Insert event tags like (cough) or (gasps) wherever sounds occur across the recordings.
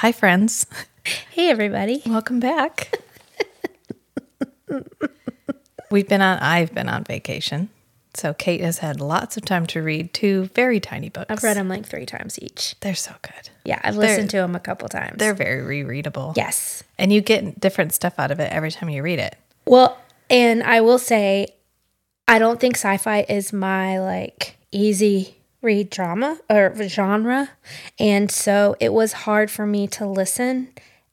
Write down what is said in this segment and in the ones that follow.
Hi, friends. Hey, everybody. Welcome back. We've been on, I've been on vacation. So Kate has had lots of time to read two very tiny books. I've read them like three times each. They're so good. Yeah, I've listened to them a couple times. They're very rereadable. yes. And you get different stuff out of it every time you read it. Well, and I will say, I don't think sci-fi is my like easy read drama or genre, and so it was hard for me to listen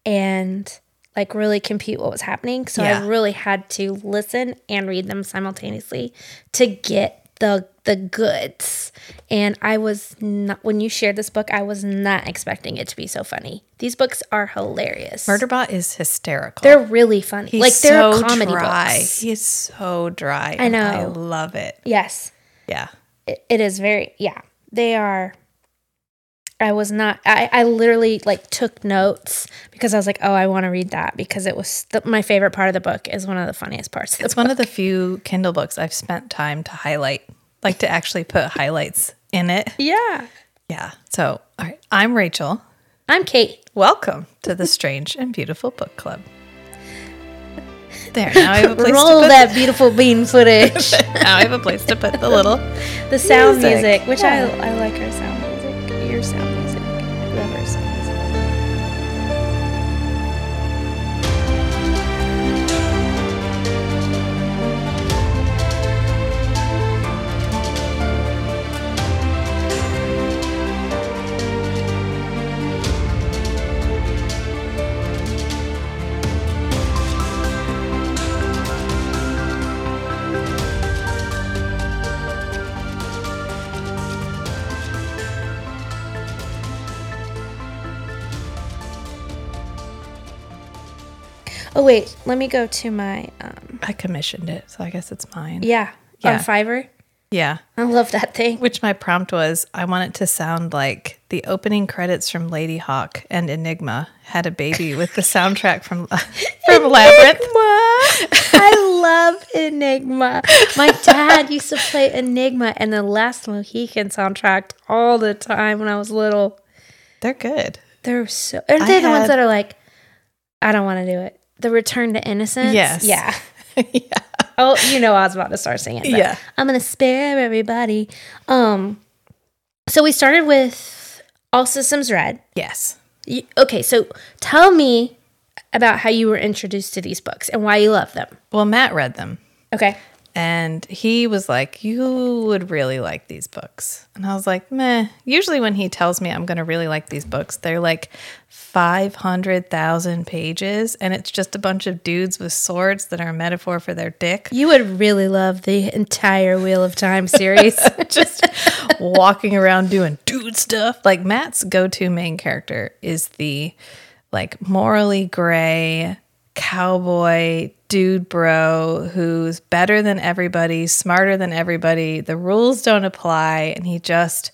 and like really compute what was happening. So Yeah. I really had to listen and read them simultaneously to get the the goods. And I was not when you shared this book, I was not expecting it to be so funny. These books are hilarious. Murderbot is hysterical. They're really funny. He's like they're so comedy dry. books. He's so dry. I know. I love it. Yes. Yeah. It, it is very yeah. They are I was not I I literally like took notes because I was like, "Oh, I want to read that because it was the, my favorite part of the book is one of the funniest parts It's one of the few Kindle books I've spent time to highlight, like to actually put highlights in it. Yeah. Yeah. So, all right. I'm Rachel. I'm Kate. Welcome to the Strange and Beautiful Book Club. There. Now I have a place Roll to put that beautiful bean footage. (laughs) now I have a place to put the little the sound Music. music, which Yeah. I I like our sound music. Your sound music. Whoever's wait, let me go to my um I commissioned it, so I guess it's mine. yeah, Yeah. on Fiverr. Yeah. I love that thing. Which my prompt was I want it to sound like the opening credits from Ladyhawke and Enigma had a baby with the soundtrack from (laughs) from (laughs) Labyrinth. I love Enigma. My dad used to play Enigma and the Last Mohican soundtrack all the time when I was little. They're good. They're so. Aren't I they the ones that are like, I don't want to do it? The Return to Innocence. Yes. Yeah. (laughs) yeah. Oh, you know I was about to start singing. Yeah. I'm gonna spare everybody. Um. So we started with All Systems Red. Yes. You, okay, so tell me about how you were introduced to these books and why you love them. Well, Matt read them Okay. And he was like, You would really like these books. And I was like, Meh. Usually, when he tells me I'm going to really like these books, they're like 500,000 pages and it's just a bunch of dudes with swords that are a metaphor for their dick. You would really love the entire Wheel of Time series. (laughs) (laughs) just walking around doing dude stuff. Like Matt's go-to main character is the like morally gray cowboy dude bro who's better than everybody, smarter than everybody. The rules don't apply and he just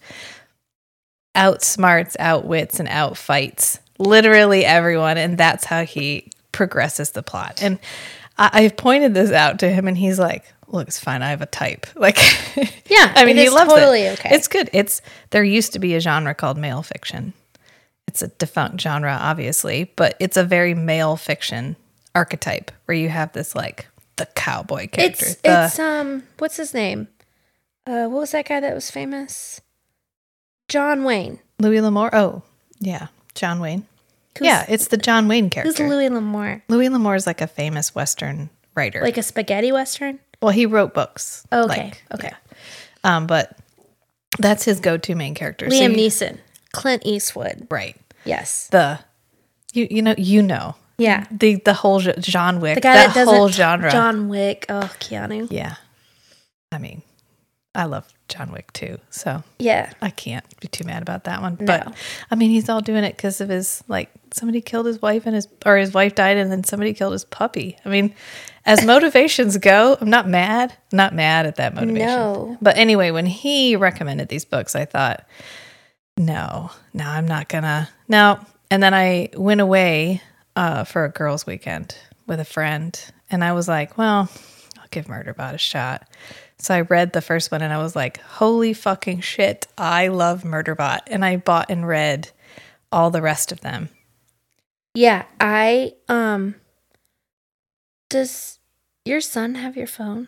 outsmarts, outwits and outfights literally everyone and that's how he progresses the plot. And I, I've pointed this out to him and he's like, look, it's fine. I have a type. (laughs) Like, Yeah, I mean, he loves totally it. okay. It's good. It's there used to be a genre called male fiction. It's a defunct genre, obviously, but it's a very male fiction archetype where you have this like the cowboy character. it's the, it's um what's his name? Uh what was that guy that was famous? John Wayne. Louis L'Amour. Oh, yeah, John Wayne. Yeah, it's the John Wayne character. Who's. Louis L'Amour? Louis L'Amour is like a famous Western writer. Like a spaghetti western? well, he wrote books. Oh, okay. like, okay. yeah. Um, but that's his go-to main character. So Liam you- Neeson. Clint Eastwood. right? Yes. The you you know you know Yeah. the the whole ge- John Wick The guy that, that does whole it, genre. John Wick. Oh, Keanu. Yeah, I mean, I love John Wick too, so Yeah. I can't be too mad about that one. No. But I mean, he's all doing it because of his like somebody killed his wife and his or his wife died and then somebody killed his puppy. I mean, as (laughs) motivations go, I'm not mad. Not mad at that motivation. No. But anyway, when he recommended these books, I thought, no, no, I'm not gonna. No. And then I went away uh, for a girls' weekend with a friend, and I was like, well, I'll give Murderbot a shot. So I read the first one and I was like, holy fucking shit, I love Murderbot. And I bought and read all the rest of them. Yeah, I um does your son have your phone?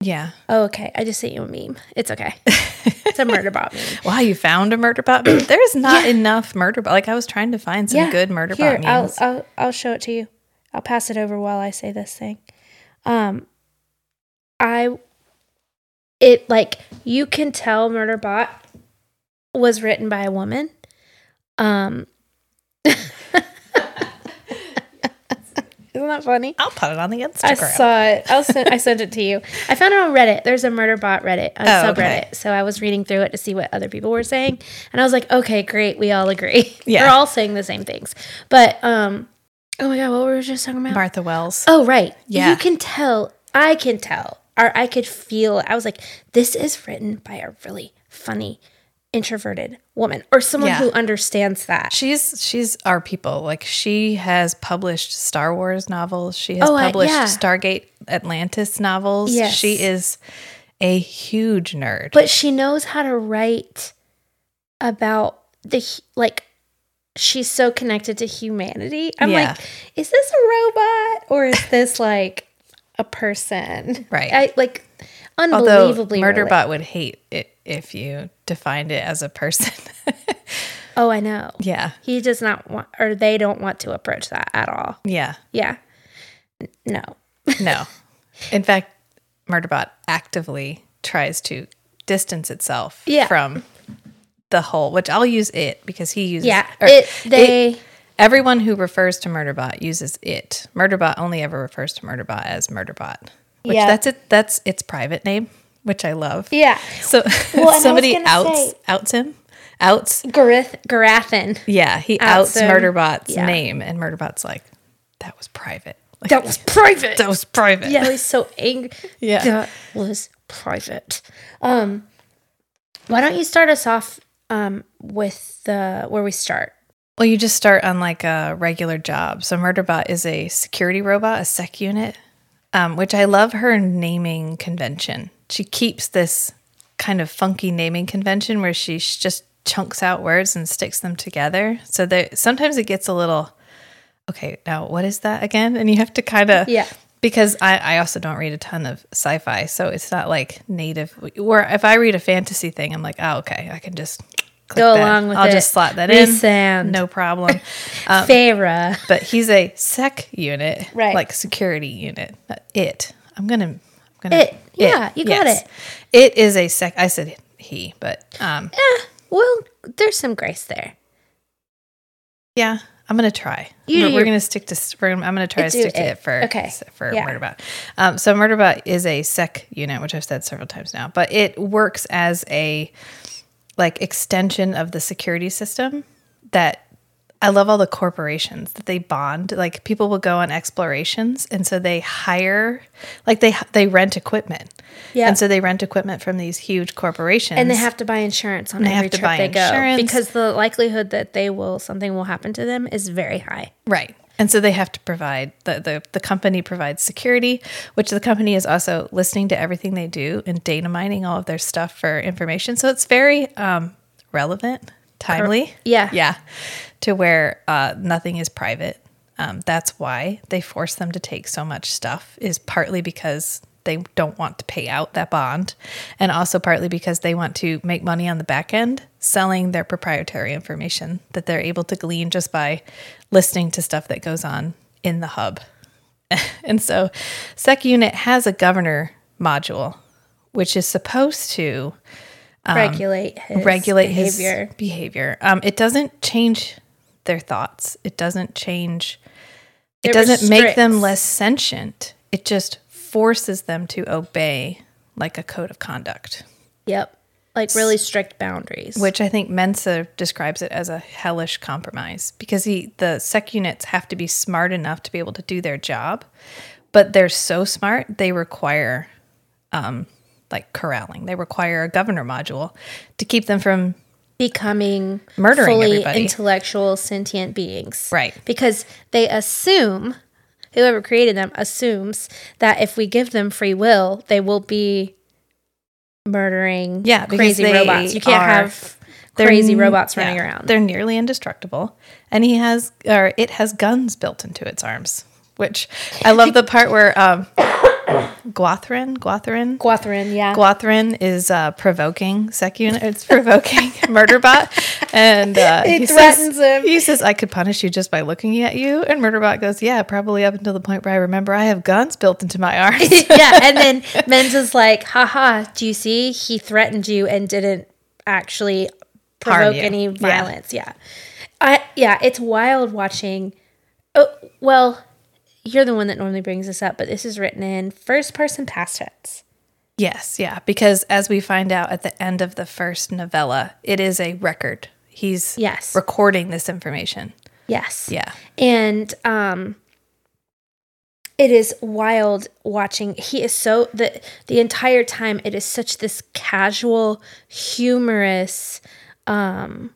Yeah. Oh, okay. I just sent you a meme. It's okay. It's a murder bot meme. (laughs) Wow, you found a murder bot meme? There's not Yeah. enough murder bot. Like I was trying to find some Yeah. good murder Here, bot I'll. I'll I'll show it to you. I'll pass it over while I say this thing. Um I it like you can tell Murderbot was written by a woman. Um (laughs) Isn't that funny? I'll put it on the Instagram. I saw it. I'll send, I sent it to you. I found it on Reddit. There's a Murderbot Reddit, a Oh, subreddit. okay. So I was reading through it to see what other people were saying, and I was like, okay, great, we all agree. (laughs) Yeah. We're all saying the same things. But um, oh my god, what were we just talking about? Martha Wells. Oh right, Yeah. You can tell. I can tell, or I could feel. I was like, this is written by a really funny, introverted woman, or someone Yeah. who understands that. She's she's our people. Like she has published Star Wars novels. She has Oh, published yeah. Stargate Atlantis novels. Yes. She is a huge nerd. but she knows how to write about the like she's so connected to humanity i'm Yeah. like is this a robot or is this (laughs) like a person Right. i like Although unbelievably relate- Murderbot would hate it if you defined it as a person. (laughs) oh i know yeah. he does not want or they don't want to approach that at all Yeah. yeah no No. (laughs) In fact, Murderbot actively tries to distance itself Yeah. from the whole, which I'll use it because he uses yeah it they Everyone who refers to Murderbot uses it. Murderbot only ever refers to Murderbot as Murderbot. Which Yeah. that's it that's its private name, which I love. yeah So (laughs) was somebody outs say- outs him. Outs Garith Gurathin. yeah, he Outs outs. Murderbot's Yeah. name and Murderbot's like, that was private. Like, that was private (laughs) that was private. yeah he's so angry (laughs) Yeah. that was private um why don't you start us off um with the where we start Well, you just start on like a regular job. So Murderbot is a security robot, a sec unit, um, which I love her naming convention. She keeps this kind of funky naming convention where she just chunks out words and sticks them together. So that sometimes it gets a little, okay, now what is that again? And you have to kind of, Yeah. Because I, I also don't read a ton of sci-fi, so it's not like native. Or if I read a fantasy thing, I'm like, oh, okay, I can just click Go that. along with I'll it. just slot that in. Resand. No problem. (laughs) Um, Farah. but he's a sec unit, Right. Like security unit. It. I'm gonna. Gonna. It. Yeah, you got it. It is a sec. I said he, but um, Eh, well, there's some grace there. yeah. I'm gonna try. You we're, we're gonna stick to. We're, I'm gonna try to stick to it. it for Okay. for Yeah. Murderbot. Um, so Murderbot is a sec unit, which I've said several times now, but it works as a like extension of the security system that I love all the corporations that they bond. Like people will go on explorations, and so they hire, like they they rent equipment. Yeah. and so they rent equipment from these huge corporations, And they have to buy insurance on They every have to trip buy they go because the likelihood that they will something will happen to them is very high. Right. And so they have to provide the, the the company provides security, which the company is also listening to everything they do and data mining all of their stuff for information. So it's very um, relevant, timely. Yeah. Yeah. To where uh, nothing is private. Um, that's why they force them to take so much stuff, is partly because they don't want to pay out that bond, and also partly because they want to make money on the back end selling their proprietary information that they're able to glean just by listening to stuff that goes on in the hub. (laughs) and so, SecUnit has a governor module, which is supposed to regulate his Um, regulate behavior. his behavior. Um, it doesn't change their thoughts. It doesn't change. It, It doesn't make them less sentient. It just forces them to obey like a code of conduct, Yep. Like really strict boundaries. which I think Mensah describes it as a hellish compromise because he the sec units have to be smart enough to be able to do their job, but they're so smart they require um, like corralling. They require a governor module to keep them from becoming Murdering fully everybody. intellectual sentient beings. Right. Because they assume whoever created them assumes that if we give them free will, they will be murdering Yeah, crazy robots. You can't have crazy n- robots running yeah, around. They're nearly indestructible, and he has or it has guns built into its arms. Which I love the part where um, Guathrin, Guathrin, Guathrin, yeah. Guathrin is uh, provoking Sekun. It's provoking (laughs) Murderbot, and uh, he threatens says, him. He says, "I could punish you just by looking at you." And Murderbot goes, "Yeah, probably up until the point where I remember I have guns built into my arms." (laughs) yeah, and then (laughs) Mensah's like, haha, do you see? He threatened you and didn't actually provoke any Yeah. violence. Yeah. I yeah, it's wild watching Oh, well, you're the one that normally brings this up, but this is written in first person past tense. yes, yeah, because as we find out at the end of the first novella, it is a record. He's Yes. recording this information. Yes. Yeah, And um it is wild watching he is so the the entire time it is such this casual humorous um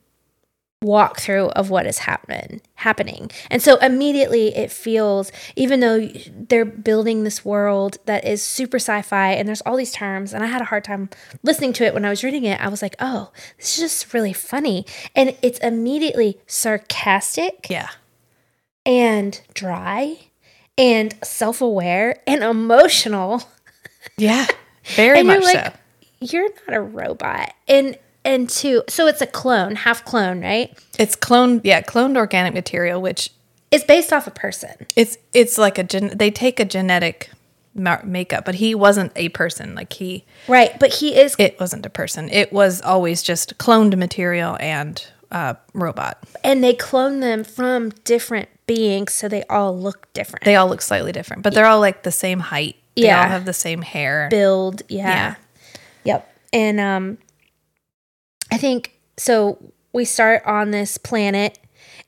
walkthrough of what is happen, happening. And so immediately it feels even though they're building this world that is super sci-fi and there's all these terms and i had a hard time listening to it when i was reading it i was like oh this is just really funny. And it's immediately sarcastic yeah, and dry and self-aware and emotional. Yeah, (laughs) very and much you're like so. you're not a robot. And and two so it's a clone half clone right It's cloned, yeah, cloned organic material, which is based off a person It's it's like a gen. They take a genetic ma- makeup, but he wasn't a person. Like he, right but he is it wasn't a person. It was always just cloned material and uh, robot. and they clone them from different beings so they all look different They all look slightly different, but they're all like the same height. They Yeah. all have the same hair. build yeah. Yeah. yep and um i think so we start on this planet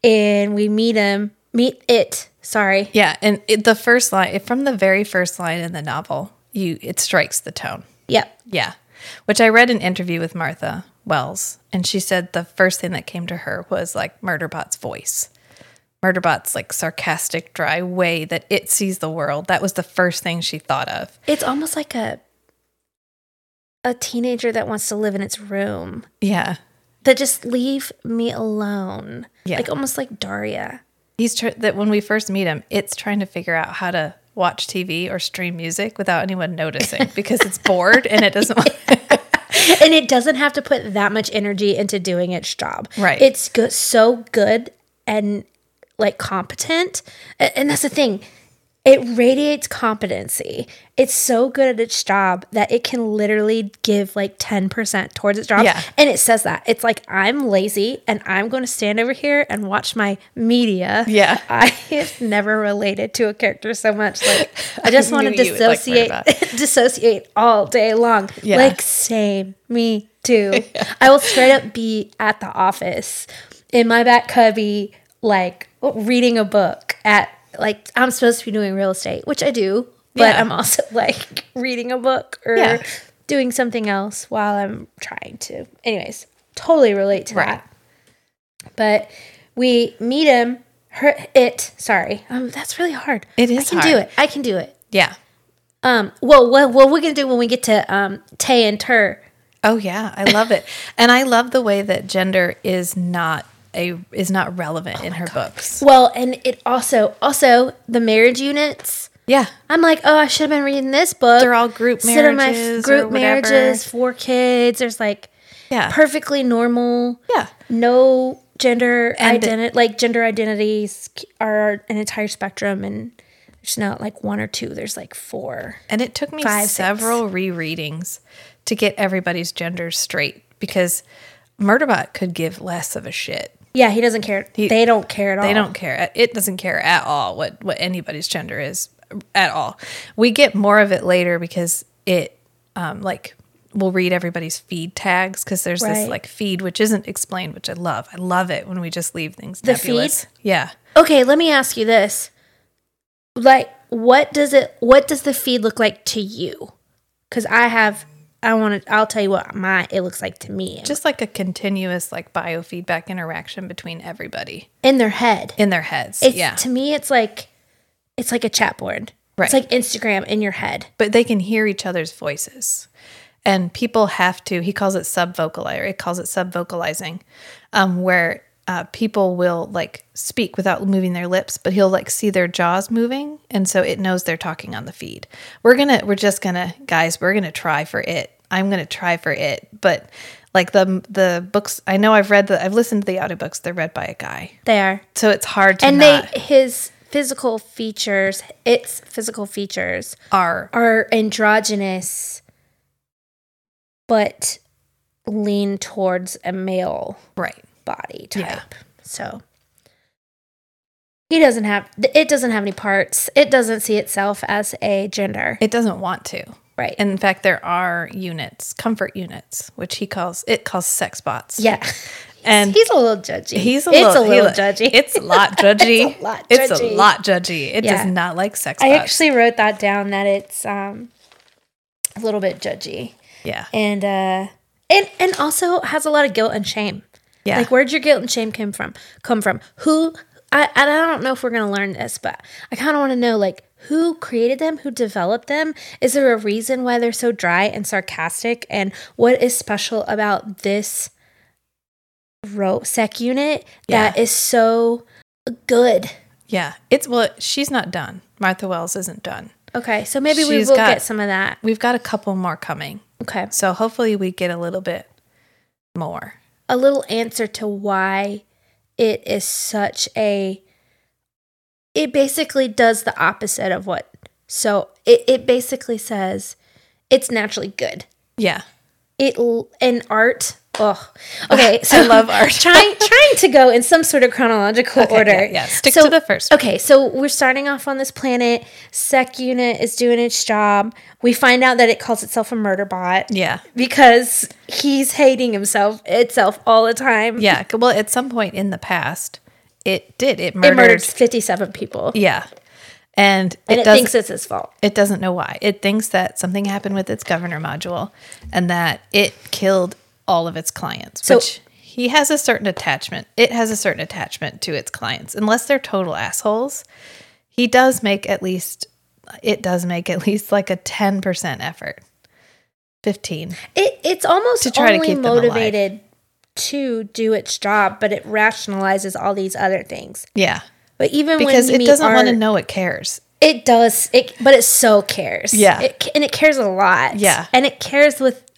and we meet him meet it sorry Yeah, and it, the first line from the very first line in the novel, you it strikes the tone. yep Yeah. Which I read an interview with Martha Wells, and she said the first thing that came to her was like Murderbot's voice. Murderbot's like sarcastic, dry way that it sees the world. That was the first thing she thought of. It's almost like a a teenager that wants to live in its room. Yeah. That just leave me alone. Yeah. Like almost like Daria. He's tr- that when we first meet him, it's trying to figure out how to watch TV or stream music without anyone noticing (laughs) because it's bored and it doesn't want (laughs) and it doesn't have to put that much energy into doing its job. Right. It's good so good and like competent. And that's the thing. It radiates competency. It's so good at its job that it can literally give like 10% towards its job. Yeah. And it says that. It's like, I'm lazy and I'm going to stand over here and watch my media. Yeah. I have never related to a character so much. Like, I (laughs) just want to would like dissociate, (laughs) dissociate all day long. Yeah. Like, same. Me too. (laughs) I will straight up be at the office in my back cubby, like reading a book at like I'm supposed to be doing real estate, which I do, but Yeah. I'm also (laughs) like reading a book or Yeah. doing something else while I'm trying to. Anyways, totally relate to Right. that. But we meet him. Her it. Sorry, um, that's really hard. It is I can do it. I can do it. Yeah. Um. Well, what what we're gonna do when we get to um Tay and Tur. Oh yeah, I love it. and I love the way that gender is not a is not relevant oh in her books. Well, and it also also the marriage units. Yeah. I'm like, oh, I should have been reading this book. They're all group Sit in my f- marriages group marriages, four kids. There's like Yeah. perfectly normal. Yeah. No gender identity, like gender identities are an entire spectrum, and there's not like one or two. There's like four. And it took me Five, six. several rereadings to get everybody's genders straight because Murderbot could give less of a shit. Yeah, he doesn't care. they don't care at all. They don't care. It doesn't care at all what what anybody's gender is at all. We get more of it later because it um like we'll read everybody's feed tags because there's Right. this like feed which isn't explained, which I love. I love it when we just leave things The nebulous. Yeah. Okay, let me ask you this. Like, what does it? What does the feed look like to you? Because I have. I want to. I'll tell you what my it looks like to me. Just like a continuous like biofeedback interaction between everybody in their head. in their heads. It's yeah. to me, it's like it's like a chat board. Right. It's like Instagram in your head. but they can hear each other's voices. and people have to. He calls it sub subvocalizer. It calls it subvocalizing, um, where uh, people will like speak without moving their lips, but he'll like see their jaws moving, and so it knows they're talking on the feed. We're gonna, we're just gonna, guys, we're gonna try for it. I'm gonna try for it, but like the the books, I know I've read the, I've listened to the audiobooks. They're read by a guy, They are. so it's hard to And not they his physical features, its physical features are are androgynous but lean towards a male right. body type. Yeah. So he doesn't have it doesn't have any parts. It doesn't see itself as a gender. It doesn't want to. Right. And in fact, there are units, comfort units, which he calls it calls sex bots. yeah. and He's a little judgy. he's a it's little, a little he- judgy. It's a (laughs) lot judgy. It's a lot It's a judgy. lot judgy. It Yeah. does not like sex I bots. actually wrote that down that it's um a little bit judgy. yeah, And uh and and also has a lot of guilt and shame. yeah, Like where'd your guilt and shame come from? Come from who? I I don't know if we're gonna learn this, but I kind of want to know like who created them, who developed them. Is there a reason why they're so dry and sarcastic? And what is special about this ro sec unit that Yeah. is so good? yeah. It's well, she's not done. Martha Wells isn't done. Okay, so maybe we She's will got- get some of that. We've got a couple more coming, Okay, so hopefully we get a little bit more. a little answer to why it is such a it basically does the opposite of what so it, it basically says it's naturally good. Yeah, it in art oh okay so I (laughs) love art. trying trying to go in some sort of chronological Okay, order yeah, yeah. Stick So- to the first. one. okay so we're starting off on this planet sec unit is doing its job we find out that it calls itself a murder bot Yeah, because he's hating himself itself all the time yeah. Well, at some point in the past, it did. It murdered. it murdered 57 people Yeah, and and it, it, thinks it's his fault it doesn't know why. It thinks that something happened with its governor module, and that it killed all of its clients. So- which he has a certain attachment. It has a certain attachment to its clients, unless they're total assholes. He does make at least. It does make at least like a ten percent effort. Fifteen. it, it's almost To try to keep motivated to do its job but it rationalizes all these other things Yeah, but even because it doesn't want to know it cares. It does. It, but it so cares. Yeah. It, and it cares a lot. Yeah. And it cares with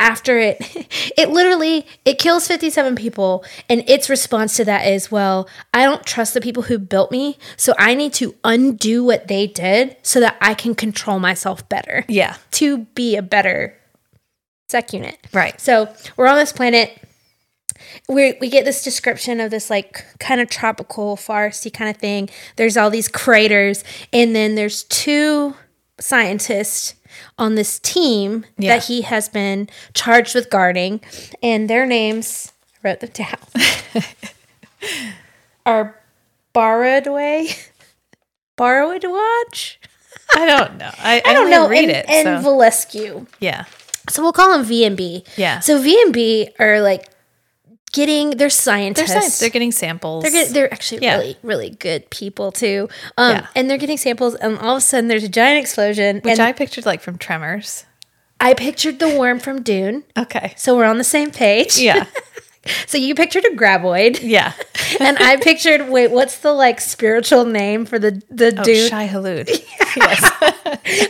after it (laughs) it literally it kills 57 people and its response to that is well i don't trust the people who built me so i need to undo what they did so that i can control myself better Yeah, to be a better sec unit right. so we're on this planet. We we get this description of this like kind of tropical foresty kind of thing. There's all these craters, and then there's two scientists on this team Yeah. that he has been charged with guarding, and their names I wrote them down (laughs) are Baradway, Bharadwaj. I don't know. I, I, I don't know. Read and, it. and so. Volescu. yeah. So we'll call them V and B. Yeah. So V and B are like getting they're They're scientists. science. They're getting samples. They're get, they're actually Yeah. really really good people too. Um, Yeah. and they're getting samples, and all of a sudden there's a giant explosion. which I pictured like from Tremors. I pictured the worm from Dune, Okay. so we're on the same page. Yeah. (laughs) So you pictured a graboid, Yeah. (laughs) and I pictured wait, what's the like spiritual name for the the Oh, Dune? Shai-Hulud. (laughs) yes.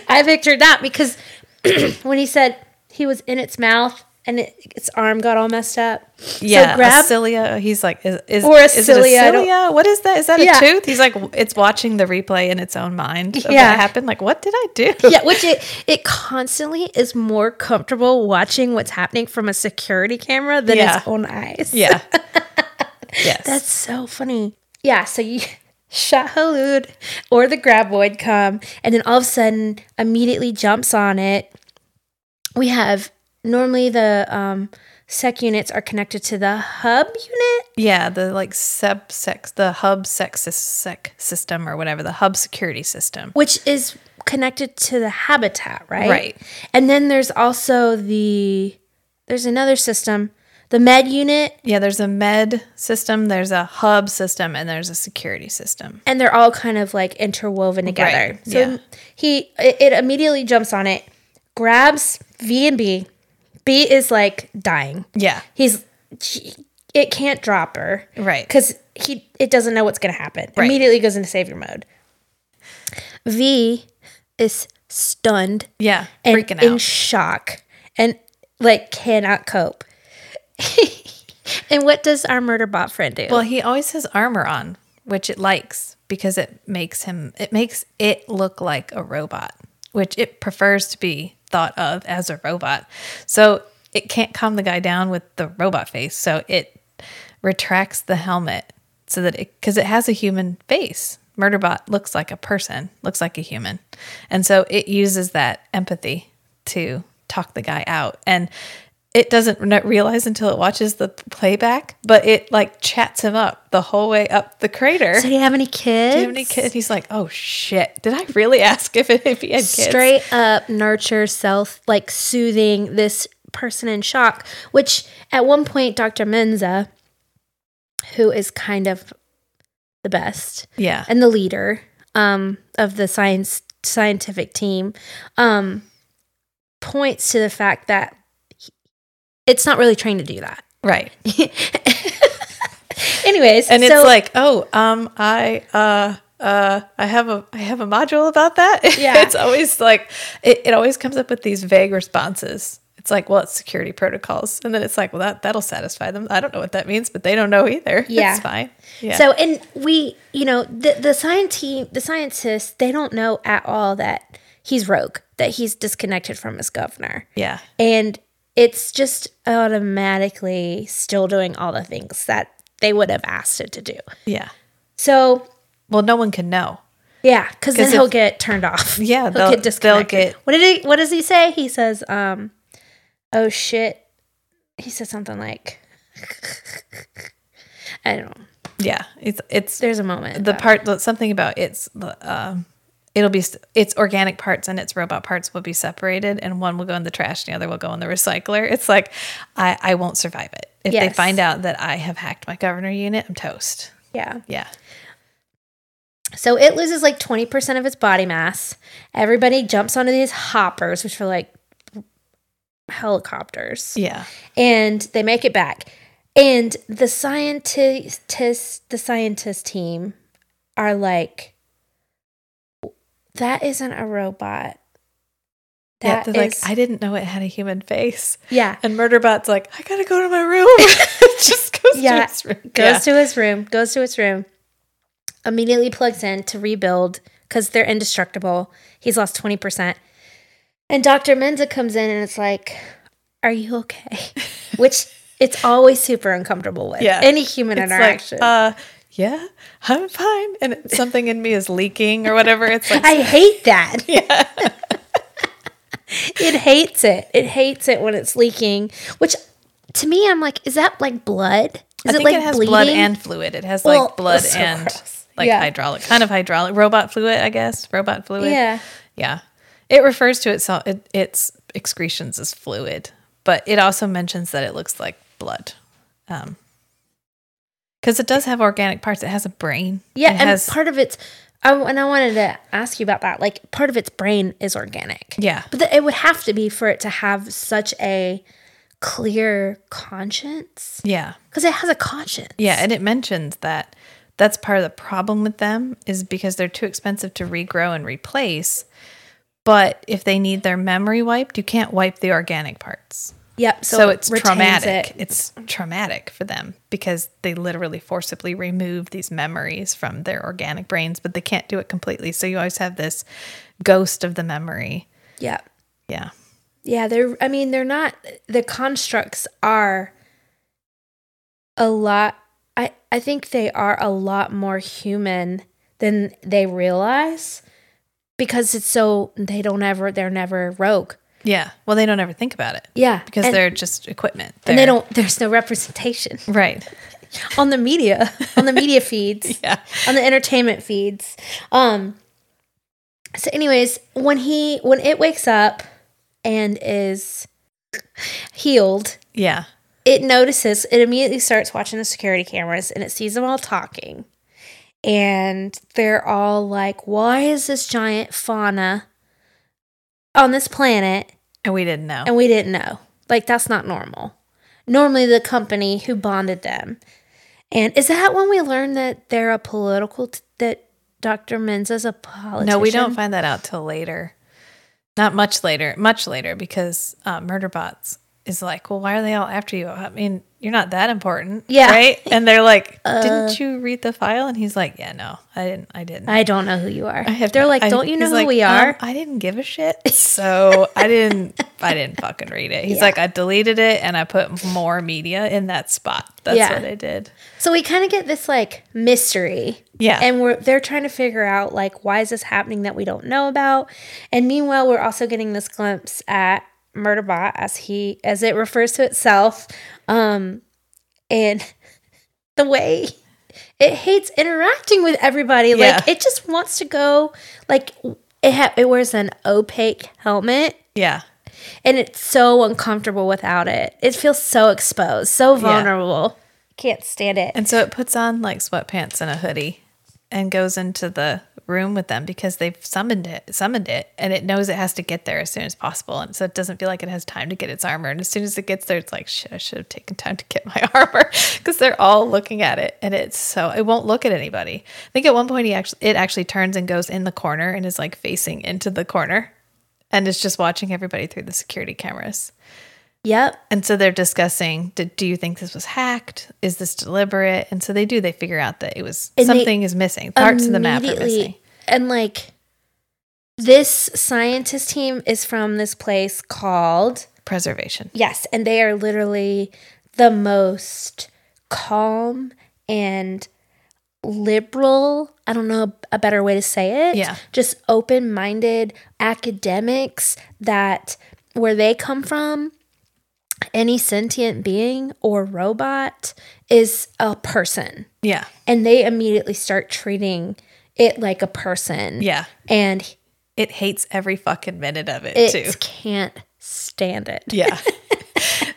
I pictured that because (clears throat) when he said he was in its mouth and it, its arm got all messed up. Yeah. so grab cilia. He's like, is, is, Or a is cilia, don't- cilia? What is that? Is that Yeah. a tooth? He's like, it's watching the replay in its own mind. Of Yeah. What happened? Like, what did I do? yeah, (laughs) which it it constantly is more comfortable watching what's happening from a security camera than Yeah. its own eyes. Yeah. (laughs) yes. That's so funny. Yeah, so you (laughs) Shai-Hulud or the graboid come and then all of a sudden immediately jumps on it. We have normally the um sec units are connected to the hub unit. yeah. The like sub sex, the hub sex sec system or whatever, the hub security system. which is connected to the habitat, right? Right. And then there's also the there's another system, the med unit, Yeah. There's a med system, there's a hub system, and there's a security system. and they're all kind of like interwoven together. Right, So yeah. he it, it immediately jumps on it, grabs V and B. B is like dying. Yeah. He's she- it can't drop her Right. because he it doesn't know what's going to happen. Right. Immediately goes into savior mode. V is stunned Yeah. and Freaking in shock and like cannot cope. (laughs) and what does our murder bot friend do? Well, he always has armor on, which it likes because it makes him it makes it look like a robot, which it prefers to be thought of as a robot. So it can't calm the guy down with the robot face. So it retracts the helmet so that it because it has a human face. Murderbot looks like a person, looks like a human. And so it uses that empathy to talk the guy out. And it doesn't realize until it watches the playback, but it like chats him up the whole way up the crater. so do you have any kids? Do you have any kids? He's like, oh shit. Did I really (laughs) ask if, it, if he had kids? Straight up nurture self, like soothing this person in shock, which at one point, Dr. Mensah, who is kind of the best Yeah. and the leader um, of the science scientific team, um, points to the fact that it's not really trained to do that. Right. (laughs) Anyways, And so, it's like, oh, um, I uh uh I have a I have a module about that. (laughs) Yeah. it's always like it, it always comes up with these vague responses. It's like, well, it's security protocols. And then it's like, well, that that'll satisfy them. I don't know what that means, but they don't know either. (laughs) Yeah. It's fine. Yeah. So, and we, you know, the the science team, the scientists, they don't know at all that he's rogue, that he's disconnected from his governor, yeah. and it's just automatically still doing all the things that they would have asked it to do. Yeah. So, Well, no one can know. yeah, because then 'Cause he'll get turned off. Yeah, he'll they'll- get disconnected. they'll get- what did he? What does he say? He says, um, "Oh shit." He says something like, (laughs) "I don't know." Yeah. It's it's There's a moment. the part something about it's um it'll be its organic parts and its robot parts will be separated and one will go in the trash and the other will go in the recycler. It's like i i won't survive it. If they find out that i have hacked my governor unit i'm toast. Yeah. yeah. So it loses like 20% of its body mass. Everybody jumps onto these hoppers, which are like helicopters, yeah. And they make it back. And the scientists, the scientist team are like, that isn't a robot. yeah That they're is- like i didn't know it had a human face yeah. and murderbot's like i gotta go to my room (laughs) (laughs) just goes Yeah, to his room goes yeah. to his room, goes to his room, immediately plugs in to rebuild because they're indestructible. He's lost 20%. And Dr. Mensah comes in and it's like, Are you okay? (laughs) Which it's always super uncomfortable with. Yeah. Any human It's interaction. like uh yeah i'm fine and something in me is leaking or whatever it's like I hate that. (laughs) Yeah. it hates it. It hates it when it's leaking, which to me, I'm like, is that like blood? Is I think it like it has bleeding? blood and fluid. It has Well, like blood so and gross. like Yeah. hydraulic, kind of hydraulic, robot fluid, I guess. Robot fluid. Yeah. Yeah. It refers to itself, it, its excretions as fluid, but it also mentions that it looks like blood. Um, because it does have organic parts. It has a brain. Yeah, It and has, part of its, I, and I wanted to ask you about that. Like, part of its brain is organic. yeah. But the, it would have to be for it to have such a clear conscience Yeah. because it has a conscience. Yeah, and it mentions that that's part of the problem with them is because they're too expensive to regrow and replace. But if they need their memory wiped, you can't wipe the organic parts. Yep. So, it it's retains traumatic. it. It's traumatic for them because they literally forcibly remove these memories from their organic brains, but they can't do it completely. So you always have this ghost of the memory. Yeah. Yeah. Yeah. They're, I mean, they're not, the constructs are a lot, I, I think they are a lot more human than they realize because it's so, they don't ever, they're never rogue. Yeah. Well, they don't ever think about it Yeah. because and, they're just equipment. and they don't, there's no representation. Right. (laughs) on the media on the media feeds (laughs) Yeah. on the entertainment feeds um so anyways when he when it wakes up and is healed Yeah. it notices it immediately starts watching the security cameras and it sees them all talking and they're all like why is this giant fauna on this planet And we didn't know. and we didn't know. Like that's not normal. Normally the company who bonded them. And is that when we learned that they're a political t- that Dr. Mensah's a politician? no, we don't find that out till later. Not much later, much later, because uh, Murderbots is like, well, why are they all after you? I mean, you're not that important, Yeah. Uh. right? And they're like, didn't you read the file? And he's like, yeah, no, I didn't, I didn't. I don't know who you are. I have They're no- like, don't you know who like, we "Um, are? I didn't give a shit, (laughs) so I didn't. I didn't fucking read it. He's Yeah. like, I deleted it and I put more media in that spot. That's Yeah. what I did. So we kind of get this like mystery. Yeah. And we're they're trying to figure out like why is this happening that we don't know about? And meanwhile, we're also getting this glimpse at Murderbot as he as it refers to itself. Um and (laughs) the way it hates interacting with everybody. Yeah. Like it just wants to go like it ha- it wears an opaque helmet Yeah, and it's so uncomfortable without it. It feels so exposed, so vulnerable. Can't stand it. and so it puts on like sweatpants and a hoodie, and goes into the room with them because they've summoned it, summoned it, and it knows it has to get there as soon as possible, and so it doesn't feel like it has time to get its armor. And as soon as it gets there, it's like shit. I should have taken time to get my (laughs) armor because they're all looking at it, and it's so it won't look at anybody. I think at one point he actually it actually turns and goes in the corner and is like facing into the corner, and is just watching everybody through the security cameras. Yep. And so they're discussing do, do you think this was hacked? Is this deliberate? And so they do, they figure out that it was And something is missing. Parts of the map are missing. And like this scientist team is from this place called Preservation. Yes, and they are literally the most calm and liberal, I don't know a better way to say it. Yeah. Just open-minded academics that where they come from any sentient being or robot is a person Yeah. and they immediately start treating it like a person. Yeah. And It hates every fucking minute of it, it too. can't stand it. Yeah. (laughs)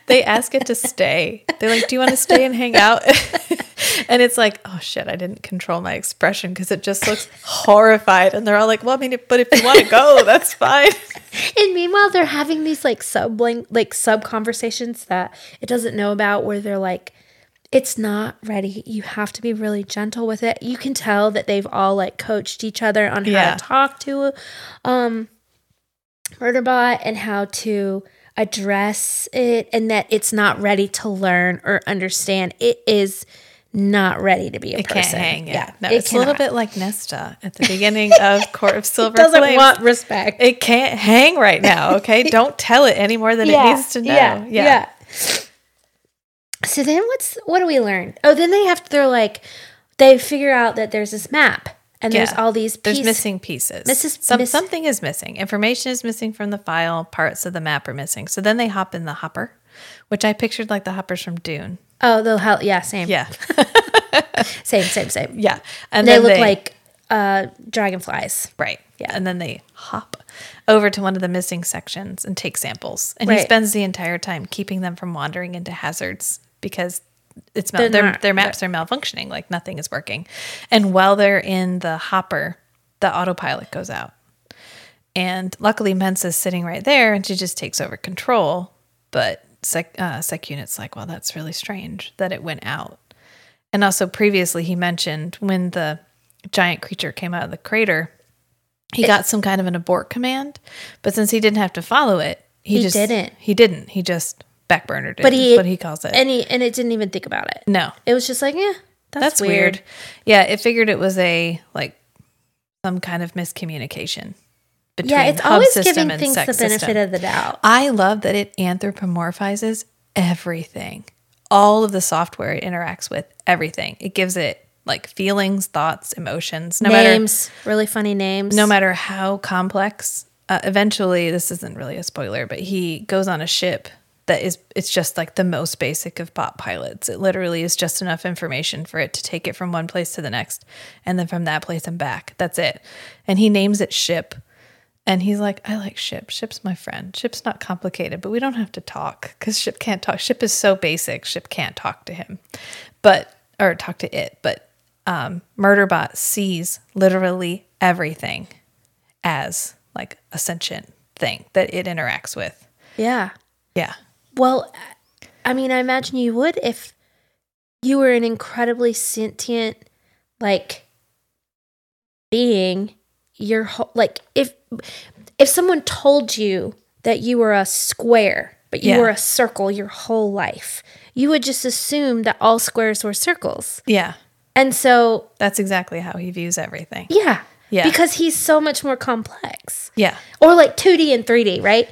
they ask it to stay. They're like, Do you want to stay and hang out? (laughs) and it's like, Oh shit, I didn't control my expression because it just looks horrified. And they're all like, Well, I mean, but if you want to go, (laughs) that's fine. And meanwhile, they're having these like sub like sub conversations that it doesn't know about, where they're like, "It's not ready. You have to be really gentle with it." You can tell that they've all like coached each other on how Yeah. to talk to um Murderbot and how to address it, and that it's not ready to learn or understand. It is not ready to be a It person. can't hang. Yeah. No, it it's a little bit like Nesta at the beginning of (laughs) Court of Silver doesn't Flames. want respect. It can't hang right now, okay? (laughs) Don't tell it any more than it needs to know. Yeah, Yeah. yeah. So then what's what do we learn? Oh, then they have to they're like they figure out that there's this map and there's all these There's missing pieces. Misses- Some, miss- something is missing. Information is missing from the file. Parts of the map are missing. So then they hop in the hopper, which I pictured like the hoppers from Dune. Oh, they'll help. Yeah, same. Yeah. (laughs) Same, same, same. (laughs) yeah. And They look like uh dragonflies. Right. Yeah. And then they hop over to one of the missing sections and take samples. And he spends the entire time keeping them from wandering into hazards because it's They're their not- their maps are malfunctioning, like nothing is working. And while they're in the hopper, the autopilot goes out. And luckily Mensah's sitting right there and she just takes over control. But sec, uh, sec unit's like, well, that's really strange that it went out. And also previously he mentioned when the giant creature came out of the crater, he got some kind of an abort command, but since he didn't have to follow it, he, He just didn't. He didn't. He just it. But he what he calls it. And he and it didn't even think about it. no, It was just like, yeah, that's, that's, weird. weird. Yeah, it figured it was a like some kind of miscommunication between Yeah, it's always system giving things the benefit system. of the doubt. I love that it anthropomorphizes everything. All of the software it interacts with, everything. It gives it like feelings, thoughts, emotions. No matter names, really funny names. no matter how complex uh, eventually this isn't really a spoiler but he goes on a ship that is it's just like the most basic of bot pilots. It literally is just enough information for it to take it from one place to the next and then from that place and back. That's it. And he names it ship. And he's like i like ship. Ship's my friend. Ship's not complicated but we don't have to talk because ship can't talk. Ship is so basic. Ship can't talk to him. But or talk to it. But um, murderbot sees literally everything as like a sentient thing that it interacts with. Yeah. Yeah. Well, I mean, I imagine you would if you were an incredibly sentient, like, being. Your whole, like, if if someone told you that you were a square, but you Yeah. were a circle your whole life, you would just assume that all squares were circles. Yeah. And so, That's exactly how he views everything. yeah, Yeah. because he's so much more complex. Yeah. or like 2D and 3D, right?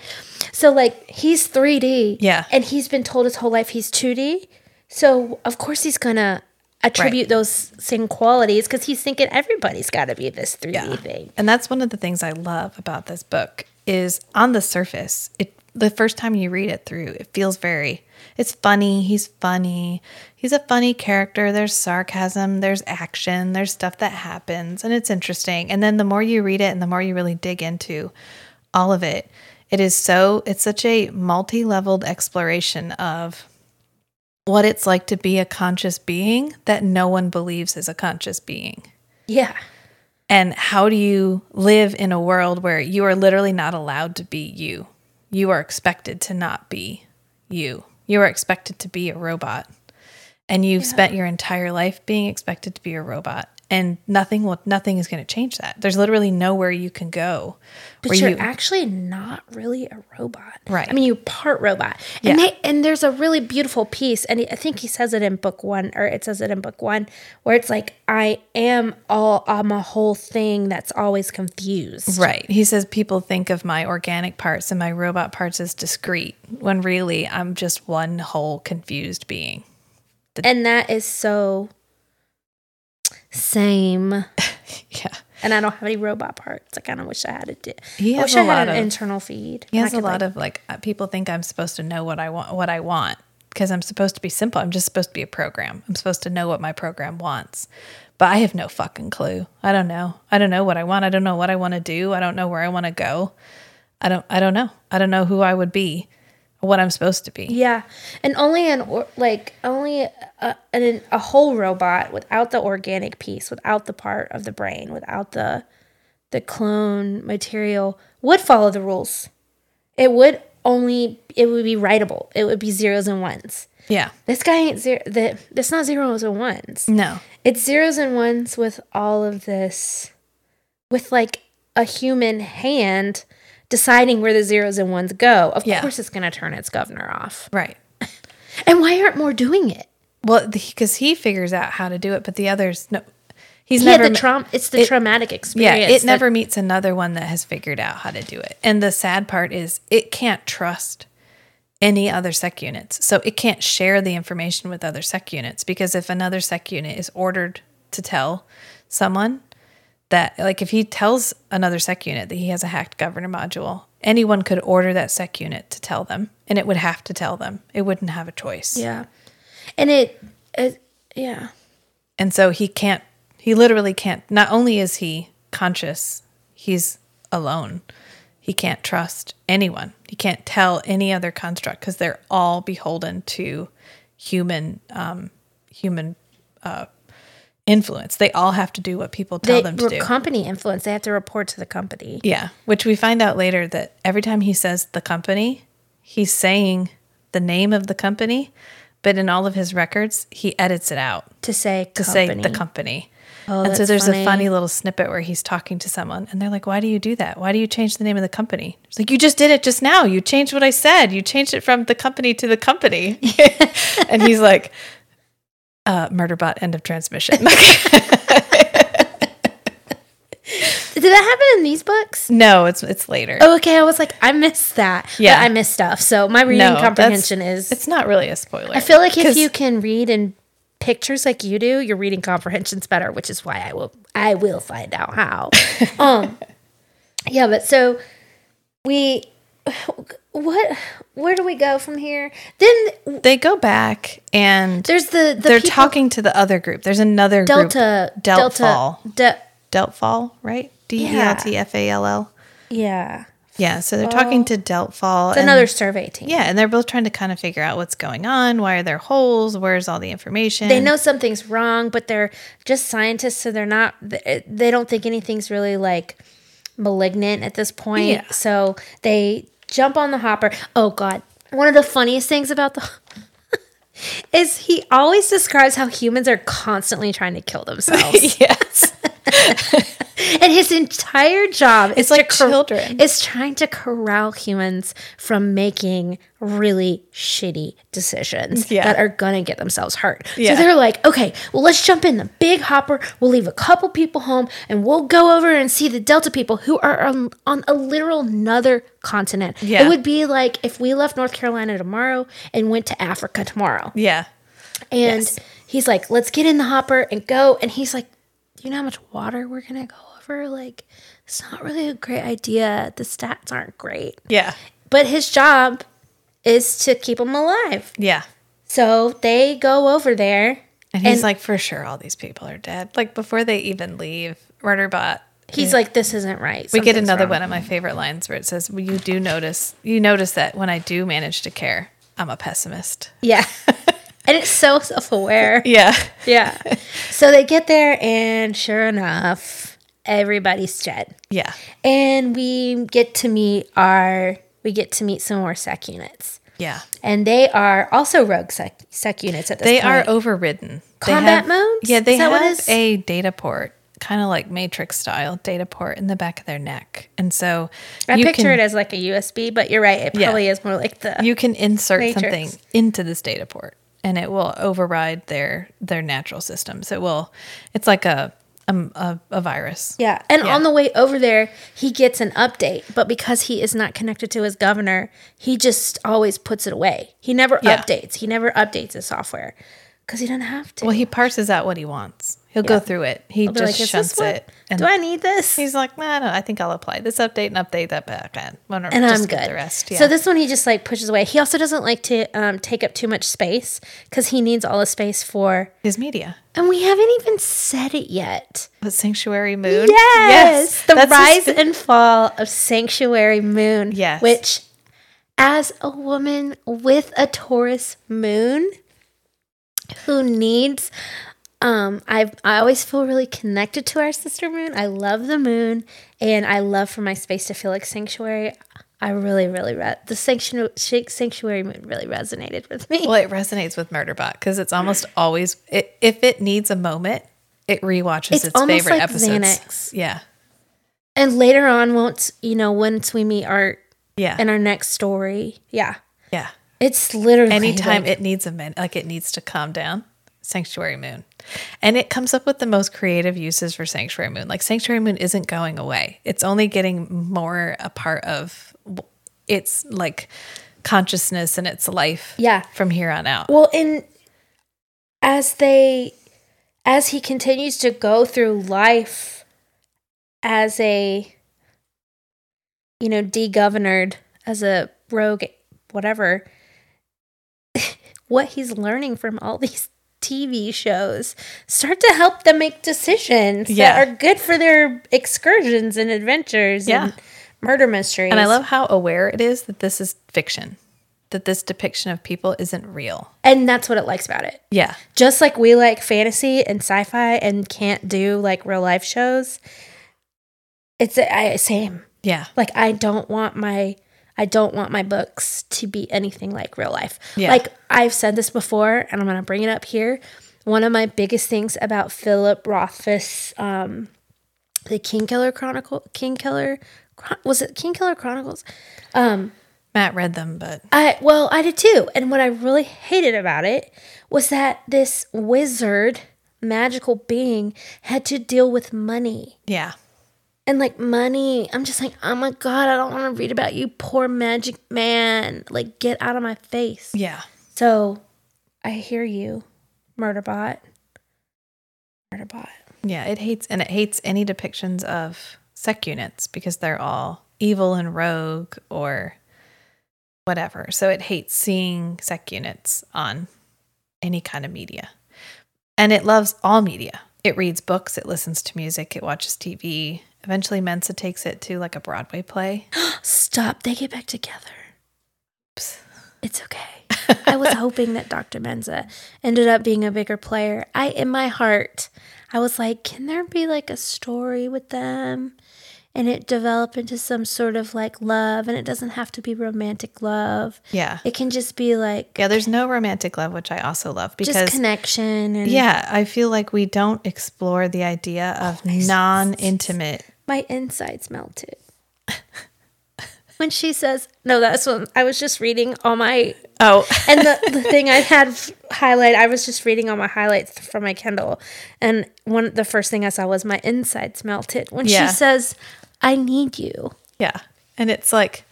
So like he's 3D, Yeah. and he's been told his whole life he's 2D. So of course he's gonna attribute those same qualities because he's thinking everybody's got to be this 3D Yeah. thing. And that's one of the things I love about this book is on the surface, it the first time you read it through, it feels very it's funny, he's funny. He's a funny character. There's sarcasm, there's action, there's stuff that happens and it's interesting. And then the more you read it and the more you really dig into all of it, it is so it's such a multi-leveled exploration of what it's like to be a conscious being that no one believes is a conscious being. Yeah, And how do you live in a world where you are literally not allowed to be you? You are expected to not be you. You are expected to be a robot. And you've spent your entire life being expected to be a robot. And nothing will nothing is going to change that. There's literally nowhere you can go but you're you actually not really a robot, Right. I mean, you're part robot, and Yeah. they and there's a really beautiful piece, and I think he says it in book one, or it says it in book one, where it's like I am all I'm a whole thing that's always confused. Right. He says people think of my organic parts and my robot parts as discrete when really I'm just one whole confused being. and that is so same. (laughs) Yeah. And I don't have any robot parts. I kind of wish I had it. He I has wish a I had lot an of- internal feed. He has a lot like- of like uh, people think I'm supposed to know what I want what I want because I'm supposed to be simple. I'm just supposed to be a program. I'm supposed to know what my program wants. But I have no fucking clue. I don't know. I don't know what I want. I don't know what I want to do. I don't know where I want to go. I don't I don't know. I don't know who I would be what I'm supposed to be. Yeah, and only an or, like only a, an, a whole robot without the organic piece, without the part of the brain, without the the clone material would follow the rules. It would only it would be writable. It would be zeros and ones. Yeah. This guy ain't zero. The, that's not zeros and ones. No. It's zeros and ones with all of this, with like a human hand deciding where the zeros and ones go. Of Yeah. course, it's going to turn its governor off. Right. (laughs) And why aren't more doing it? Well, because he figures out how to do it, but the others no. He's He never the ma- trauma. It's the it- traumatic Yeah, experience. it that- never meets another one that has figured out how to do it. And the sad part is it can't trust any other sec units. So it can't share the information with other sec units because if another sec unit is ordered to tell someone that like if he tells another sec unit that he has a hacked governor module, anyone could order that sec unit to tell them and it would have to tell them. It wouldn't have a choice. Yeah, and it, it yeah. And so he can't, he literally can't, not only is he conscious, he's alone. He can't trust anyone. He can't tell any other construct because they're all beholden to human, um, human uh, influence. They all have to do what people tell They them to do. company influence. They have to report to the company. yeah. Which we find out later that every time he says the company, he's saying the name of the company, but in all of his records, he edits it out To say to say the company. Oh, and so there's funny. a funny little snippet where he's talking to someone and they're like, Why do you do that? Why do you change the name of the company? It's like, You just did it just now. You changed what I said. You changed it from the company to the company. (laughs) (laughs) and he's like, uh, Murderbot, end of transmission. (laughs) Did that happen in these books? no, it's it's later. Oh, okay. I was like, I missed that. Yeah. But I missed stuff. So my reading No, comprehension is. It's not really a spoiler. I feel like if you can read in pictures like you do, your reading comprehension's better, which is why I will I will find out how. (laughs) um Yeah, but so we (sighs) what where do we go from here? Then they go back and there's the, the they're people- talking to the other group. There's another Delta group, Delta Deltfall. De, Deltfall, right? D E L T F A L L. yeah. Yeah, so they're talking to Deltfall. It's and- another survey team. Yeah, and they're both trying to kind of figure out what's going on. Why are there holes? Where's all the information? They know something's wrong, but they're just scientists, so they're not. They don't think anything's really like malignant at this point. Yeah. So they jump on the hopper. Oh God. One of the funniest things about the (laughs) is he always describes how humans are constantly trying to kill themselves. (laughs) yes. (laughs) (laughs) and his entire job is like to cor- children. is trying to corral humans from making really shitty decisions Yeah. that are gonna get themselves hurt. Yeah. So they're like, okay, well let's jump in the big hopper. We'll leave a couple people home, and we'll go over and see the Delta people who are on, on a literal another continent. Yeah. It would be like if we left North Carolina tomorrow and went to Africa tomorrow. Yeah. And Yes. he's like, let's get in the hopper and go. And he's like, do you know how much water we're to go over? Like, it's not really a great idea. The stats aren't great. Yeah. But his job is to keep them alive. Yeah. So they go over there. And he's And- like, for sure, all these people are dead. Like before they even leave, Murderbot. He's like, this isn't right. We get another wrong." one of my favorite lines where it says, well, "You do notice, you notice that when I do manage to care, I'm a pessimist." Yeah. (laughs) and it's so self aware. (laughs) Yeah. Yeah. (laughs) so they get there, and sure enough, everybody's dead. Yeah. And we get to meet our, we get to meet some more sec units. Yeah. And they are also rogue sec, sec units at this They point. are overridden. They Combat have- modes? Yeah, they Is that what it have a data port, kind of like Matrix style data port in the back of their neck, and so I you picture can, it as like a USB, but you're right. It Yeah. probably is more like the. you can insert Matrix. something into this data port, and it will override their their natural systems. It will. It's like a a, a virus. yeah. And Yeah. on the way over there, he gets an update, but because he is not connected to his governor, he just always puts it away. He never Yeah. updates. He never updates his software because he doesn't have to. Well, he parses out what he wants. He'll go through it. He He'll just like, shunts it, and Do I need this? he's like, "Nah, no, I think I'll apply this update and update that back end. Whatever, and just I'm good. The rest, yeah. So this one he just like pushes away. He also doesn't like to um, take up too much space because he needs all the space for. his media, And we haven't even said it yet. the Sanctuary Moon. Yes, the that's rise his- and fall of Sanctuary Moon. Yes. which, as a woman with a Taurus moon, who needs. Um, I I always feel really connected to our sister moon. I love the moon, and I love for my space to feel like sanctuary. I really, really re- the sanctuary sanctuary moon really resonated with me. Well, it resonates with Murderbot because it's almost always it, if it needs a moment, it rewatches It's its, almost favorite like episodes. Xanax. Yeah, And later on, once you know, once we meet Art yeah, in our next story, yeah, yeah. it's literally Anytime like- it needs a minute, like it needs to calm down. Sanctuary Moon, and it comes up with the most creative uses for Sanctuary Moon. Like Sanctuary Moon isn't going away; it's only getting more a part of its like consciousness and its life. Yeah. from here on out. Well, and as they, as he continues to go through life as a, you know, de-governed, as a rogue, whatever, (laughs) what he's learning from all these TV shows start to help them make decisions Yeah. that are good for their excursions and adventures Yeah. and murder mysteries. And I love how aware it is that this is fiction, that this depiction of people isn't real. and that's what it likes about it. Yeah. just like we like fantasy and sci-fi and can't do like real life shows it's I same Yeah. like i don't want my i don't want my books to be anything like real life Yeah. like i've said this before and i'm going to bring it up here one of my biggest things about philip rothfuss um the Kingkiller Chronicle king killer was it king killer chronicles Matt read them, but I well, I did too. And what I really hated about it was that this wizard, magical being, had to deal with money. yeah. And like money, I'm just like, oh my god, I don't want to read about you, poor magic man. Like, get out of my face. Yeah. So, I hear you, Murderbot. Murderbot. Yeah. It hates, and it hates any depictions of sec units because they're all evil and rogue or whatever. So it hates seeing sec units on any kind of media. And it loves all media. It reads books, it listens to music, it watches TV. Eventually, Mensah takes it to like a Broadway play. (gasps) Stop. They get back together. It's okay. I was hoping that Dr. Mensah ended up being a bigger player. I in my heart, I was like, can there be like a story with them? and it develop into some sort of like love and it doesn't have to be romantic love. Yeah. It can just be like Yeah, there's no romantic love, which I also love because just connection and yeah, I feel like we don't explore the idea of non-intimate. My insides melted. (laughs) when she says, no, that's when I was just reading all my Oh, and the, the thing I had highlight, I was just reading all my highlights from my Kindle, and one the first thing I saw was my insides melted when Yeah. she says, "I need you." yeah. And it's like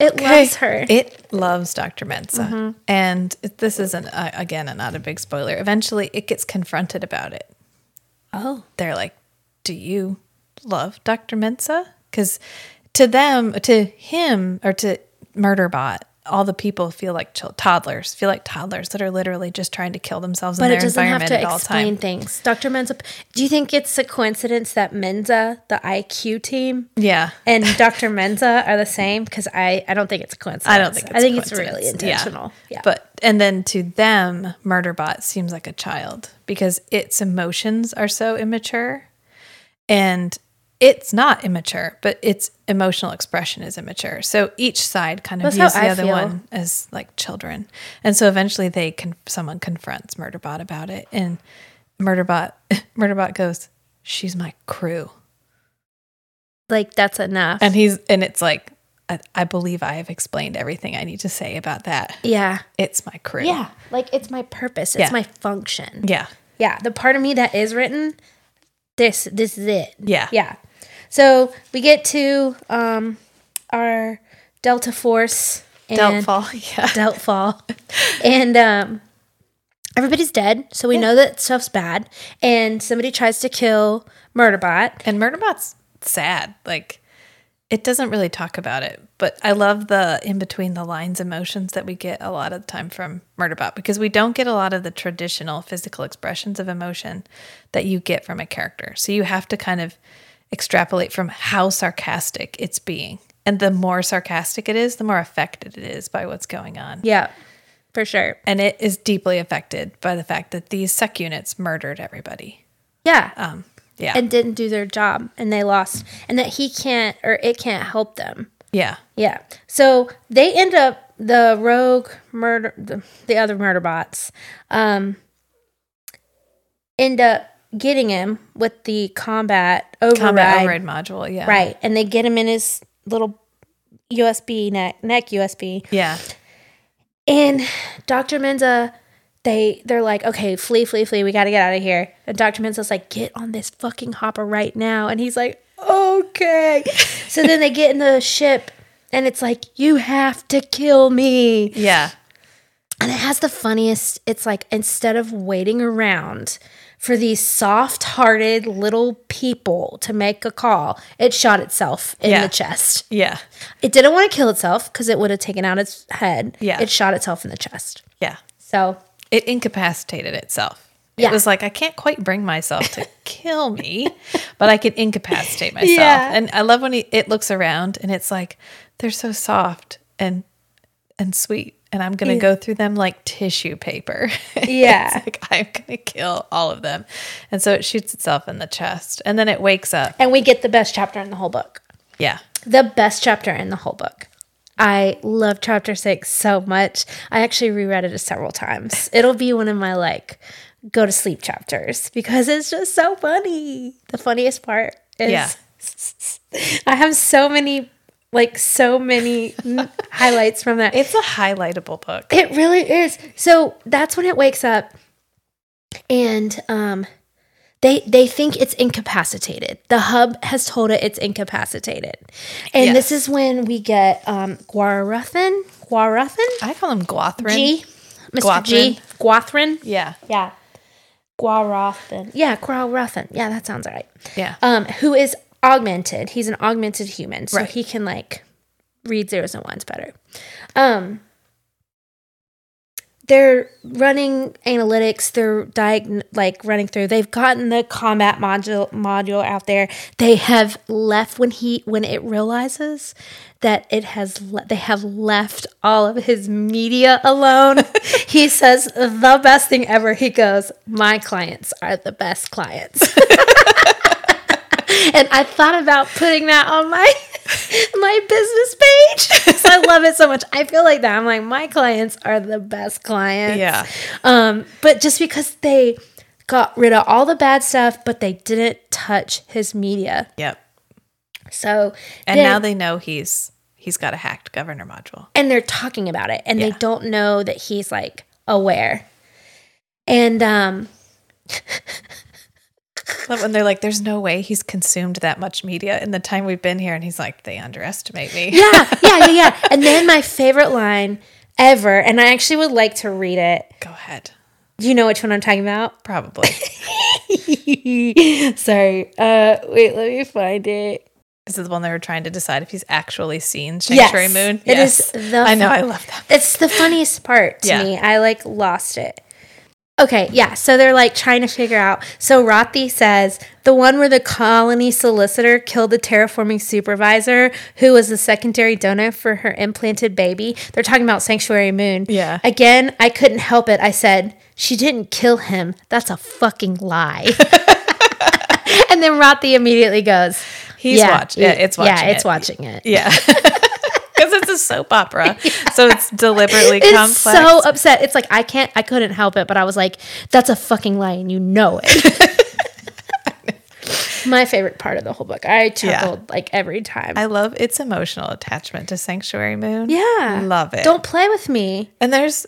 It okay, loves her. Mm-hmm. It loves Dr. Mensah. And this isn't uh, again, not a big spoiler. Eventually it gets confronted about it. oh, they're like, "Do you love Dr. Mensah?" Because to them, to him, or to Murderbot, all the people feel like toddlers, feel like toddlers that are literally just trying to kill themselves in but it doesn't have to all explain things. Dr. Mensah, do you think it's a coincidence that Mensa, the IQ team, Yeah, and Dr. Mensah are the same? Because I, I don't think it's a coincidence. I don't think. It's I think it's really coincidence. Yeah. intentional. Yeah. But and then to them, Murderbot seems like a child because its emotions are so immature, and it's not immature, but its emotional expression is immature. So each side kind of That's views the I other feel. one as like children, and so eventually they can someone confronts Murderbot about it, and Murderbot (laughs) Murderbot goes, "She's my crew," like that's enough. and he's and it's like. I, I believe I have explained everything I need to say about that. yeah. It's my crew. Yeah. Like it's my purpose. It's Yeah. my function. Yeah. Yeah, the part of me that is written, this this is it. Yeah. Yeah. So we get to um our Delta Force and Deltfall. (laughs) Yeah. Deltfall. and um everybody's dead, so we know that stuff's bad. And somebody tries to kill Murderbot. And Murderbot's sad. Like, it doesn't really talk about it, but I love the in between the lines emotions that we get a lot of the time from Murderbot because we don't get a lot of the traditional physical expressions of emotion that you get from a character. So you have to kind of extrapolate from how sarcastic it's being. And the more sarcastic it is, the more affected it is by what's going on. Yeah. For sure. And it is deeply affected by the fact that these sec units murdered everybody. Yeah. Um, yeah. and didn't do their job and they lost and that he can't or it can't help them. yeah. Yeah. So they end up the rogue murder the, the other murder bots um end up getting him with the combat override. Combat override module. Yeah. Right. And they get him in his little USB neck neck USB. Yeah. And Dr. Mensah they they're like, okay, flee, flee, flee. We got to get out of here. And Dr. Mensah's like, get on this fucking hopper right now. And he's like, okay. (laughs) so then they get in the ship, and it's like, you have to kill me. Yeah. And it has the funniest. It's like instead of waiting around for these soft-hearted little people to make a call, it shot itself in Yeah. the chest. Yeah. It didn't want to kill itself because it would have taken out its head. Yeah. It shot itself in the chest. Yeah. So It incapacitated itself. Yeah. It was like, I can't quite bring myself to (laughs) kill me, but I can incapacitate myself. Yeah. And I love when he, it looks around and it's like, they're so soft and and sweet. And I'm going to go through them like tissue paper. (laughs) Yeah. it's like, I'm going to kill all of them. And so it shoots itself in the chest. And then it wakes up. and we get the best chapter in the whole book. Yeah. The best chapter in the whole book. I love chapter six so much. I actually reread it several times. It'll be one of my like go to sleep chapters because it's just so funny. The funniest part is Yeah. (laughs) I have so many like so many (laughs) highlights from that. It's a highlightable book. It really is. So that's when it wakes up and um they they think it's incapacitated. The hub has told it it's incapacitated. And this is when we get um Gurathin, Gurathin? I call him Gwathrin. G. Mr. G. Guathrin? Yeah. Yeah. Gurathin. Yeah, Gurathin. Yeah, that sounds right. Yeah. Um, who is augmented. He's an augmented human, so Right. he can like read zeros and ones better. Um, they're running analytics. They're diag- like running through. They've gotten the combat module module out there. They have left when he when it realizes that it has le- they have left all of his media alone. (laughs) he says the best thing ever. He goes, "My clients are the best clients." (laughs) and I thought about putting that on my (laughs) my business page (laughs) because I love it so much. I feel like that. I'm like my clients are the best clients. Yeah. Um, but just because they got rid of all the bad stuff, but they didn't touch his media. Yep. So And then- now they know he's he's got a hacked governor module. and they're talking about it and they don't know that he's like aware. And um (laughs) Love when they're like, "There's no way he's consumed that much media in the time we've been here," and he's like, "They underestimate me." yeah, yeah, yeah, yeah. (laughs) And then my favorite line ever, and I actually would like to read it. Go ahead. Do you know which one I'm talking about? Probably. (laughs) Sorry. Uh wait, let me find it. This is the one they were trying to decide if he's actually seen Sanctuary Yes, Moon. it is the I know. I love that. It's the funniest part to Yeah. me. I like lost it. Okay, yeah. So they're like trying to figure out. So Ratthi says the one where the colony solicitor killed the terraforming supervisor who was the secondary donor for her implanted baby. They're talking about Sanctuary Moon. Yeah. Again, I couldn't help it. I said, she didn't kill him. That's a fucking lie. (laughs) and then Ratthi immediately goes, He's watching. Yeah, it's watching. Yeah, it's it. watching it. Yeah. (laughs) (laughs) Because it's a soap opera, (laughs) so it's deliberately It's complex. so upset. It's like I can't, I couldn't help it, but I was like, "That's a fucking lie, and you know it." (laughs) My favorite part of the whole book. I chuckled like every time. I love its emotional attachment to Sanctuary Moon. yeah, love it. Don't play with me. And there's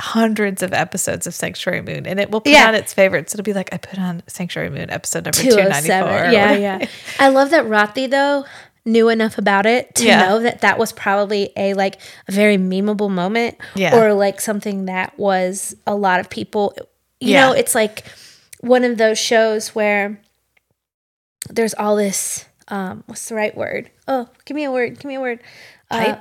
hundreds of episodes of Sanctuary Moon, and it will put Yeah. on its favorites. It'll be like I put on Sanctuary Moon episode number two oh Two ninety oh four. Yeah, yeah. (laughs) I love that Ratthi though knew enough about it to Yeah. know that that was probably a like a very memeable moment, Yeah. or like something that was a lot of people. You Yeah. know, it's like one of those shows where there's all this. Um, what's the right word? Oh, give me a word. Give me a word. Uh,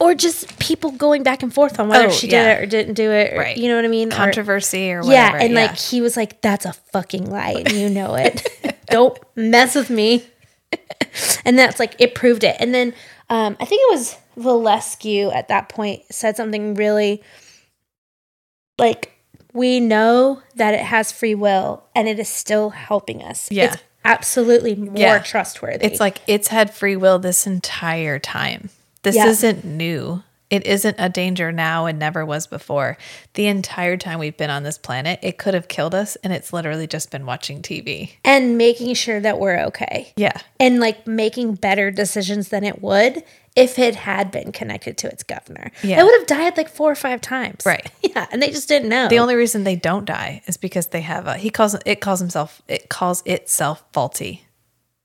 or just people going back and forth on whether Oh, she yeah. did it or didn't do it. Or, Right. You know what I mean? Controversy or yeah, whatever. and like he was like, "That's a fucking lie, and you know it. (laughs) Don't mess with me." And that's like it proved it. And then um, I think it was Volescu at that point said something really like, "We know that it has free will, and it is still helping us. Yeah. It's absolutely more Yeah. trustworthy. It's like it's had free will this entire time. This Yeah. isn't new. It isn't a danger now and never was before. The entire time we've been on this planet, it could have killed us, and it's literally just been watching TV. and making sure that we're okay." Yeah. and like making better decisions than it would if it had been connected to its governor. Yeah. It would have died like four or five times. Right. (laughs) Yeah. And they just didn't know. The only reason they don't die is because they have a he calls it calls himself it calls itself faulty.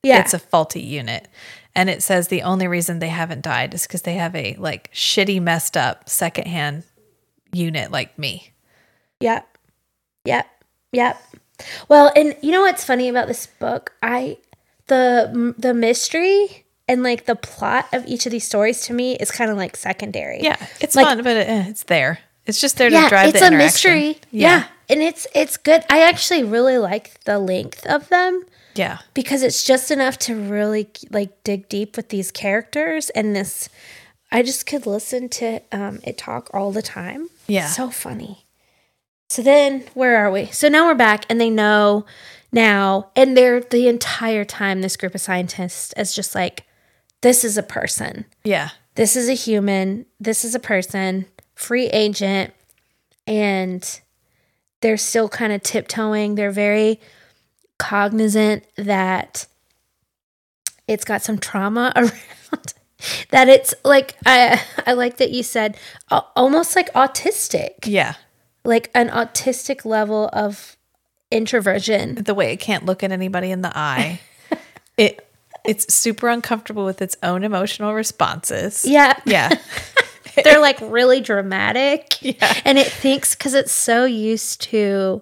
yeah. It's a faulty unit. And it says the only reason they haven't died is because they have a like shitty, messed up secondhand unit like me. Yep. Yep. Yep. Well, and you know what's funny about this book? I the the mystery and like the plot of each of these stories to me is kind of like secondary. Yeah, it's Like- fun, but it, eh, it's there. It's just there to Yeah, drive it's the a mystery. Yeah. And it's it's good. I actually really like the length of them. Yeah, because it's just enough to really like dig deep with these characters and this i just could listen to um, it talk all the time. Yeah. so funny. So then where are we? So now we're back and they know now and they're the entire time this group of scientists is just like this is a person. Yeah, this is a human. This is a person. Free agent. And they're still kind of tiptoeing. They're very cognizant that it's got some trauma (laughs) around that it's like i i like that you said a- almost like autistic yeah. like an autistic level of introversion The way it can't look at anybody in the eye, (laughs) it it's super uncomfortable with its own emotional responses. yeah yeah, (laughs) they're like really dramatic Yeah. and it thinks because it's so used to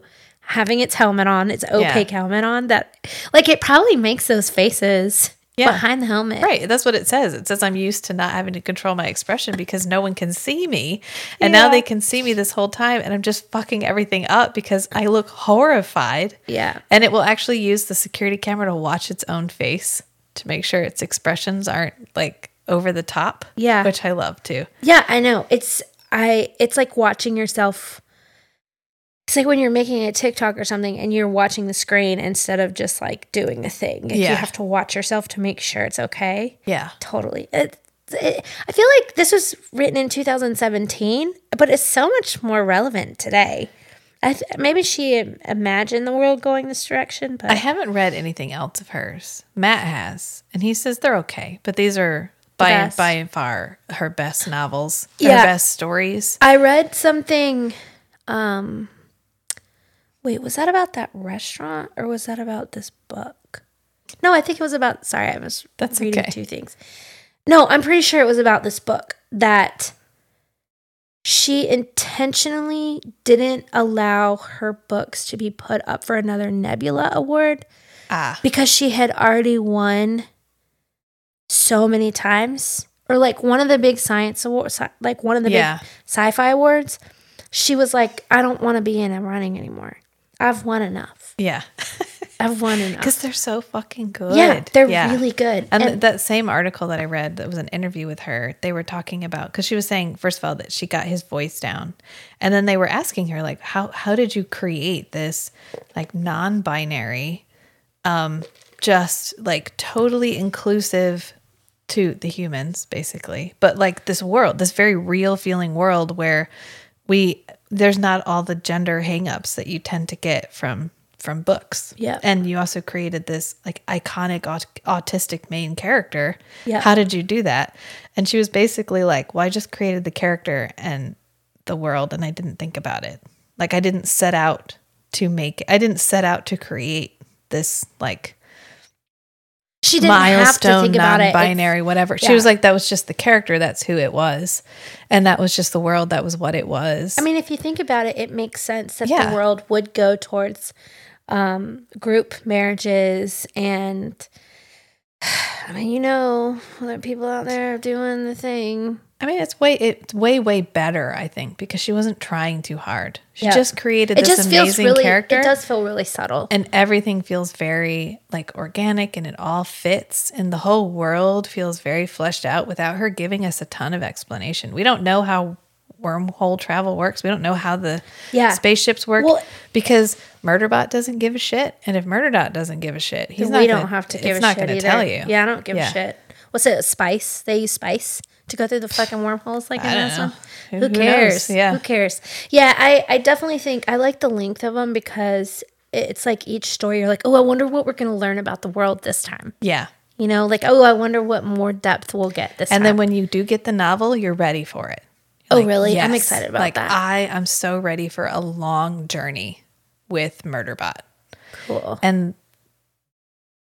having its helmet on its opaque helmet on that like it probably makes those faces Yeah. behind the helmet right. That's what it says. It says I'm used to not having to control my expression because no one can see me, and now they can see me this whole time, and I'm just fucking everything up because I look horrified. yeah And it will actually use the security camera to watch its own face to make sure its expressions aren't like over the top. Yeah. Which I love too. yeah i know it's i it's like watching yourself It's like when you're making a TikTok or something and you're watching the screen instead of just like doing the thing. Like, Yeah. You have to watch yourself to make sure it's okay. Yeah. Totally. It, it, I feel like this was written in 2017, but it's so much more relevant today. I th- maybe she imagined the world going this direction, but I haven't read anything else of hers. Matt has, and he says they're okay, but these are by best. by and far her best novels, Yeah. her best stories. I read something. Um, wait, was that about that restaurant or was that about this book? No, I think it was about. Sorry, I was That's reading okay. two things. No, I'm pretty sure it was about this book that she intentionally didn't allow her books to be put up for another Nebula Award Ah, because she had already won so many times or like one of the big science awards like one of the Yeah. big sci-fi awards she was like i don't want to be in a running anymore i've won enough. Yeah, (laughs) i've won enough. Because they're so fucking good. yeah they're really good. And, and, th- that same article that I read, that was an interview with her. They were talking about because she was saying, first of all, that she got his voice down, and then they were asking her like, how how did you create this like non-binary, um, just like totally inclusive to the humans, basically, but like this world, this very real feeling world where we there's not all the gender hangups that you tend to get from from books. Yeah. And you also created this like iconic aut- autistic main character. Yeah. How did you do that? And she was basically like, "Well, I just created the character and the world and I didn't think about it. Like I didn't set out to make I didn't set out to create this like she didn't have to think about it non-binary whatever. She yeah. was like that was just the character, that's who it was. And that was just the world, that was what it was. i mean if you think about it it makes sense that Yeah. the world would go towards um, group marriages and (sighs) i mean you know there are people out there doing the thing I mean, it's way it's way way better, I think, because she wasn't trying too hard. She Yeah. just created it this just amazing feels really character, it does feel really subtle and everything feels very like organic, and it all fits, and the whole world feels very fleshed out without her giving us a ton of explanation. We don't know how wormhole travel works. We don't know how the Yeah. spaceships work Well- because Murderbot doesn't give a shit, and if Murderbot doesn't give a shit, he's not. we gonna- don't have to give it's a not shit gonna tell you. Yeah, I don't give Yeah. a shit. What's it? Spice? They use spice to go through the fucking wormholes like in I don't this one. Who- Who, cares? knows? Yeah. Who cares? Yeah, I I definitely think I like the length of them because it's like each story you're like, oh, I wonder what we're gonna learn about the world this time. Yeah. You know, like oh, I wonder what more depth we'll get this And time. then when you do get the novel, you're ready for it. Oh, really? I'm excited about like, that. I am so ready for a long journey with Murderbot. cool. And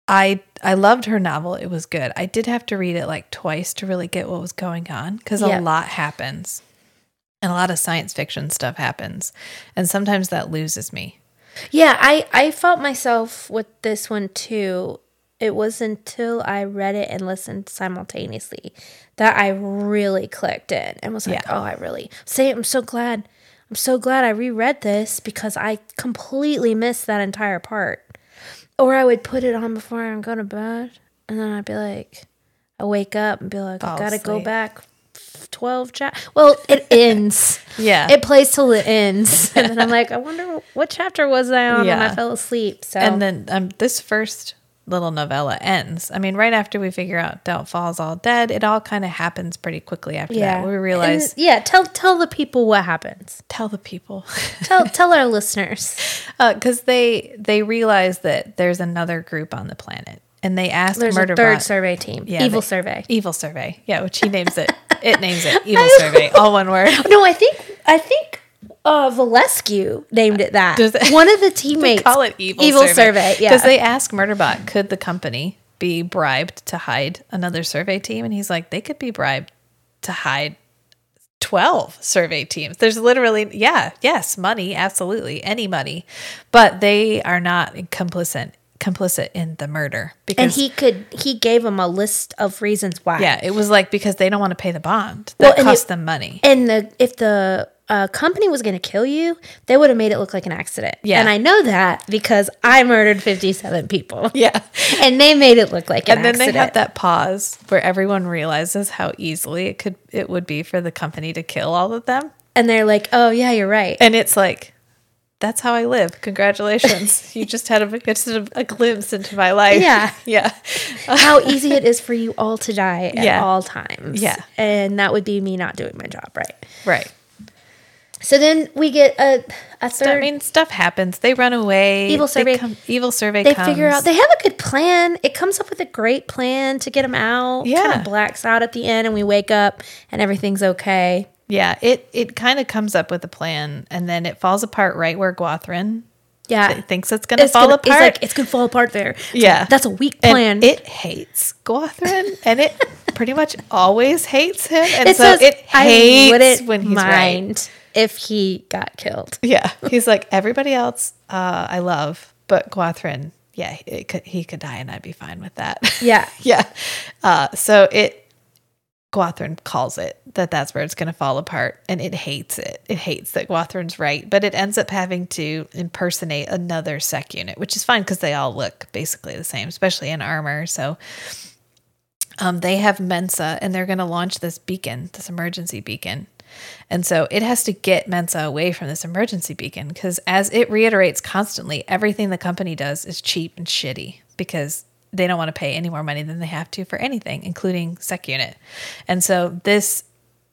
I I loved her novel. It was good. I did have to read it like twice to really get what was going on because Yeah. a lot happens. And a lot of science fiction stuff happens. And sometimes that loses me. Yeah, I I felt myself with this one too. It was until I read it and listened simultaneously that I really clicked in and was like, Yeah. "Oh, I really say I'm so glad. I'm so glad I reread this because I completely missed that entire part." Or I would put it on before I go to bed, and then I'd be like, I wake up and be like, I gotta go back twelve chat. Well, it (laughs) ends. Yeah. It plays till it ends, (laughs) and then I'm like, I wonder what chapter was I on when I fell asleep. So And then um, this first little novella ends. I mean, right after we figure out Deltfall's all dead, it all kind of happens pretty quickly after that. We realize, And, yeah. Tell tell the people what happens. tell the people. (laughs) Tell tell our listeners. Uh, because they they realize that there's another group on the planet, and they ask There's Murderbot. a third survey team. Yeah, Evil they- survey. Evil survey. Yeah, which he names it. (laughs) It names it (laughs) Evil survey. All one word. No, I think I think uh Volescu named it that. (laughs) One of the teammates Call it Evil, Evil survey. survey. Yeah. Because they ask Murderbot, could the company be bribed to hide another survey team? And he's like, they could be bribed to hide 12 survey teams. There's literally, yeah, yes, money, absolutely, any money. But they are not complicit complicit in the murder because and he could he gave him a list of reasons why. yeah, it was like because they don't want to pay the bond Well, that and cost it- them money. And the if the uh, company was going to kill you, they would have made it look like an accident. Yeah. and I know that because I murdered fifty-seven people. (laughs) Yeah. (laughs) and they made it look like an accident. And then accident. they have that pause where everyone realizes how easily it could it would be for the company to kill all of them. and they're like, "Oh yeah, you're right." And it's like that's how I live. Congratulations. (laughs) you just had a, just a, a glimpse into my life. Yeah. yeah. How easy it is for you all to die at Yeah. all times. Yeah. And that would be me not doing my job right. Right. So then we get a, a I third. I mean, stuff happens. They run away. Evil survey- come- evil survey. They comes. figure out they have a good plan. It comes up with a great plan to get them out. Yeah. Kind of blacks out at the end, and we wake up and everything's okay. Yeah, it it kind of comes up with a plan, and then it falls apart right where Guathrin Yeah. thinks it's gonna It's fall gonna- apart. It's like it's gonna fall apart there. It's like, Yeah. that's a weak and plan. it hates Guathrin, and it (laughs) pretty much always hates him, and It so says it I hates wouldn't when he's right. If he got killed. (laughs) Yeah, he's like everybody else. Uh, I love, but Guathrin, yeah, it could, he could die, and I'd be fine with that. (laughs) Yeah. yeah. Uh, so it Guathrin calls it that that's where it's going to fall apart, and it hates it. It hates that Guathrin's right, but it ends up having to impersonate another sec unit, which is fine because they all look basically the same, especially in armor. So. Um, they have Mensah and they're going to launch this beacon, this emergency beacon. And so it has to get Mensah away from this emergency beacon because, as it reiterates constantly, everything the company does is cheap and shitty because they don't want to pay any more money than they have to for anything, including Sec Unit. And so this,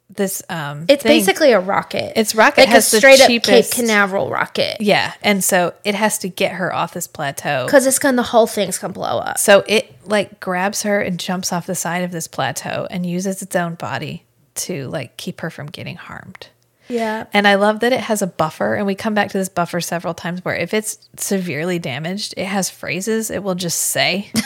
this, um, It's thing- basically a rocket. It's rocket like a has the straight up cheapest- Cape Canaveral rocket. yeah, and so it has to get her off this plateau. Because it's gonna the whole thing's gonna blow up. So it like grabs her and jumps off the side of this plateau and uses its own body to like keep her from getting harmed. Yeah. And I love that it has a buffer, and we come back to this buffer several times where if it's severely damaged, it has phrases it will just say. (laughs)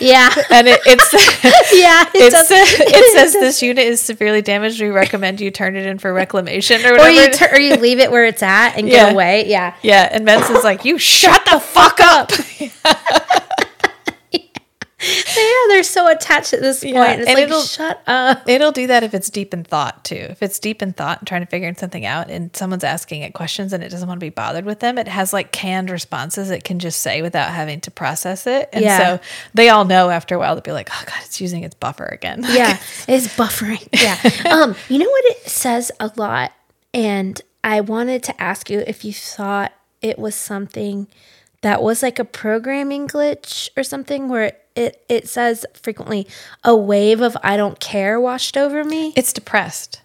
Yeah. And it, it's (laughs) yeah. It it, does. sa- it says this unit is severely damaged. We recommend you turn it in for reclamation or or you tur- or you leave it where it's at and Yeah. get away. Yeah. yeah, and Benson's like, "You (laughs) shut the fuck up." (laughs) Yeah, they're so attached at this point. Yeah, It's like, it'll- shut up. It'll do that if it's deep in thought too. If it's deep in thought and trying to figure something out and someone's asking it questions and it doesn't want to be bothered with them, it has like canned responses it can just say without having to process it. And Yeah. so they all know after a while to be like, oh God, it's using its buffer again. (laughs) Yeah, it's buffering. Yeah. (laughs) um, you know what it says a lot, and I wanted to ask you if you thought it was something that was like a programming glitch or something where it it it says frequently a wave of I don't care washed over me. It's depressed.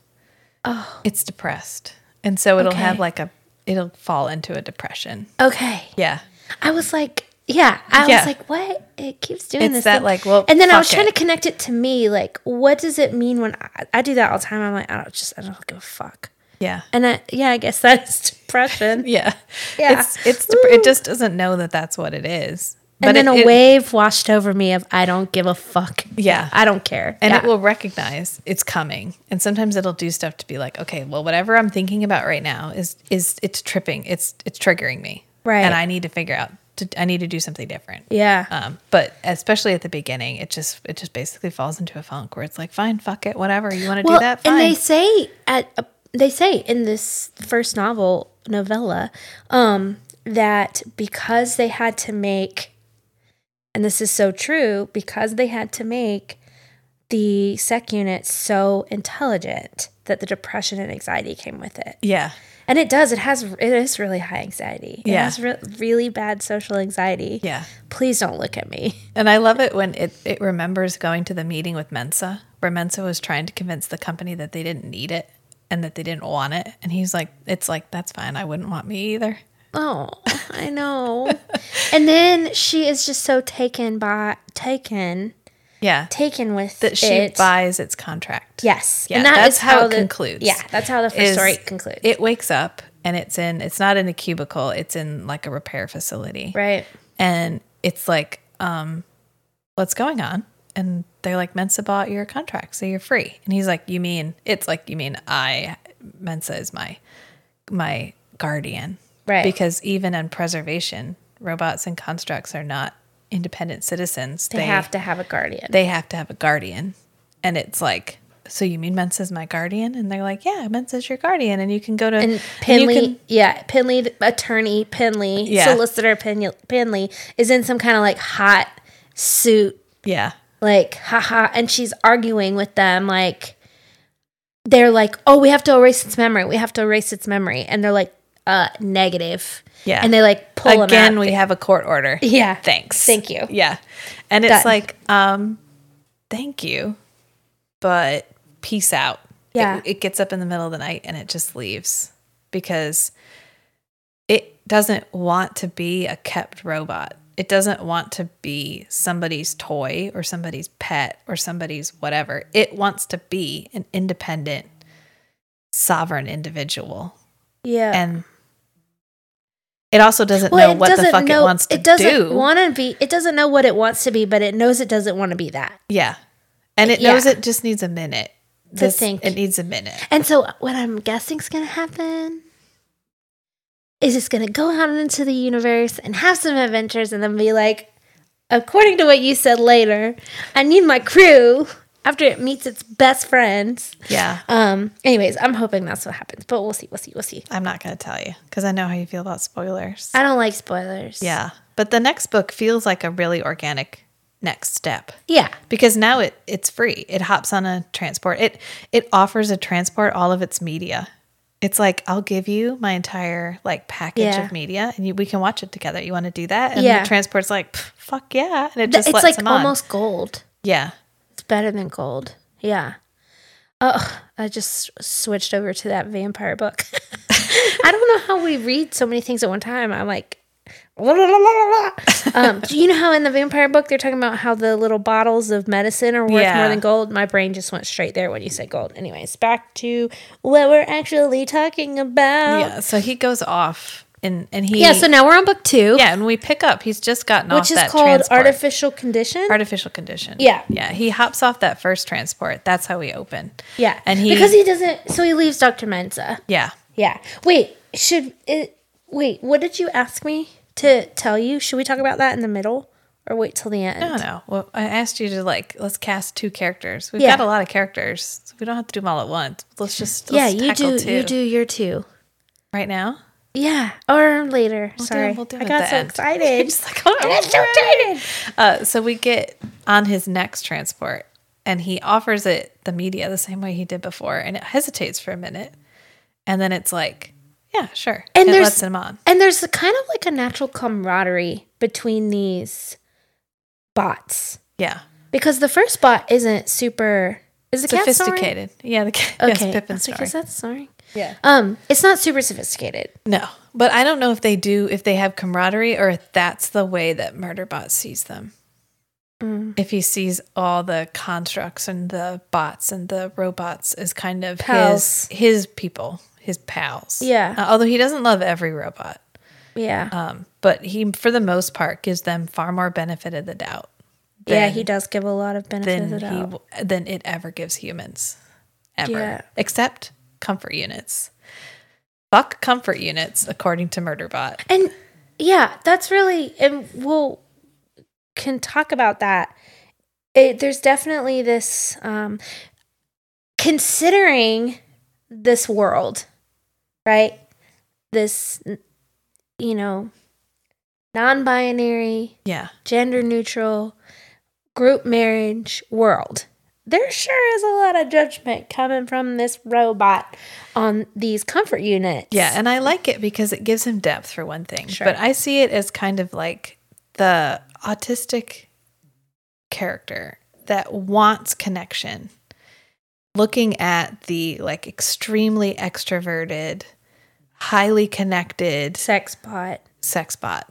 Oh. It's depressed. And so it'll have like a it'll fall into a depression. Okay. Yeah. I was like, yeah, I Yeah. was like, what? It keeps doing It's this. that, thing. like, well, and then I was trying it. to connect it to me. Like, what does it mean when I, I do that all the time? I'm like, I don't just, I don't give a fuck. Yeah. And I, yeah, I guess (laughs) that's depression. (laughs) Yeah. Yeah. It's it's dep- it just doesn't know that that's what it is. And then it- a it- wave washed over me of I don't give a fuck. Yeah. I don't care. and Yeah. it will recognize it's coming and sometimes it'll do stuff to be like okay well whatever i'm thinking about right now is is it's tripping it's it's triggering me Right. and i need to figure out to, i need to do something different Yeah. um but especially at the beginning it just it just basically falls into a funk where it's like fine fuck it whatever you want to do that fine and they say at uh, they say in this first novel novella um, that because they had to make, and this is so true, because they had to make the sec unit so intelligent that the depression and anxiety came with it. yeah And it does. It has. It is really high anxiety. It Yeah. has re- really bad social anxiety. yeah Please don't look at me. (laughs) And I love it when it, it remembers going to the meeting with Mensah, where Mensah was trying to convince the company that they didn't need it and that they didn't want it. And he's like, it's like, that's fine. I wouldn't want me either. Oh, I know. (laughs) and then she is just so taken by taken Yeah. taken with That she it. buys its contract. Yes, Yeah, and that that's is how it the, concludes. Yeah, that's how the first story concludes. It wakes up and it's in, it's not in a cubicle, it's in like a repair facility. right. And it's like, um, what's going on? And they're like, Mensah bought your contract, so you're free. And he's like, You mean it's like you mean I Mensah is my my guardian. Right. Because even in preservation, robots and constructs are not independent citizens. They, have to have a guardian. they have to have a guardian. And it's like, so you mean Mensah's my guardian? And they're like, Yeah, Mensah's your guardian. And you can go to and you Penley, can- yeah, Pin-Lee, attorney Pin-Lee, Yeah. solicitor Pin-Lee, Penley is in some kind of like hot suit, yeah. like haha, and she's arguing with them like they're like, oh, we have to erase its memory, we have to erase its memory, and they're like, uh negative. Yeah. And they like pull Again, out. we have a court order. Yeah. Thanks. Thank you. Yeah. And it's Done. like, um, thank you, but peace out. Yeah. It, it gets up in the middle of the night and it just leaves because it doesn't want to be a kept robot. It doesn't want to be somebody's toy or somebody's pet or somebody's whatever. It wants to be an independent, sovereign individual. Yeah. And it also doesn't Well, know what the doesn't fuck know- it wants to it doesn't do. want to be it doesn't know what it wants to be, but it knows it doesn't want to be that. Yeah. And it Yeah. knows it just needs a minute. To think. It needs a minute. And so what I'm guessing is going to happen is it's going to go out into the universe and have some adventures and then be like, according to what you said later, I need my crew after it meets its best friends. Yeah. Um. Anyways, I'm hoping that's what happens, but we'll see. We'll see. We'll see. I'm not going to tell you because I know how you feel about spoilers. I don't like spoilers. yeah. But the next book feels like a really organic next step Yeah. because now it it's free. It hops on a transport. It it offers a transport all of its media. It's like I'll give you my entire like package Yeah. of media and you, we can watch it together. You want to do that? And Yeah. the transport's like fuck yeah, and it just it's like almost gold. yeah. Better than gold. Yeah. Oh, I just switched over to that vampire book. (laughs) I don't know how we read so many things at one time. I'm like, la, la, la. um, do you know how in the vampire book they're talking about how the little bottles of medicine are worth Yeah. more than gold? My brain just went straight there when you said gold. Anyways, back to what we're actually talking about. Yeah. So he goes off and and he Yeah, so now we're on book two, Yeah, and we pick up. He's just gotten off which is that called transport. artificial condition. artificial condition. Yeah. yeah. He hops off that first transport. That's how we open. yeah, and he because he doesn't. So he leaves Doctor Mensah. yeah. Yeah. Wait, should it wait, what did you ask me to tell you? Should we talk about that in the middle or wait till the end? No, don't. Well, I asked you to like let's cast two characters. We've Yeah. got a lot of characters, so we don't have to do them all at once. Let's just yeah, let's you tackle do two. you do your two. right now. Yeah, or later. do Sorry. it- we'll do I got so end. (laughs) excited. Just like, oh, I got so excited. Uh, so we get on his next transport, and he offers it the media the same way he did before, and it hesitates for a minute, and then it's like, yeah, sure, And it there's- lets him on. And there's a kind of like a natural camaraderie between these bots. Yeah, Because the first bot isn't super is the cat sophisticated. Yeah, the cat. (laughs) Okay. Yes, Pippin I like, is that snoring? Yeah. Um, it's not super sophisticated. No, but I don't know if they do, if they have camaraderie or if that's the way that Murderbot sees them. Mm. If he sees all the constructs and the bots and the robots as kind of Pals. his his people, his pals. Yeah. Uh, although he doesn't love every robot, Yeah. um, but he, for the most part, gives them far more benefit of the doubt. yeah, he does give a lot of benefit of the doubt. w- than it ever gives humans, ever, Yeah. except comfort units. Fuck comfort units, according to Murderbot. And yeah, that's really, and we'll can talk about that. It, there's definitely this, um, considering this world, right? This, you know, non binary, Yeah. gender neutral, group marriage world. There sure is a lot of judgment coming from this robot on these comfort units. Yeah, and I like it because it gives him depth for one thing. Sure. But I see it as kind of like the autistic character that wants connection. Looking at the like extremely extroverted, highly connected sex bot. sex bot.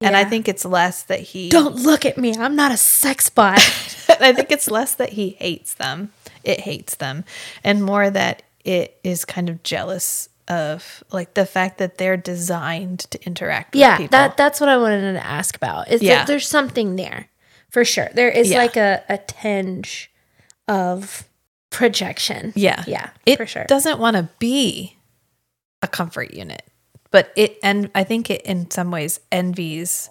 And I think it's less that he Don't look at me. I'm not a sex bot. (laughs) I think it's less that he hates them. It hates them. And more that it is kind of jealous of like the fact that they're designed to interact with yeah, that that's what I wanted to ask about. Is Yeah. that there's something there for sure. There is Yeah. like a, a tinge of projection. yeah. Yeah, It for sure. doesn't want to be a comfort unit. But it and I think it in some ways envies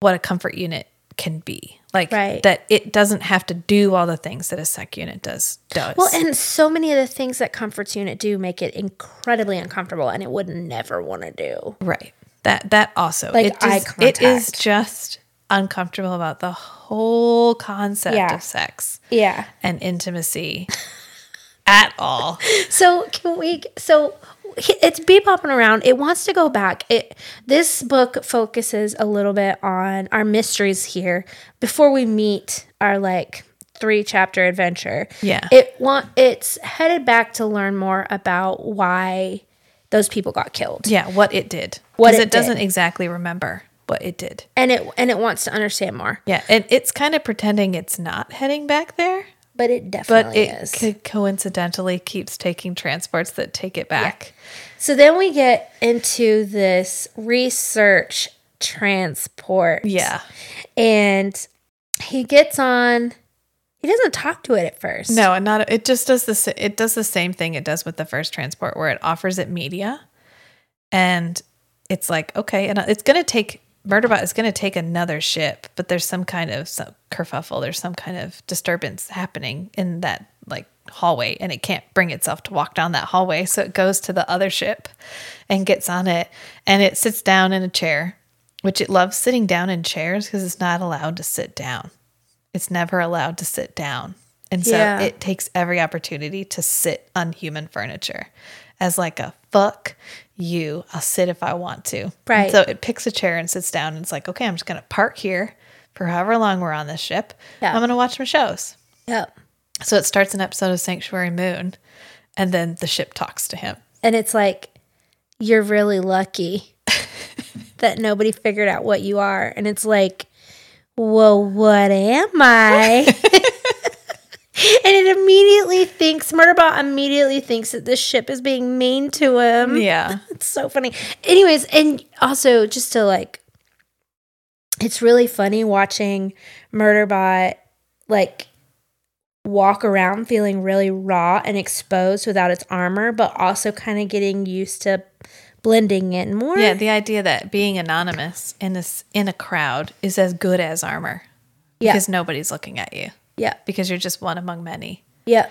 what a comfort unit can be. Like Right. that it doesn't have to do all the things that a sec unit does does. Well, and so many of the things that comforts unit do make it incredibly uncomfortable, and it would never want to do. Right. That that also Like it just, it is just uncomfortable about the whole concept Yeah. of sex Yeah. and intimacy (laughs) at all. So can we? So it's bebopping around. It wants to go back. It this book focuses a little bit on our mysteries here before we meet our like three chapter adventure. Yeah. It want it's headed back to learn more about why those people got killed. Yeah, what it did. What Because it it doesn't did. exactly remember what it did. And it and it wants to understand more. Yeah, and it's kind of pretending it's not heading back there, But it but definitely it is. co- coincidentally keeps taking transports that take it back. So then we get into this research transport. Yeah. And he gets on he doesn't talk to it at first. No, and not it just does the it does the same thing it does with the first transport where it offers it media and it's like okay and it's going to take Murderbot is going to take another ship, but there's some kind of some kerfuffle, there's some kind of disturbance happening in that like hallway and it can't bring itself to walk down that hallway, so it goes to the other ship and gets on it and it sits down in a chair, which it loves sitting down in chairs because it's not allowed to sit down. It's never allowed to sit down. And so Yeah. it takes every opportunity to sit on human furniture as like a fuck you. I'll sit if I want to. And Right. so it picks a chair and sits down and it's like, okay, I'm just going to park here for however long we're on this ship. Yeah. I'm going to watch my shows. Yep. So it starts an episode of Sanctuary Moon and then the ship talks to him. And it's like you're really lucky (laughs) that nobody figured out what you are. And it's like, well, what am I? (laughs) (laughs) and it immediately thinks, Murderbot immediately thinks that this ship is being mean to him. Yeah. (laughs) It's so funny. Anyways, and also just to like, it's really funny watching Murderbot like walk around feeling really raw and exposed without its armor, but also kind of getting used to blending in more. Yeah, the idea that being anonymous in this in a crowd is as good as armor Yeah. because nobody's looking at you yeah, because you're just one among many. yeah,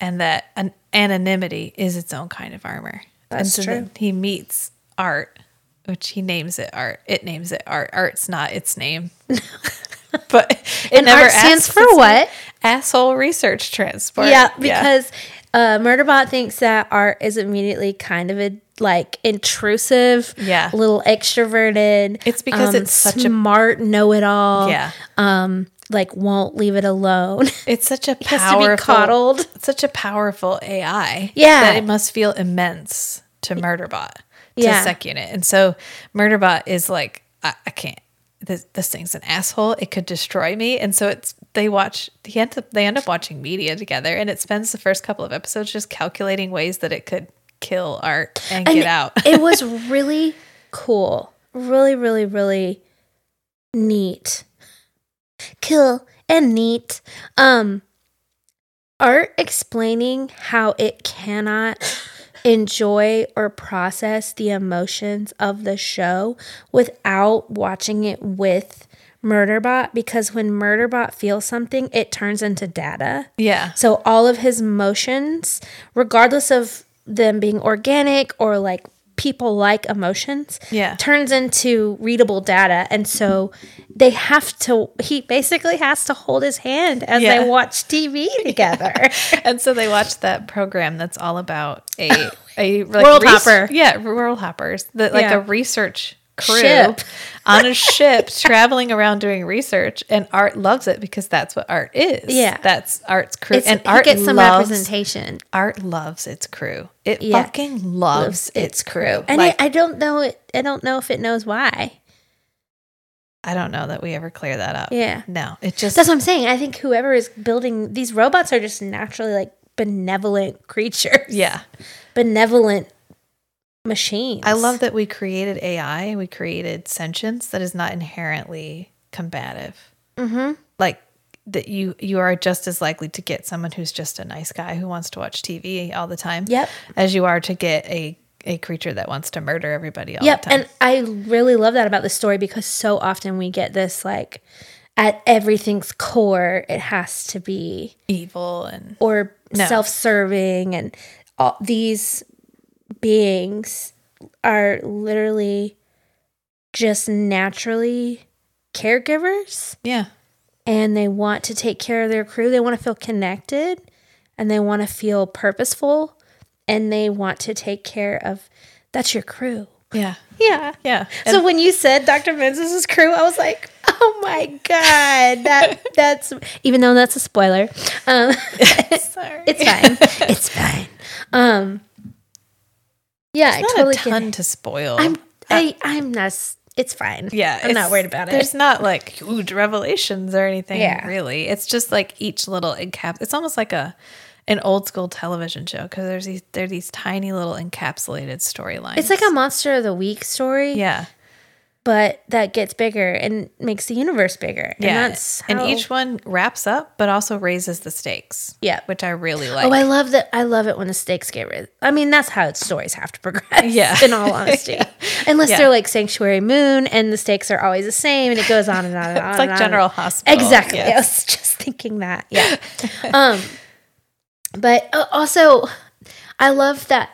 and that an anonymity is its own kind of armor. and That's so true. then he meets Art, which he names it Art. It names it Art. Art's not its name. (laughs) but it And never art stands for what? Asshole research transport. yeah. Because uh, Murderbot thinks that Art is immediately kind of a like intrusive, Yeah. a little extroverted. um, It's because it's such a- smart know-it-all. Yeah. um, like won't leave it alone. (laughs) It's such a has to be powerful, coddled. it's such a powerful AI. Yeah. that it must feel immense to Murderbot to Yeah. sec unit, and so Murderbot is like, I, I can't. This, this thing's an asshole. It could destroy me, and so it's they watch. He ends up they end up watching media together, and it spends the first couple of episodes just calculating ways that it could kill Art and, And get out. it was (laughs) really cool. Really, really, really neat. Cool and neat. Um art explaining how it cannot enjoy or process the emotions of the show without watching it with Murderbot because when Murderbot feels something, it turns into data. yeah, So all of his motions, regardless of them being organic or like people like emotions, Yeah. turns into readable data. And so they have to he basically has to hold his hand as Yeah. they watch TV (laughs) together. and so they watch that program that's all about a (laughs) a like World res- hopper. Yeah, world hoppers. That like Yeah. a research crew Ship. (laughs) on a ship traveling around doing research, and Art loves it because that's what art is. Yeah. that's Art's crew, It's, and Art gets some loves representation. Art loves its crew. It Yeah. fucking loves its crew. And like, I don't know it I don't know if it knows why. I don't know that we ever clear that up. Yeah. no, it just That's what I'm saying. I think whoever is building these robots are just naturally like benevolent creatures. yeah. Benevolent machines. I love that we created AI, we created sentience that is not inherently combative. Mm-hmm. Like that you you are just as likely to get someone who's just a nice guy who wants to watch TV all the time, Yep. as you are to get a a creature that wants to murder everybody all Yep, the time. and I really love that about the story because so often we get this like at everything's core it has to be Evil and or No. self-serving and all these beings are literally just naturally caregivers yeah, and they want to take care of their crew. They want to feel connected and they want to feel purposeful and they want to take care of that's your crew. Yeah. Yeah. Yeah. so when you said Dr. Mensah's crew, I was like, "Oh my god, that (laughs) that's even though that's a spoiler, um, (laughs) sorry. (laughs) it's fine, it's fine." Um, yeah, I not totally a ton to spoil. I'm uh, I I'm not. It's fine. yeah, I'm not worried about it. There's not like huge revelations or anything. Yeah. really. It's just like each little encap. It's almost like a an old school television show because there's these there are these tiny little encapsulated storylines. It's like a monster of the week story, yeah, but that gets bigger and makes the universe bigger. And yeah, that's and each one wraps up, but also raises the stakes. Yeah. which I really like. Oh, I love that. I love it when the stakes get rid. I mean, that's how stories have to progress. Yeah. (laughs) In all honesty, (laughs) unless Yeah. they're like Sanctuary Moon and the stakes are always the same and it goes on and on and (laughs) on. it's like and on. General Hospital. Exactly. I yes. was just thinking that. Yeah. um, but uh, also, I love that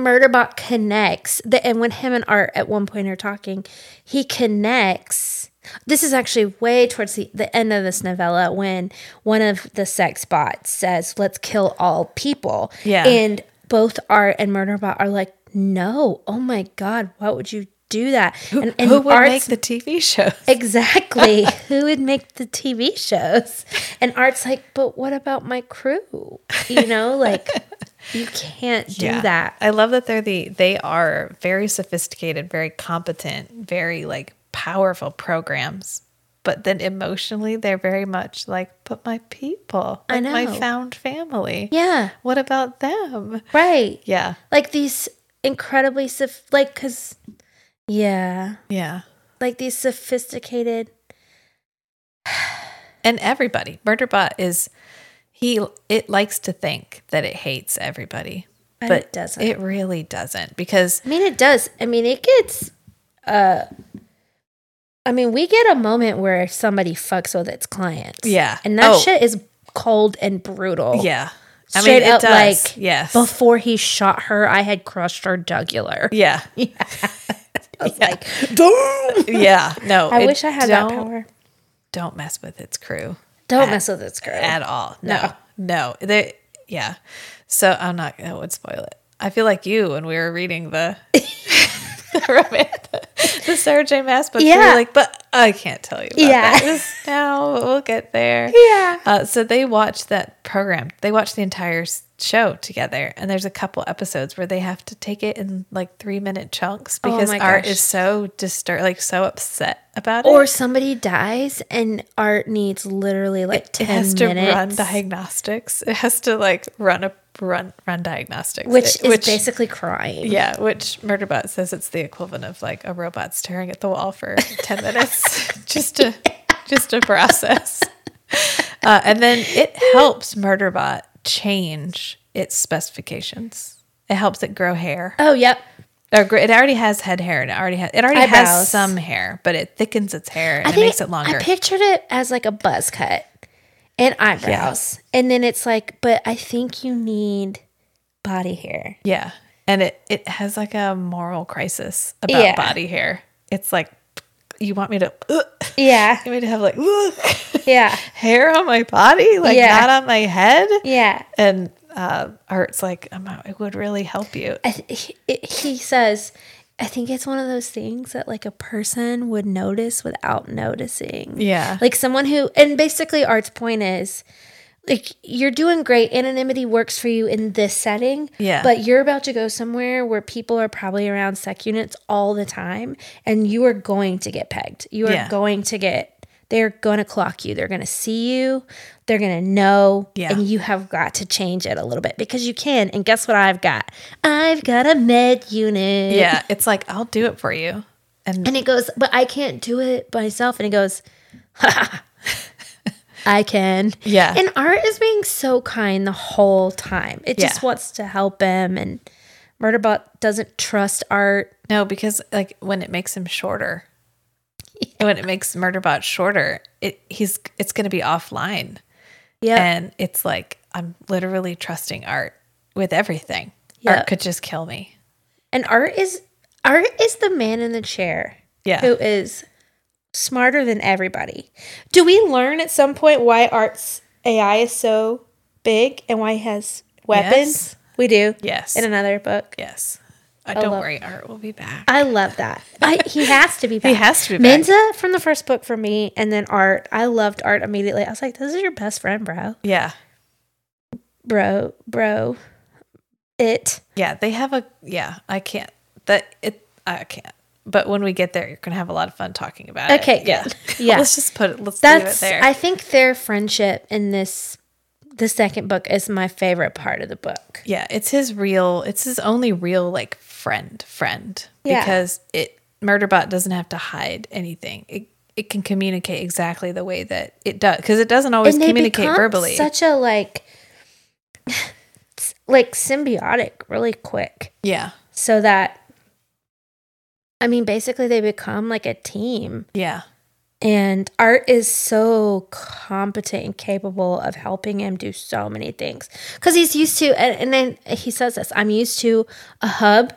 Murderbot connects. The, and when him and Art at one point are talking, he connects. This is actually way towards the, the end of this novella when one of the sex bots says, Let's kill all people. Yeah. And both Art and Murderbot are like, No, oh my God, why would you do that? and, and Who would Art's make the TV show? (laughs) Exactly. Who would make the TV shows? And Art's like, but what about my crew? You know, like (laughs) you can't do Yeah. that. I love that they're the they are very sophisticated, very competent, very like powerful programs. But then emotionally they're very much like, but my people, I like my found family. Yeah. What about them? Right. Yeah. Like these incredibly soph- like cuz yeah, Yeah. like these sophisticated And everybody. Murderbot is he it likes to think that it hates everybody. But it doesn't. It really doesn't because I mean it does. I mean it gets uh I mean we get a moment where somebody fucks with its clients. Yeah. And that Oh. shit is cold and brutal. yeah. I. Straight mean, it up, does. like, yes. Before he shot her, I had crushed her jugular. yeah. (laughs) I was like, "Damn!" (laughs) Yeah. (laughs) No. I wish I had that power. Don't mess with its crew. Don't at- mess with this girl. at all. No, no. They, yeah. So I'm not. That would spoil it. I feel like you when we were reading the (laughs) the romance, the Sarah J. Maas book. Yeah. like, but I can't tell you. About Yeah. that just now. but We'll get there. (laughs) Yeah. Uh, so they watched that program. They watched the entire show together, and there's a couple episodes where they have to take it in like three minute chunks Oh because my Art is so disturbed, like so upset about it. Or somebody dies and Art needs literally like it 10 has to run diagnostics. It has to like run a run run diagnostics, which It- is basically crying. yeah, which Murderbot says it's the equivalent of like a robot staring at the wall for (laughs) ten minutes just to just to process. Uh, and then it helps Murderbot change its specifications. It helps it grow hair. Oh, yep. Or it already has head hair, and it already has it already Eyebrows. has some hair, but it thickens its hair and it makes it longer. I pictured it as like a buzz cut and eyebrows. And then it's like, but I think you need body hair. Yeah. And it, it has like a moral crisis about Yeah. body hair. It's like, you want me to, ugh, Yeah. (laughs) you want me to have like ugh, Yeah. (laughs) hair on my body, like Yeah. not on my head? Yeah. And uh, Art's like, it would really help you. I th- he, he says, I think it's one of those things that like a person would notice without noticing. Yeah. Like someone who, and basically Art's point is, like you're doing great. Anonymity works for you in this setting. Yeah. But you're about to go somewhere where people are probably around sec units all the time, and you are going to get pegged. You are Yeah. going to get. They're going to clock you. They're going to see you. They're going to know. Yeah. And you have got to change it a little bit because you can. And guess what I've got? I've got a med unit. Yeah. It's like, I'll do it for you. And And it goes, but I can't do it myself. And it goes, (laughs) I can. Yeah. And Art is being so kind the whole time. It just Yeah. wants to help him. And Murderbot doesn't trust Art. no, because like when it makes him shorter, when it makes Murderbot shorter, it he's it's going to be offline. Yeah. And it's like, I'm literally trusting Art with everything. Yeah. Art could just kill me. And Art is Art is the man in the chair Yeah. who is smarter than everybody. Do we learn at some point why Art's AI is so big and why he has weapons? Yes. We do. Yes. In another book. yes. Uh, don't love- worry, Art will be back. I love that. I, he has to be (laughs) back. He has to be back. Mensah from the first book for me, and then Art. I loved Art immediately. I was like, this is your best friend, bro. yeah. Bro, bro. It. Yeah. They have a, yeah, I can't. That, it, I can't. But when we get there, you're to have a lot of fun talking about it. Okay, Yeah. (laughs) Yeah. let's just put it, let's leave it That's, there. I think their friendship in this, the second book is my favorite part of the book. Yeah, it's his real. It's his only real like friend friend Yeah. because it Murderbot doesn't have to hide anything. It it can communicate exactly the way that it does because it doesn't always communicate verbally. such a like, (laughs) like symbiotic really quick. yeah, So that, I mean, basically they become like a team. yeah, And Art is so competent and capable of helping him do so many things because he's used to. And, and then he says this: "I'm used to a hub.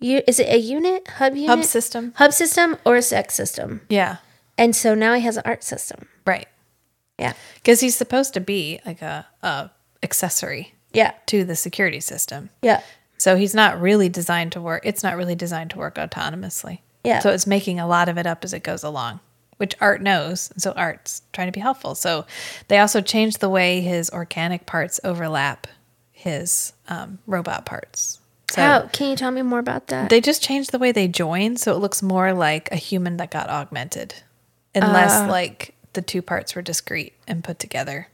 You is it a unit hub unit hub system. hub system or a sec system?" Yeah, And so now he has an art system. right. Yeah, Because he's supposed to be like a, a accessory yeah, to the security system. yeah, So he's not really designed to work. It's not really designed to work autonomously. Yeah. So it's making a lot of it up as it goes along, which Art knows. So Art's trying to be helpful. So they also changed the way his organic parts overlap his um, robot parts. So How can you tell me more about that? they just changed the way they join, so it looks more like a human that got augmented, and less Ah. like the two parts were discrete and put together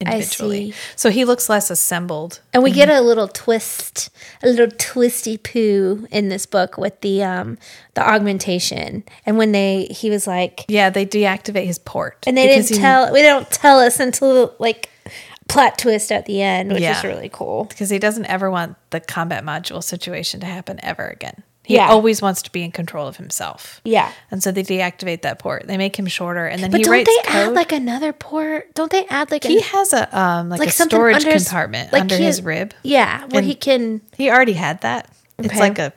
individually. see. So he looks less assembled. And we get a little twist, a little twisty poo in this book with the um the augmentation. And when they he was like Yeah, they deactivate his port, and they didn't he- tell we don't tell us until like plot twist at the end, which Yeah. is really cool. because he doesn't ever want the combat module situation to happen ever again. He Yeah. always wants to be in control of himself. Yeah. And so they deactivate that port. They make him shorter, and then But he don't writes they code. add like another port? Don't they add like a he an, has a um like, like a storage under his- compartment like under he- his rib. yeah, where and- he can He already had that. It's like a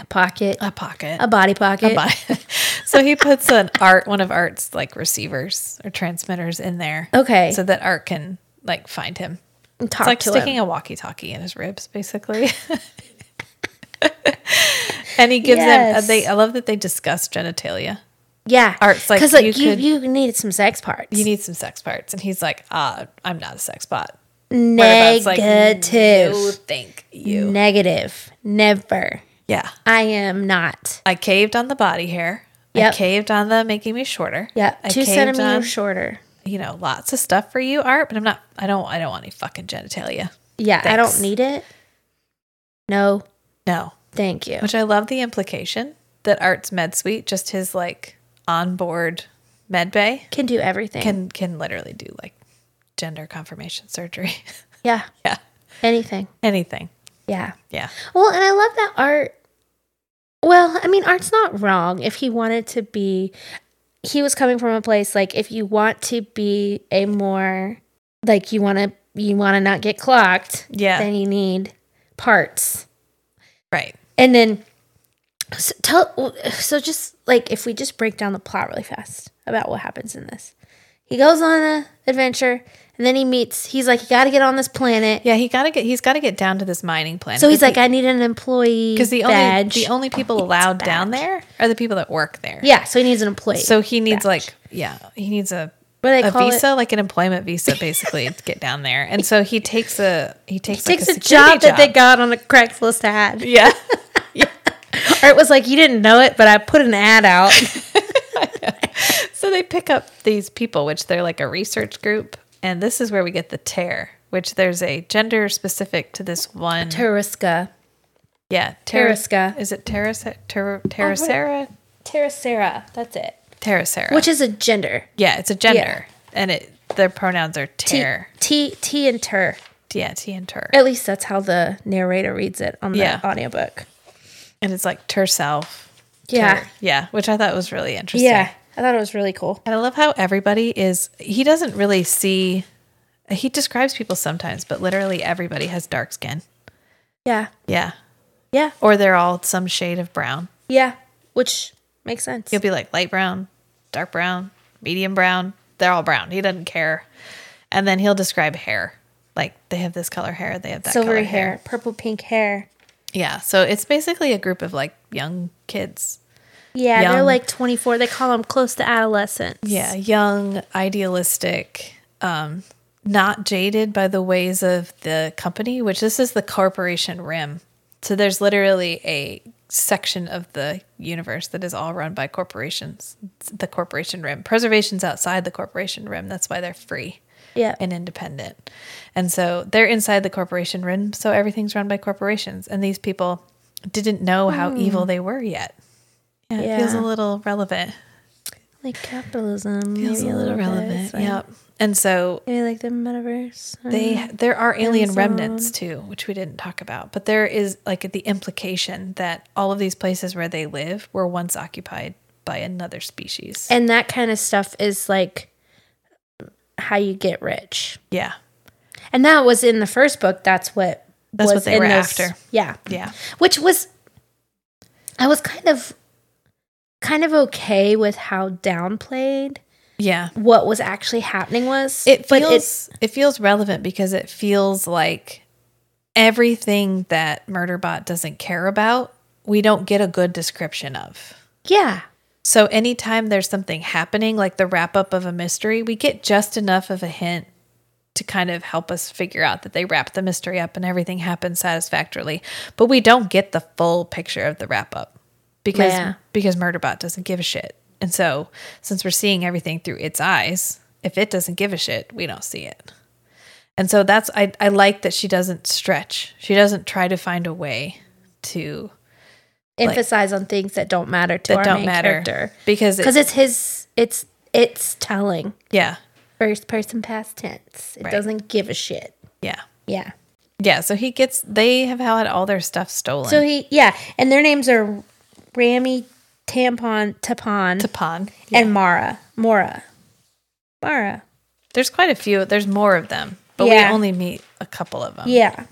a pocket, a pocket. a body pocket. Bye. (laughs) so he puts an art one of art's like receivers or transmitters in there. Okay. So that art can like find him. and It's like sticking him. a walkie-talkie in his ribs, basically. (laughs) (laughs) and he gives Yes. them. They. I love that they discuss genitalia. Yeah, Art's like, because like you you could- you needed some sex parts. You need some sex parts, and he's like, "Ah, I'm not a sex bot." Negative, no, thank you. negative, never. Yeah, I am not. I caved on the body hair. I caved on the making me shorter. Yeah, I two centimeters on, shorter. You know, lots of stuff for you, art, but I'm not. I don't. I don't want any fucking genitalia. Yeah, I don't need it. No, No. thank you. Which I love the implication that Art's med suite, just his like onboard med bay, Can do everything. can can literally do like gender confirmation surgery. (laughs) yeah, yeah. anything. Anything. Yeah. Yeah. Well, and I love that art. Well, I mean, art's not wrong. If he wanted to be, he was coming from a place like if you want to be a more like you want to you want to not get clocked, Yeah. then you need parts. Right. And then so tell so just like if we just break down the plot really fast about what happens in this. He goes on a adventure and then he meets he's like you got to get on this planet. Yeah, he gotta get he's gotta get down to this mining planet. So he's like I need an employee because the only the only people (laughs) allowed down there are the people that work there. Yeah, so he needs an employee. So he needs badge. like yeah, he needs a what do a visa, it? like an employment visa, basically to get down there. And so he takes a he takes like Takes a, a security job, that they got on a Craigslist ad. (laughs) Yeah. or it was like, you didn't know it, but I put an ad out. (laughs) So they pick up these people, which they're like a research group, and this is where we get the tear, which there's a gender specific to this one. Tariska. yeah, Ter-. Is it Terrace? Ter- oh, Terracera? Terracera. That's it. Terracera. Which is a gender. yeah, it's a gender, and it their pronouns are T, tear. T, T and ter. yeah, T and ter, At least that's how the narrator reads it on the Yeah. audiobook. and it's like terself. Yeah. ter- yeah, which I thought was really interesting. Yeah. I thought it was really cool. And I love how everybody is, he doesn't really see, he describes people sometimes, but literally everybody has dark skin. Yeah. Yeah. Yeah. Or they're all some shade of brown. Yeah. Which makes sense. He'll be like light brown, dark brown, medium brown. They're all brown. He doesn't care. And then he'll describe hair. Like they have this color hair, they have that Silvery color hair, purple pink hair. Yeah, so it's basically a group of like young kids. Yeah, they're like 24. They call them close to adolescence. Yeah, young, idealistic, um, not jaded by the ways of the company, which this is the corporation rim. So there's literally a section of the universe that is all run by corporations. It's the corporation rim. Preservation's outside the corporation rim. That's why they're free Yeah. and independent. And so they're inside the corporation rim, so everything's run by corporations. And these people didn't know how hmm. evil they were yet. Yeah, it feels a. Little relevant. like capitalism. Feels a little bit, relevant. Yep. And so Maybe like the metaverse. They uh, there are alien Amazon. remnants too, which we didn't talk about. But there is like the implication that all of these places where they live were once occupied by another species. and that kind of stuff is like how you get rich. yeah. And that was in the first book. That's what That's what they were those- after. Yeah. Yeah. Which was I was kind of kind of okay with how downplayed Yeah. what was actually happening was. It feels it, feels relevant because it feels like everything that Murderbot doesn't care about, we don't get a good description of. yeah. So anytime there's something happening, like the wrap up of a mystery, we get just enough of a hint to kind of help us figure out that they wrap the mystery up and everything happens satisfactorily. But we don't get the full picture of the wrap up because Yeah. because Murderbot doesn't give a shit. And so since we're seeing everything through its eyes, if it doesn't give a shit, we don't see it. And so that's I I like that she doesn't stretch. She doesn't try to find a way to Emphasize on things that don't matter to that our don't main matter character. because Because it, it's his it's it's telling. yeah First person past tense. It Right. doesn't give a shit. yeah Yeah. Yeah, so he gets they have had all their stuff stolen. So he yeah, and their names are Rami, Tampon, Tapan, Tapan. and Mara. Mora. Mara. There's quite a few. There's more of them, but Yeah. we only meet a couple of them. Yeah.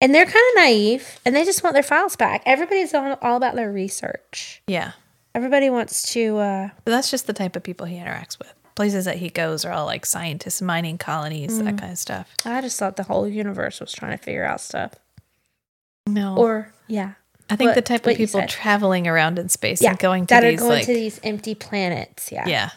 And they're kind of naive and they just want their files back. Everybody's all, all about their research. Yeah. Everybody wants to uh But that's just the type of people he interacts with. Places that he goes are all like scientists, mining colonies, Mm. that kind of stuff. I just thought the whole universe was trying to figure out stuff. No. Or yeah. I think what- the type of people traveling around in space Yeah. and going to that these are going like to these empty planets. Yeah. Yeah.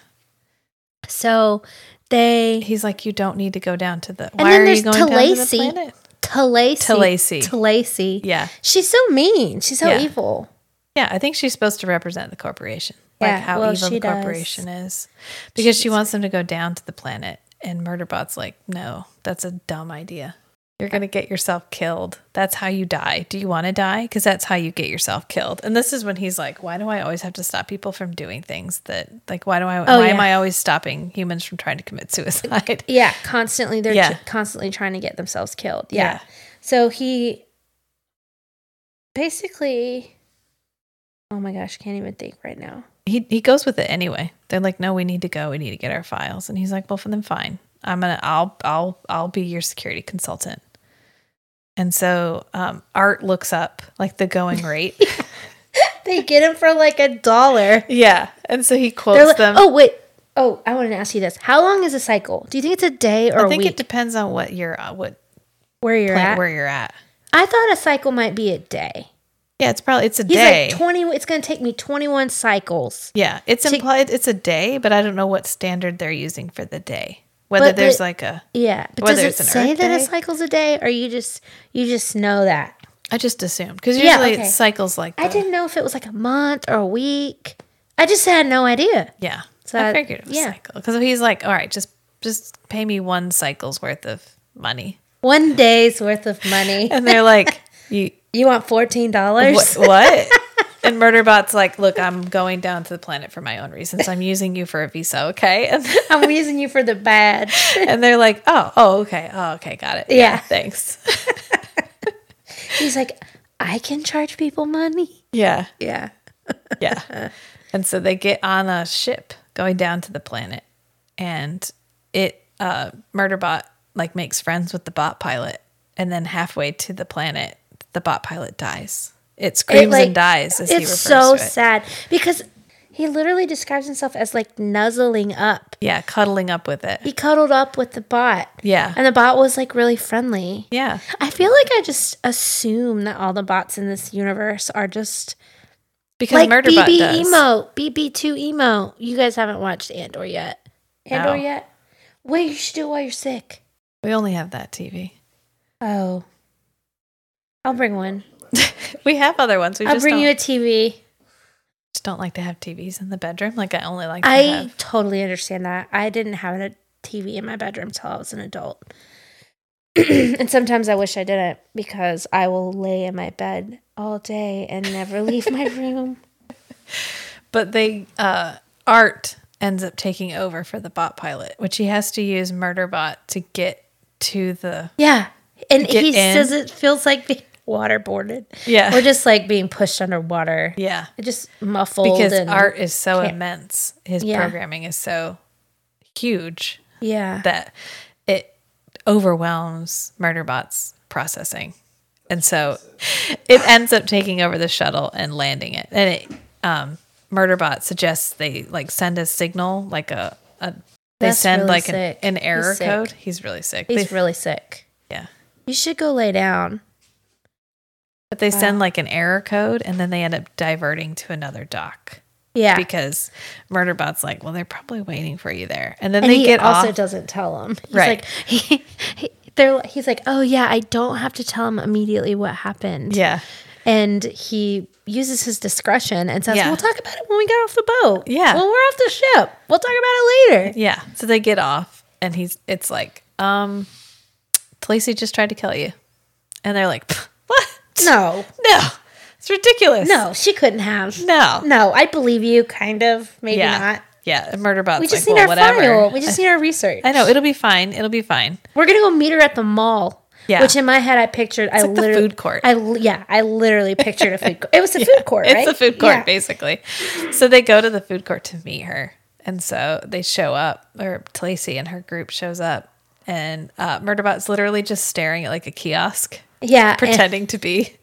So they He's like, you don't need to go down to the And why then are you going down to the planet? Tlacey. Tlacey. Tlacey. Yeah. She's so mean. She's so Yeah. evil. Yeah, I think she's supposed to represent the corporation. Yeah, like how well, evil she the does. corporation is. Because she wants them to go down to the planet. And Murderbot's like, no, that's a dumb idea. You're going to get yourself killed. That's how you die. Do you want to die? Because that's how you get yourself killed. And this is when he's like, why do I always have to stop people from doing things that, like, why do I, Oh, why am. I always stopping humans from trying to commit suicide? (laughs) Yeah, constantly they're Yeah. ch- constantly trying to get themselves killed. Yeah. Yeah. So he basically Oh my gosh, can't even think right now. he he goes with it anyway. They're like, no, we need to go. We need to get our files. And he's like, well, for them, fine. I'm gonna, I'll, I'll, I'll be your security consultant. And so, um, Art looks up like the going rate. (laughs) They get him for like a dollar. yeah, and so he quotes like, them. Oh wait. Oh, I want to ask you this. How long is a cycle? Do you think it's a day or I think it depends on what you're, uh, what where you're plant at? where you're at. I thought a cycle might be a day. Yeah, it's probably it's a He's day. like 20 it's going to take me 21 cycles. yeah, it's to- implied it's a day, but I don't know what standard they're using for the day. Whether But the- there's like a, Yeah, but Whether does it say that day? cycle's a day, or you just you just know that? I just assumed because Yeah, usually okay. it cycles like I didn't know if it was like a month or a week. I just had no idea. Yeah. So I I- figured it was yeah. cycle. Because he's like, all right, just just pay me one cycle's worth of money. One day's worth of money. (laughs) And they're like, (laughs) you You want fourteen dollars? what? what? (laughs) And Murderbot's like, look, I'm going down to the planet for my own reasons. I'm using you for a visa, okay? (laughs) And, I'm using you for the badge. (laughs) and they're like, oh, oh, okay, oh, okay, got it. Yeah. thanks. (laughs) He's like, I can charge people money. yeah, Yeah. yeah. And so they get on a ship going down to the planet, and it uh, Murderbot like makes friends with the bot pilot, and then halfway to the planet, the bot pilot dies. It screams like- and dies as he It's refers so to it. sad because He literally describes himself as like nuzzling up. Yeah, cuddling up with it. He cuddled up with the bot. Yeah. And the bot was like really friendly. Yeah. I feel like I just assume that all the bots in this universe are just Because like Murderbot BB does. emo, BB2 emo. You guys haven't watched Andor yet. Andor No. yet? Wait, you should do it while you're sick. We only have that TV. Oh. I'll bring one. (laughs) We have other ones. We I'll bring you a TV. just don't like to have TVs in the bedroom. Like I only like to I have. totally understand that. I didn't have a TV in my bedroom till I was an adult. (clears throat) and sometimes I wish I didn't because I will lay in my bed all day and never leave my (laughs) room. But they uh Art ends up taking over for the bot pilot, which he has to use Murderbot to get to the Yeah. And he in. says it feels like waterboarded. Yeah. Or just like being pushed underwater. Yeah. It just muffled. Because Art is so immense. His Yeah. programming is so huge Yeah. that it overwhelms Murderbot's processing. And so it ends up taking over the shuttle and landing it. And it um Murderbot suggests they like send a signal, like a, a they That's send really like an, an error He's code. He's really sick. He's They- really sick. yeah. You should go lay down. But they send like an error code and then they end up diverting to another dock. Yeah. Because Murderbot's like, well, they're probably waiting for you there. And then and they he get also off. doesn't tell him. He's Right. like (laughs) he, he they're he's like, "Oh yeah, I don't have to tell him immediately what happened." Yeah. And he uses his discretion and says, Yeah. "We'll talk about it when we get off the boat." Yeah. When we're off the ship. We'll talk about it later. Yeah. So they get off and he's it's like, um, Lacey just tried to kill you. And they're like, (laughs) what? No. No. It's ridiculous. No, she couldn't have. No. No, I believe you kind of, maybe yeah. not. Yeah. And Murderbot's We just like, need well, our whatever. file. We just need our (laughs) research. I know. It'll be fine. It'll be fine. We're gonna go meet her at the mall. Yeah. Which in my head I pictured. I like the literally food court. I yeah, I literally pictured a food court. (laughs) It was a food court, right? It's a food court, Yeah. basically. So they go to the food court to meet her. And so they show up, or Lacey and her group shows up. And uh, Murderbot's literally just staring at like a kiosk, Yeah, pretending to be.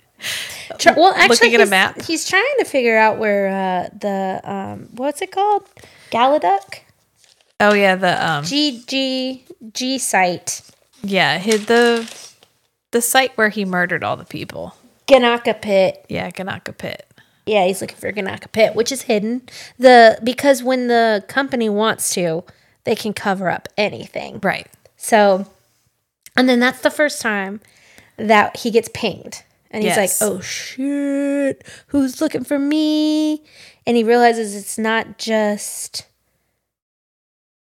Tr- well, actually, looking at a map. He's trying to figure out where uh, the um, what's it called, Galaduck Oh yeah, the um, G G G site, yeah, hid the the site where he murdered all the people. Ganaka Pit. Yeah, Ganaka Pit. Yeah, he's looking for Ganaka Pit, which is hidden. The because when the company wants to, they can cover up anything. Right. So, and then that's the first time that he gets pinged. And he's Yes. like, oh shit, who's looking for me? And he realizes it's not just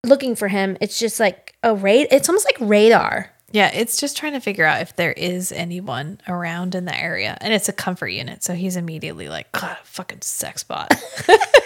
looking for him, it's just like a raid. It's almost like radar. Yeah, it's just trying to figure out if there is anyone around in the area, and it's a comfort unit. So he's immediately like, "God, a fucking sex bot." (laughs)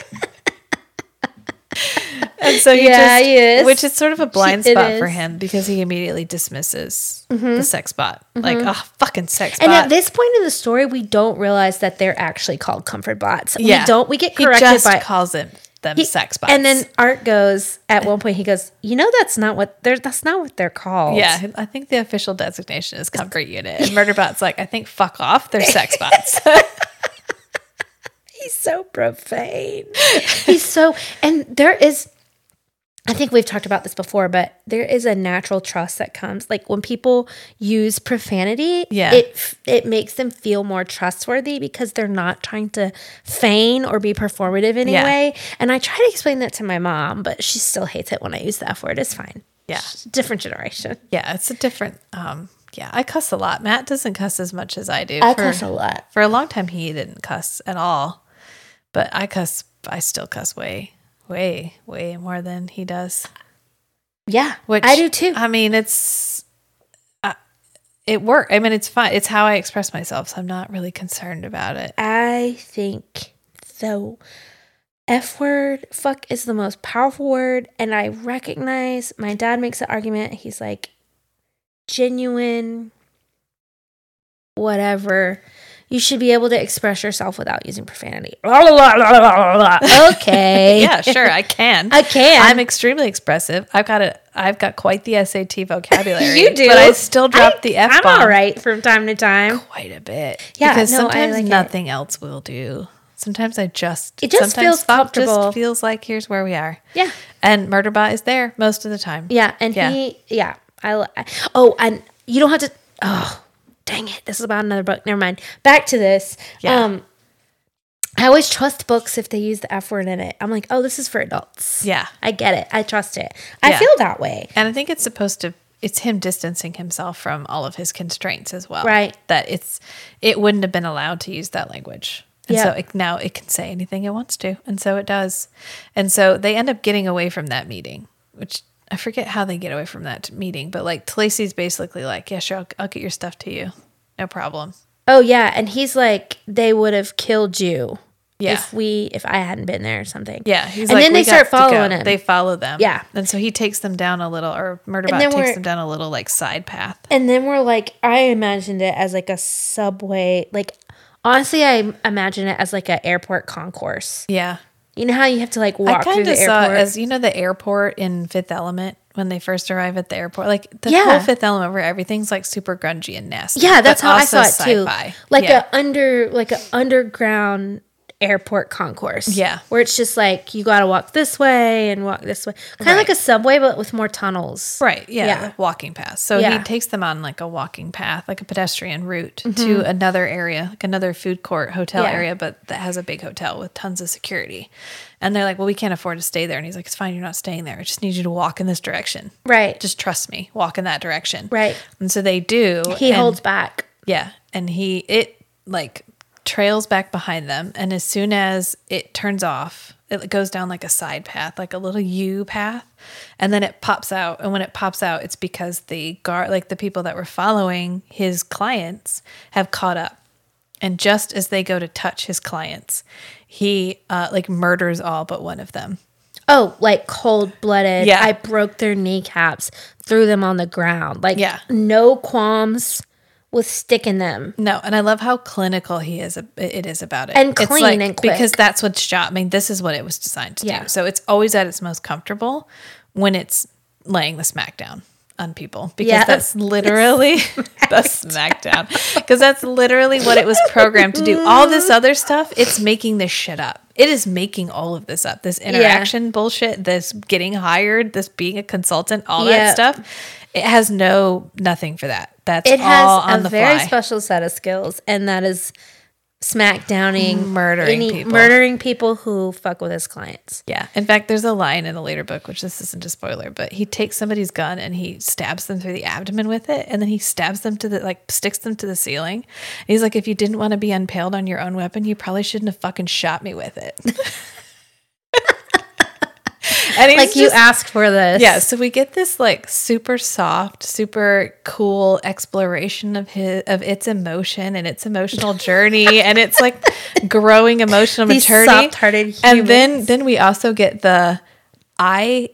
(laughs) and so he Yeah, just, he is. which is sort of a blind It spot for him because he immediately dismisses mm-hmm. the sex bot, mm-hmm. like, "Oh, fucking sex And bot." at this point in the story, we don't realize that they're actually called comfort bots. yeah, We don't, we get corrected he just by calls him them He- sex bots, And then Art goes at one point. He goes, "You know, that's not what they're. That's not what they're called." Yeah, I think the official designation is comfort unit. And Murderbot's like, I think fuck off. They're sex (laughs) bots. (laughs) he's so profane. (laughs) he's so, and there is. I think we've talked about this before, but there is a natural trust that comes like when people use profanity. Yeah. it it makes them feel more trustworthy because they're not trying to feign or be performative in any Yeah. way. And I try to explain that to my mom, but she still hates it when I use the F word. It's fine. Yeah. different generation. yeah, it's a different. Um, yeah, I cuss a lot. Matt doesn't cuss as much as I do. I for, cuss a lot. For a long time, he didn't cuss at all, but I cuss. I still cuss way, way, way more than he does. Yeah, Which I do too. I mean, it's. Uh, it worked. I mean, it's fine. It's how I express myself, so I'm not really concerned about it. I think the F word, fuck, is the most powerful word. And I recognize my dad makes the argument. He's like, genuine, whatever. You should be able to express yourself without using profanity. (laughs) okay. (laughs) Yeah, sure, I can. I can. I'm extremely expressive. I've got a. I've got quite the SAT vocabulary. (laughs) You do. but I still drop I- the F. I'm all right from time to time. quite a bit. Yeah, because no, sometimes like it. nothing else will do. Sometimes I just It just feels comfortable. Just feels like here's where we are. Yeah. And Murderbot is there most of the time. Yeah, and Yeah. he, yeah, I. Oh, and you don't have to. Oh, dang it! This is about another book. Never mind. Back to this. Yeah. Um, I always trust books if they use the F word in it. I'm like, oh, this is for adults. Yeah. I get it. I trust it. I Yeah. feel that way. And I think it's supposed to it's him distancing himself from all of his constraints as well. Right. That it's it wouldn't have been allowed to use that language. And Yeah. so it, now it can say anything it wants to. And so it does. And so they end up getting away from that meeting, which I forget how they get away from that meeting, but like Tlacey's basically like, yeah, sure, I'll, I'll get your stuff to you. No problem. Oh yeah, and he's like, they would have killed you. Yeah. If we, if I hadn't been there or something. Yeah. He's and like, then they start got to go." following him. They follow them. Yeah. And so he takes them down a little, or Murderbot takes them down a little like side path. And then we're like, I imagined it as like a subway. Like, honestly, I imagine it as like an airport concourse. Yeah. You know how you have to like I walk through kind the of saw airport? as you know the airport in Fifth Element when they first arrive at the airport, like the Yeah. whole Fifth Element where everything's like super grungy and nasty. yeah, that's how I saw it too. sci-fi. Like yeah. a under, like a underground airport concourse. Yeah. where it's just like you got to walk this way and walk this way, kind of Right. like a subway but with more tunnels. right, yeah, Yeah. walking path. So Yeah. he takes them on like a walking path, like a pedestrian route to Mm-hmm. another area, like another food court hotel Yeah. area, but that has a big hotel with tons of security. And they're like, "Well, we can't afford to stay there." And he's like, "It's fine, you're not staying there. I just need you to walk in this direction. Right. Just trust me. Walk in that direction." Right. And so they do. He and- holds back. Yeah, and he it like trails back behind them, and as soon as it turns off, it goes down like a side path, like a little U path, and then it pops out. And when it pops out, it's because the guard, like the people that were following his clients, have caught up. And just as they go to touch his clients, he uh, like murders all but one of them. Oh, like cold blooded. Yeah. I broke their kneecaps, threw them on the ground. Like, Yeah. no qualms with sticking them. No, and I love how clinical he is. It is about it, And It's clean and quick. because that's what's shot. I mean, this is what it was designed to Yeah. do. So it's always at its most comfortable when it's laying the smackdown on people because Yeah. that's (laughs) literally the (laughs) smackdown because that's literally what it was programmed to do. All this mm-hmm. other stuff, it's making this shit up. It is making all of this up. This interaction bullshit, this getting hired, this being a consultant, all Yeah. that stuff. It has no nothing for that. That's It has a very fly. special set of skills, and that is smackdowning, mm, Murdering people. murdering people who fuck with his clients. Yeah. In fact, there's a line in a later book, which this isn't a spoiler, but he takes somebody's gun and he stabs them through the abdomen with it. And then he stabs them to the, like, sticks them to the ceiling. And he's like, if you didn't want to be impaled on your own weapon, you probably shouldn't have fucking shot me with it. (laughs) (laughs) and Like you asked for this. yeah, so we get this like super soft, super cool exploration of his of its emotion and its emotional (laughs) journey, and it's like growing emotional These maturity. soft-hearted and then then we also get the I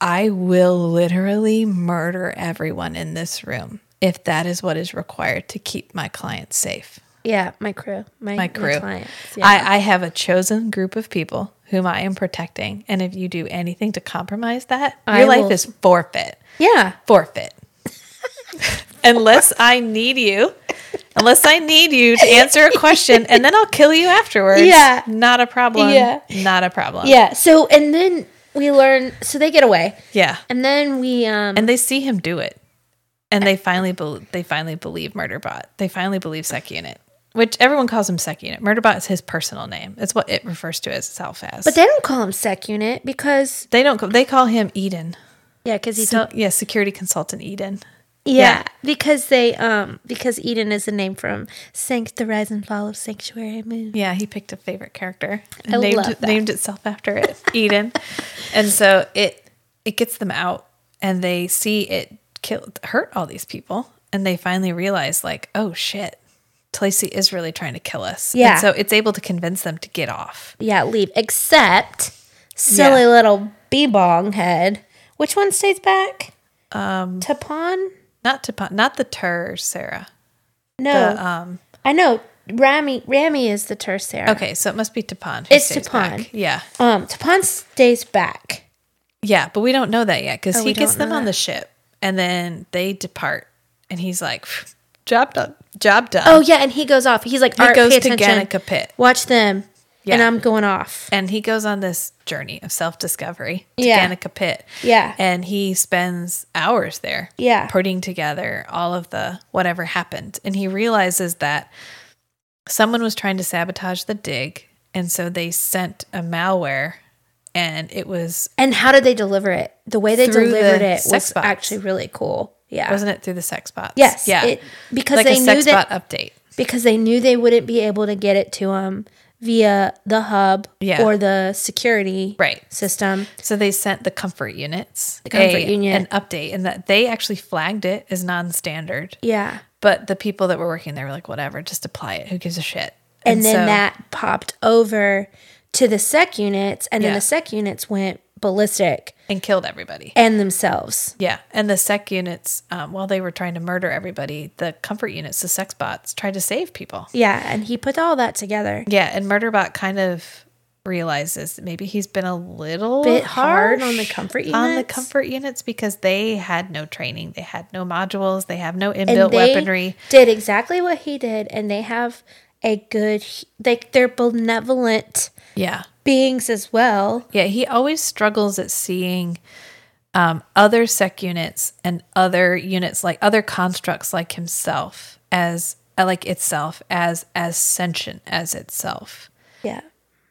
I will literally murder everyone in this room if that is what is required to keep my clients safe. yeah. My crew, my, My crew. clients. Yeah. I, I have a chosen group of people whom I am protecting, and if you do anything to compromise that, your I life will- is forfeit yeah. forfeit. (laughs) unless I need you, unless I need you to answer a question, and then I'll kill you afterwards. Yeah. not a problem. Yeah. not a problem. Yeah. So and then we learn. So they get away, yeah. and then we um. And they see him do it, and they finally bel they finally believe Murderbot. They finally believe Sec Unit, which everyone calls him Sec Unit. Murderbot is his personal name. It's what it refers to as itself as. but they don't call him sec unit because they don't. They call him Eden. yeah, because he Se- yeah, security consultant Eden. yeah, yeah. because they um because Eden is a name from Sanct the Rise and Fall of Sanctuary Moon. Yeah, he picked a favorite character and I named love it, that. named itself after it, Eden. (laughs) And so it it gets them out, and they see it killed hurt all these people, and they finally realize like, oh shit, Tlacey is really trying to kill us. Yeah. And so it's able to convince them to get off. Yeah, leave except silly Yeah. little bee bong head. Which one stays back? Um, Tapan? Not to not the Tur, Sarah. No, The, um, I know. Rami Rami is the Tur Sarah. okay, so it must be Tapan. who It's back. Yeah, Um, Tapan stays back. yeah, but we don't know that yet because Oh, he gets them on that. the ship, and then they depart, and he's like, job done, job done. Oh yeah, and he goes off. He's like, He Art, goes pay to attention. Pit. Watch them. and I'm going off. and he goes on this journey of self-discovery to Yeah. Ganaka Pit. Yeah. And he spends hours there. Yeah. Putting together all of the whatever happened. And he realizes that someone was trying to sabotage the dig. And so they sent a malware and it was And how did they deliver it? The way they delivered the it was bots. actually really cool. Yeah. wasn't it through the sex bots? Yes. Yeah. It, because like they a knew sex that bot update. because they knew they wouldn't be able to get it to them via the hub Yeah. or the security Right. system. So they sent the comfort units the comfort unit. an update and that they actually flagged it as non-standard. Yeah. But the people that were working there were like, whatever, just apply it. Who gives a shit? And, then so- that popped over to the sec units and then the sec units went ballistic and killed everybody. and themselves. Yeah, and the sec units, um, while they were trying to murder everybody, the comfort units, the sex bots, tried to save people. Yeah, and he put all that together. Yeah, and Murderbot kind of realizes that maybe he's been a little Bit hard on the comfort on the units. comfort units because they had no training, they had no modules, they have no And inbuilt they weaponry. did exactly what he did and they have a good they they're benevolent Yeah, beings as well. yeah. He always struggles at seeing um, other sec units and other units like other constructs like himself as uh, like itself as as sentient as itself. Yeah.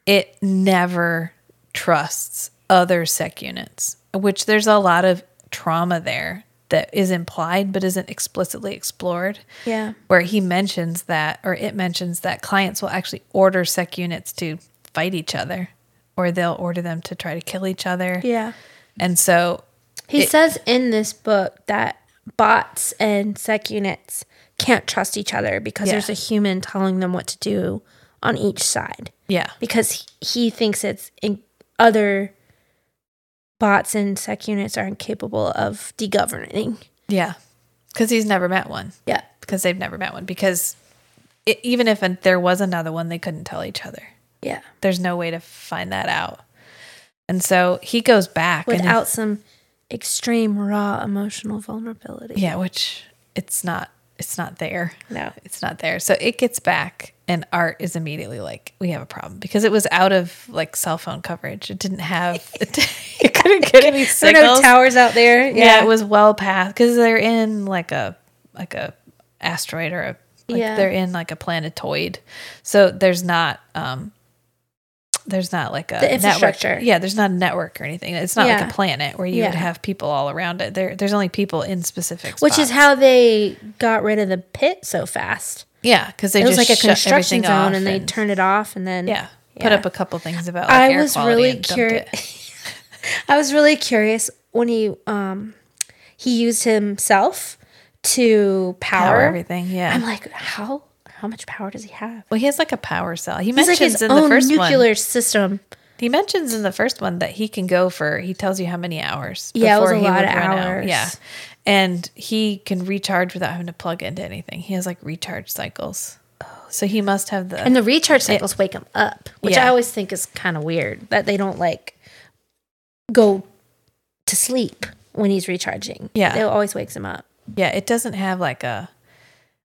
it never trusts other sec units, which there's a lot of trauma there that is implied but isn't explicitly explored. Yeah. Where he mentions that, or it mentions that clients will actually order sec units to fight each other, or they'll order them to try to kill each other. Yeah. And so, He It- says in this book that bots and sec units can't trust each other because Yeah. there's a human telling them what to do on each side. yeah, Because he, thinks it's in other bots and sec units are incapable of degoverning. yeah, because he's never met one. Yeah. Because they've never met one. Because it, even if there was another one, they couldn't tell each other. Yeah. there's no way to find that out. And so he goes back Without some extreme raw emotional vulnerability. yeah, which it's not it's not there. No. It's not there. So it gets back and Art is immediately like, we have a problem because it was out of like cell phone coverage. It didn't have (laughs) it couldn't get any (laughs) are no towers out there. yeah. it was well past because they're in like a like a asteroid or a like Yeah. they're in like a planetoid. So there's not um there's not like a The network. infrastructure. Yeah, there's not a network or anything. It's not Yeah. like a planet where you would have people all around it. There there's only people in specific Which is how they got rid of the pit so fast. Yeah, because they It was like a construction zone and they turned it off and then yeah put Yeah. up a couple things about like I was really curious. it. (laughs) I was really curious when he um he used himself to power, Power everything. Yeah. I'm like, how how much power does he have? well, he has like a power cell. He He's like mentions his in the own first nuclear one. system. He mentions in the first one that he can go for. He tells you how many hours. Yeah, it was before a he lot of run out. hours. Yeah, and he can recharge without having to plug into anything. He has like recharge cycles. So he must have the And the recharge cycles wake him up, which I always think is kind of weird that they don't like go to sleep when he's recharging. Yeah. It always wakes him up. Yeah, it doesn't have like a.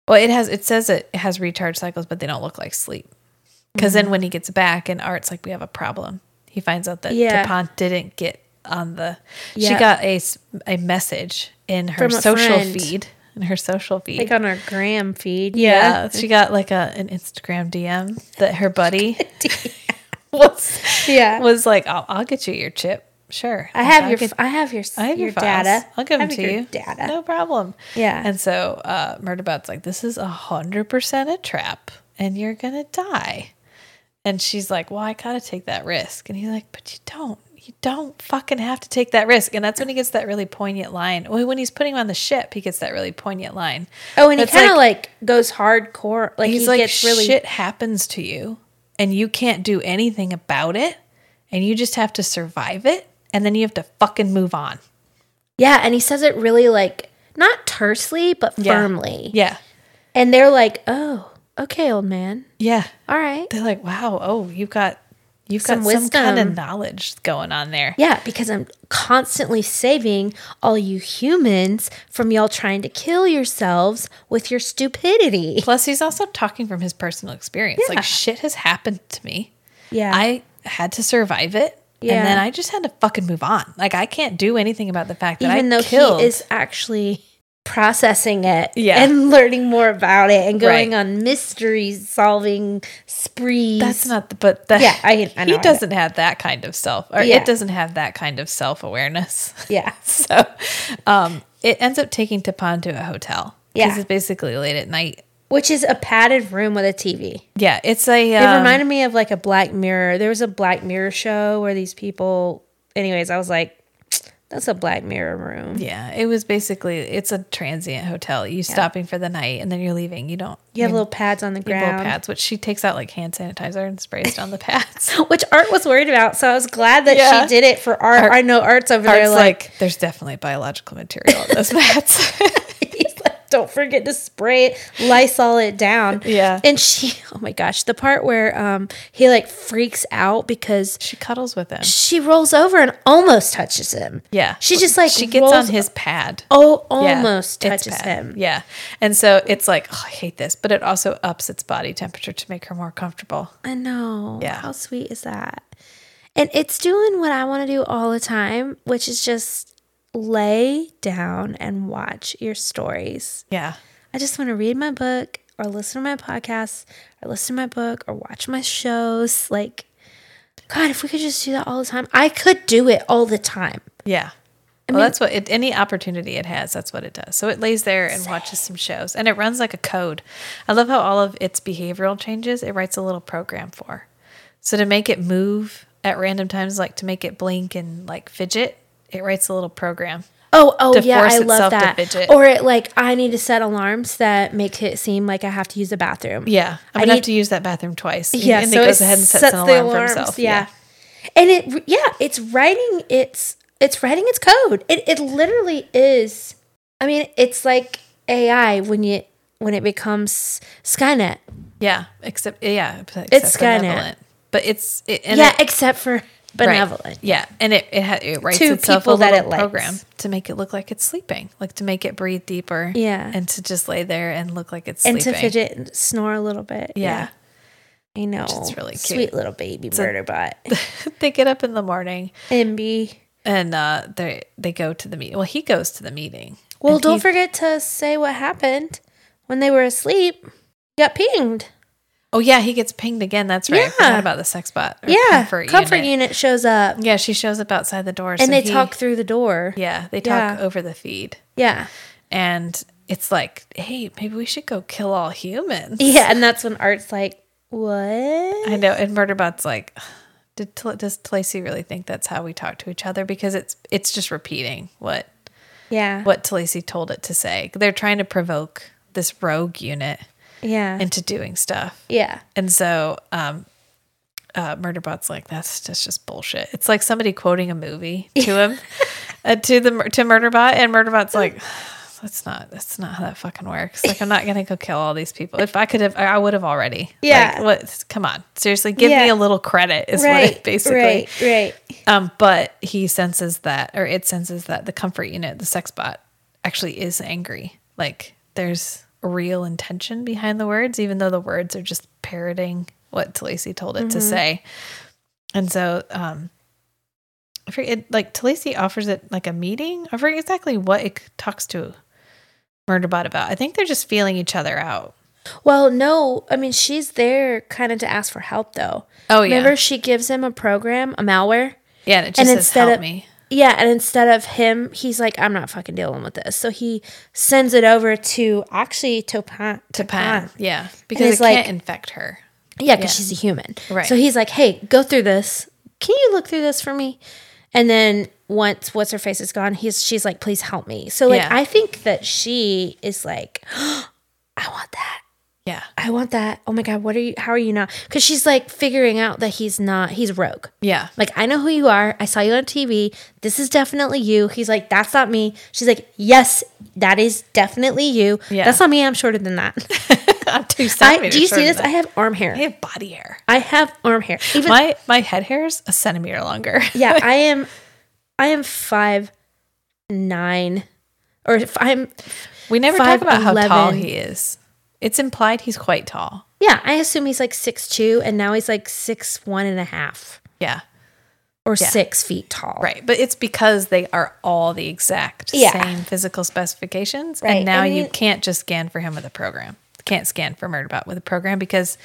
Well, it has. It says it has recharge cycles, but they don't look like sleep. Because Mm-hmm. then when he gets back and Art's like, we have a problem. He finds out that Yeah. Didn't get on the. She Yeah. got a message in her social friend. feed. In her social feed. Like on her gram feed. yeah, she got like a an Instagram DM that her buddy (laughs) (laughs) was Yeah. was like, I'll, I'll get you your chip. Sure, I have I'll your get- I have your I have your, your, data. I'll give I them to your you. Data. No problem. Yeah. And so uh, Murderbot's like, this is a hundred percent a trap, and you're gonna die. And she's like, well, I gotta take that risk. And he's like, but you don't. You don't fucking have to take that risk. And that's when he gets that really poignant line. When he's putting him on the ship, he gets that really poignant line. Oh, and he kind of like, goes hardcore. Like he's he like, gets really shit happens to you, and you can't do anything about it, and you just have to survive it, and then you have to fucking move on. Yeah, and he says it really like not tersely, but Yeah. firmly. Yeah. And they're like, "Oh, okay, old man. Yeah. All right." they're like, wow, oh, you've got you've Some got some kind wisdom. of knowledge going on there. Yeah, because I'm constantly saving all you humans from y'all trying to kill yourselves with your stupidity. Plus, he's also talking from his personal experience. Yeah. Like shit has happened to me, Yeah. I had to survive it. Yeah. And then I just had to fucking move on. Like I can't do anything about the fact that Even I though killed. he is actually processing it Yeah. and (laughs) learning more about it and going Right. on mystery solving sprees. That's not the but the Yeah, I- I (laughs) know, he know. doesn't have that kind of self or Yeah. it doesn't have that kind of self awareness. (laughs) Yeah. so um it ends up taking Tapan to a hotel. Yeah. Because it's basically late at night. Which is a padded room with a TV. Yeah, it's a It um, reminded me of like a Black Mirror. There was a Black Mirror show where these people. Anyways, I was like, that's a Black Mirror room. Yeah, it was basically it's a transient hotel. You stopping for the night and then you're leaving. You don't You have little pads on the you have little ground, pads, which she takes out like hand sanitizer and sprays down the (laughs) pads. (laughs) which Art was worried about. So I was glad that Yeah. she did it for Art. Art- I know Art's over there like, like, there's definitely biological material in those (laughs) pads. Don't forget to spray it, Lysol it down. Yeah. And she, (laughs) oh my gosh, the part where um he like freaks out because she cuddles with him. she rolls over and almost touches him. Yeah, She just like she gets on his pad. Oh, almost its touches him. Yeah. And so it's like, oh, I hate this, but it also ups its body temperature to make her more comfortable. I know. Yeah. How sweet is that? And it's doing what I want to do all the time, which is just lay down and watch your stories. Yeah. I just want to read my book or listen to my podcast or listen to my book or watch my shows. Like, God, if we could just do that all the time, I could do it all the time. Yeah. I well, that's what it, any opportunity it has, that's what it does. So it lays there and watches some shows and it runs like a code. I love how all of its behavioral changes, it writes a little program for. So to make it move at random times, like to make it blink and like fidget, it writes a little program. Oh, oh yeah, I love that. Or it like I need to set alarms that make it seem like I have to use the bathroom. Yeah. I'm going to have need- to use that bathroom twice. Yeah, And so it goes ahead and sets, sets an the alarm for alarms, himself. Yeah. and it yeah, it's writing its it's writing its code. It it literally is. I mean, it's like AI when you when it becomes Skynet. Yeah. Except, yeah. Except It's Skynet. benevolent. But it's, it, and yeah, it- except for Right. benevolent. Yeah, and it it, ha- it writes To itself a people that little it likes. program to make it look like it's sleeping, like to make it breathe deeper. Yeah. and to just lay there and look like it's And sleeping. to fidget and snore a little bit. Yeah. I know. It's really cute. Sweet little baby a- murder bot. (laughs) they get up in the morning MB. and uh, they they go to the meeting. Well, he goes to the meeting. Well, don't he- forget to say what happened when they were asleep. Got pinged. Oh yeah, he gets pinged again. That's right. I Yeah. forgot about the sex bot. Yeah, comfort, unit. unit. shows up, Yeah, she shows up outside the door, and so they he- talk through the door. Yeah, they talk Yeah. over the feed, Yeah, and it's like, hey, maybe we should go kill all humans. yeah, and that's when Art's like, "What?" I know, and Murderbot's like, did does Tlacey really think that's how we talk to each other? Because it's it's just repeating what Yeah, what Tlacey told it to say. They're trying to provoke this rogue unit yeah, into doing stuff, yeah, and so um, uh, Murderbot's like, that's just just bullshit. It's like somebody quoting a movie to (laughs) him, uh, to the to Murderbot, and Murderbot's like. That's not. That's not how that fucking works. Like, I'm not gonna go kill all these people. If I could have, I would have already. Yeah. Like, what? Come on. Seriously, give me a little credit. Is what it basically. right, right. Um, but he senses that, or it senses that the comfort unit, the sex bot, actually is angry. Like there's real intention behind the words, even though the words are just parroting what Tlacey told it to say. And so, um, I forget, like Tlacey offers it like a meeting. I forget exactly what it talks to Murderbot about. I think they're just feeling each other out. Well, no, I mean she's there kind of to ask for help, though. Oh yeah, Remember, she gives him a program, a malware. yeah. And it just and says instead help of- me. Yeah, and instead of him, he's like, "I'm not fucking dealing with this." So he sends it over to actually Tapan. To Pan, yeah, because it's it can't like- infect her. Yeah, because Yeah. she's a human. Right. So he's like, hey, go through this. Can you look through this for me? And then once what's her face is gone, he's she's like, please help me. So like Yeah. I think that she is like, (gasps) I want that. Yeah, I want that. Oh my god, what are you how are you not? Because she's like figuring out that he's not he's rogue. yeah. Like, I know who you are. I saw you on TV. This is definitely you. He's like, that's not me. She's like, yes, that is definitely you. Yeah. That's not me. I'm shorter than that. (laughs) I'm two I, centimeters. do you see this? I have arm hair. I have body hair. I have arm hair. Even My my head hair's a centimeter longer. yeah, (laughs) I am. I am five nine, or if I'm. We never talk about how tall he is. It's implied he's quite tall. Yeah, I assume he's like six two, and now he's like six one and a half Yeah. or Yeah. six feet tall. Right. But it's because they are all the exact Yeah. same physical specifications. Right. And now And you can't just scan for him with a program. Can't scan for Murderbot with a program because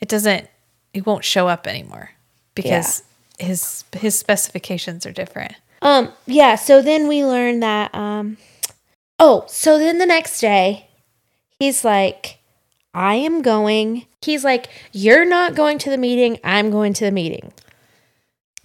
it doesn't it won't show up anymore because his his specifications are different. Um. Yeah. So then we learn that. Um. Oh. So then the next day, he's like, "I am going." He's like, "You're not going to the meeting. I'm going to the meeting."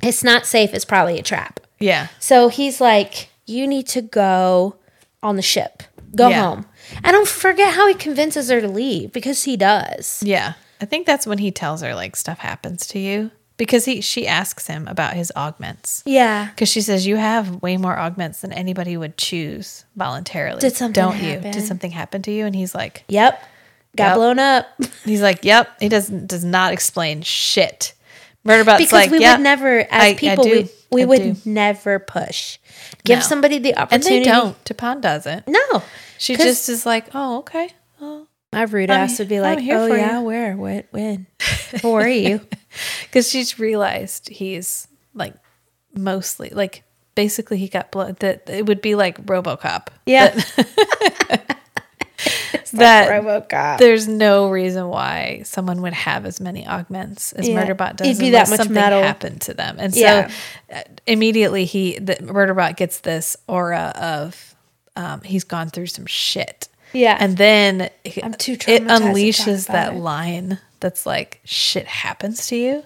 It's not safe. It's probably a trap. Yeah. So he's like, "You need to go on the ship. Go Yeah. home." I don't forget how he convinces her to leave because he does. Yeah. I think that's when he tells her like stuff happens to you because he she asks him about his augments. Yeah. Because she says you have way more augments than anybody would choose voluntarily. Did something don't you? Did something happen to you? And he's like, Yep. Got Yep. blown up. he's like, yep. He doesn't does not explain shit. Murderbot's because like, we yep. would never as I- I people do. we, we I would do. never push give No. somebody the and opportunity they don't. Tapan doesn't. no She just is like, oh, okay. My rude I'm- ass would be like oh yeah you." where what when who are you (laughs) Because she's realized he's like mostly like basically he got blood that it would be like RoboCop. yeah That (laughs) robocop there's no reason why someone would have as many augments as Yeah. Murderbot does. It'd be that much something metal. happened to them, and Yeah. so uh, immediately he the Murderbot gets this aura of um, he's gone through some shit. Yeah. and then I'm too it to unleashes that it. line that's like shit happens to you,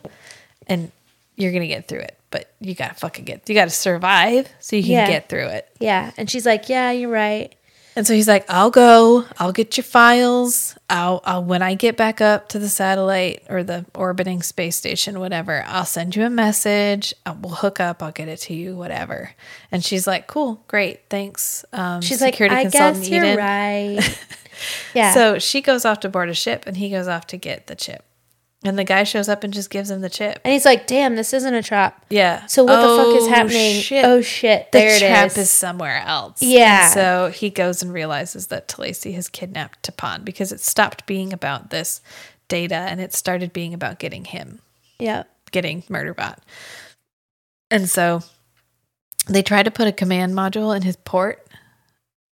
and you're gonna get through it. But you gotta fucking get you gotta survive so you can Yeah. get through it. yeah and she's like yeah you're right And so he's like, "I'll go. I'll get your files. I'll, I'll when I get back up to the satellite or the orbiting space station, whatever. I'll send you a message. I, we'll hook up. I'll get it to you, whatever." And she's like, "Cool, great, thanks." Um, she's like i guess you're right (laughs) yeah So she goes off to board a ship, and he goes off to get the chip. And the guy shows up and just gives him the chip. and he's like damn this isn't a trap Yeah. so what the fuck is Oh, happening shit. oh shit the there it trap is. is somewhere else. Yeah. And so he goes and realizes that Tlacey has kidnapped Tapan because it stopped being about this data and it started being about getting him, yeah getting Murderbot. And so they try to put a command module in his port.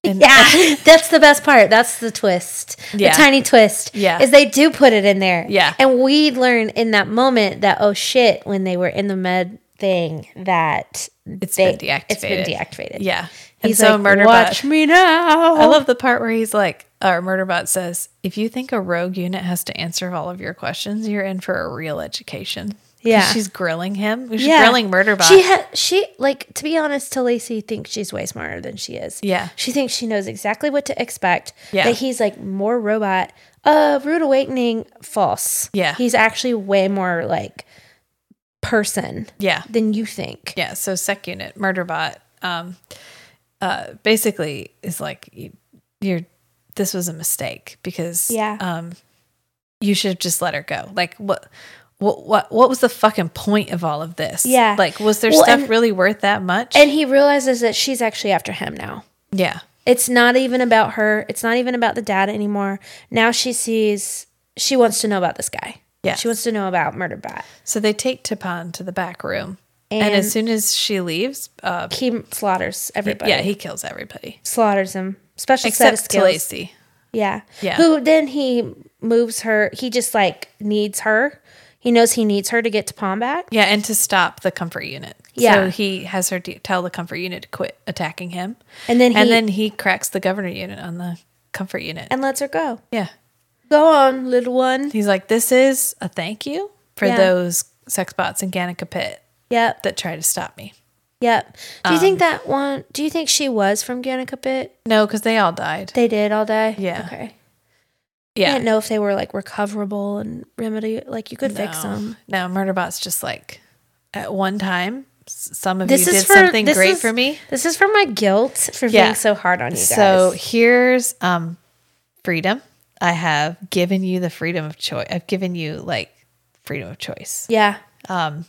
And yeah, (laughs) (laughs) that's the best part. That's the twist. Yeah. The tiny twist. Yeah. Is they do put it in there. Yeah. And we learn in that moment that, oh shit, when they were in the med thing, that It's they, been deactivated. It's been deactivated. Yeah. And He's so like, Murderbot. watch me now. I love the part where he's like, or Murderbot says, if you think a rogue unit has to answer all of your questions, you're in for a real education. Yeah. She's grilling him. She's Yeah. grilling Murderbot. She had she like to be honest, Tlacey thinks she's way smarter than she is. Yeah. She thinks she knows exactly what to expect. Yeah. That he's like more robot. Uh Rude Awakening, false. Yeah. He's actually way more like person yeah. than you think. Yeah, so sec unit murderbot um uh basically is like you, you're this was a mistake because Yeah. um you should have just let her go. Like what what what what was the fucking point of all of this? Yeah. Like was there Well, stuff and- really worth that much? And he realizes that she's actually after him now. yeah. It's not even about her. It's not even about the dad anymore. Now she sees she wants to know about this guy. Yeah. She wants to know about Murderbot. So they take Tapan to the back room. And, And, as soon as she leaves, uh he slaughters everybody. yeah, he kills everybody. slaughters him. Special set of Except. Tlacey. Yeah. Yeah. Who then he moves her. He just like needs her. He knows he needs her to get to Palm back. Yeah, and to stop the comfort unit. Yeah. So he has her de- tell the comfort unit to quit attacking him. And then he and then he cracks the governor unit on the comfort unit. and lets her go. yeah. Go on, little one. He's like, this is a thank you for Yeah. those sex bots in Ganaka Pit Yep. that try to stop me. Yep. Do you Um, think that one do you think she was from Ganaka Pit? No, because they all died. They did all die. Yeah. Okay. I yeah. didn't know if they were like recoverable and remedy like you could fix them. No, Murderbot's just like, at one time, some of This you did for- something this great is- for me. This is for my guilt for Yeah. being so hard on you guys. So here's um freedom. I have given you the freedom of choice. I've given you like freedom of choice. yeah. Um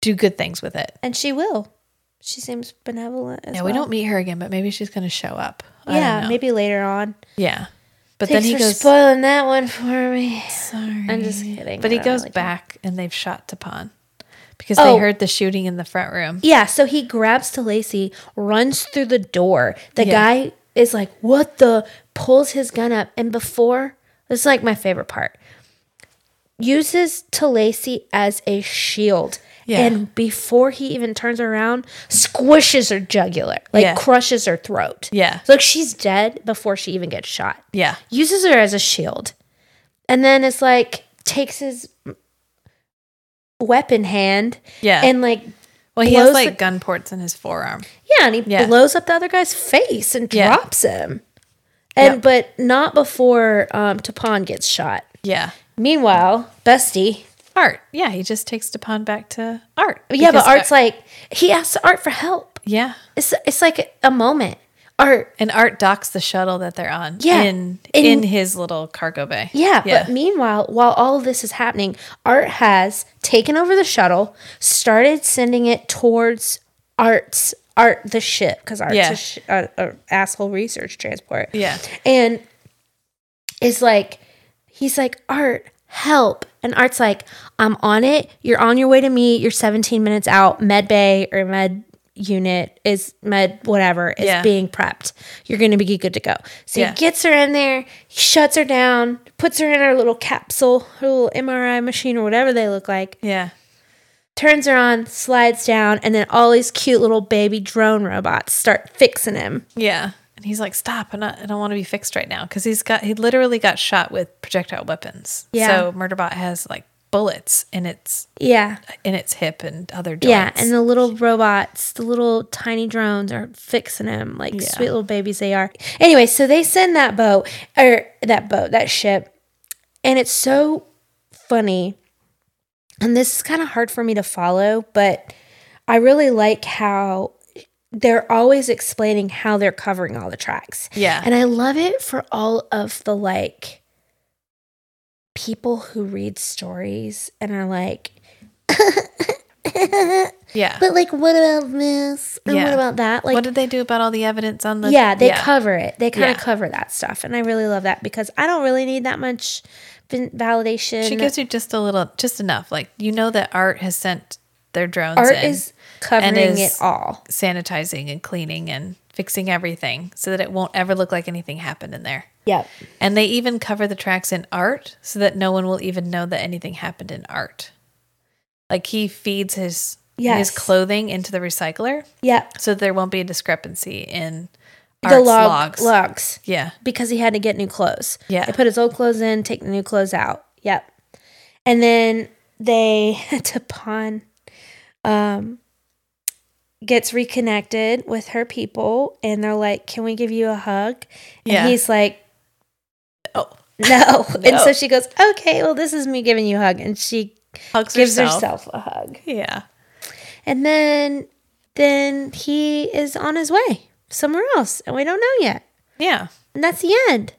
do good things with it. And she will. She seems benevolent as Yeah, well. we don't meet her again, but maybe she's gonna show up. I Yeah, maybe later on. Yeah. But Thanks then he for goes. spoiling that one for me. Sorry. I'm just kidding. But I he goes really care. back and they've shot Tapan because Oh. they heard the shooting in the front room. Yeah, so he grabs Tlacey, runs through the door. The Yeah. guy is like, "What the?" Pulls his gun up, and before this is like my favorite part. Uses Tlacey as a shield. Yeah. And before he even turns around, squishes her jugular, like Yeah. crushes her throat. Yeah. It's like she's dead before she even gets shot. Yeah. Uses her as a shield. And then it's like takes his weapon hand Yeah. and like well, he has like the- gun ports in his forearm. yeah, and he Yeah. blows up the other guy's face and Yeah. drops him. And Yep. but not before um Tapan gets shot. Yeah. Meanwhile, Bestie. Art. Yeah. He just takes Tapan back to Art. Yeah, but Art's Art- like he asks Art for help. Yeah. It's it's like a moment. Art And Art docks the shuttle that they're on. Yeah. In In- in his little cargo bay. Yeah, Yeah. but meanwhile, while all of this is happening, Art has taken over the shuttle, started sending it towards Art's Art the ship because Art's Yeah. a, sh- a, a asshole research transport. Yeah. and is like, he's like Art, help, and Art's like, I'm on it. You're on your way to me. You're 17 minutes out. Med bay or med unit is med whatever is Yeah. being prepped. You're going to be good to go. So Yeah. he gets her in there, he shuts her down, puts her in her little capsule, her little MRI machine or whatever they look like, Yeah. turns her on, slides down, and then all these cute little baby drone robots start fixing him. Yeah. And he's like, stop. I'm not, I don't want to be fixed right now. Cause he's got, he literally got shot with projectile weapons. Yeah. So Murderbot has like bullets in its, Yeah. in its hip and other joints. Yeah, and the little robots, the little tiny drones are fixing him like Yeah. sweet little babies they are. Anyway, so they send that boat or that boat, that ship, and it's so funny. And this is kind of hard for me to follow, but I really like how they're always explaining how they're covering all the tracks. Yeah. And I love it for all of the like people who read stories and are like yeah. But like, what about this? And Yeah. what about that? Like, what did they do about all the evidence on the? yeah, they cover it. They kind of Yeah. cover that stuff, and I really love that because I don't really need that much validation. She gives you just a little, just enough. Like you know that Art has sent their drones. Art is covering is- it all. sanitizing and cleaning and fixing everything so that it won't ever look like anything happened in there. Yep. And they even cover the tracks in art so that no one will even know that anything happened in art. Like he feeds his Yes. his clothing into the recycler Yeah. so there won't be a discrepancy in The log, logs. logs. Yeah. because he had to get new clothes. Yeah. They put his old clothes in, take the new clothes out. Yep. And then they (laughs) Tapan um gets reconnected with her people and they're like, Can we give you a hug? And Yeah. he's like, Oh, (laughs) No. And so she goes, Okay, well this is me giving you a hug. And she hugs gives herself. herself a hug. Yeah. And then then he is on his way somewhere else and we don't know yet. Yeah. And that's the end.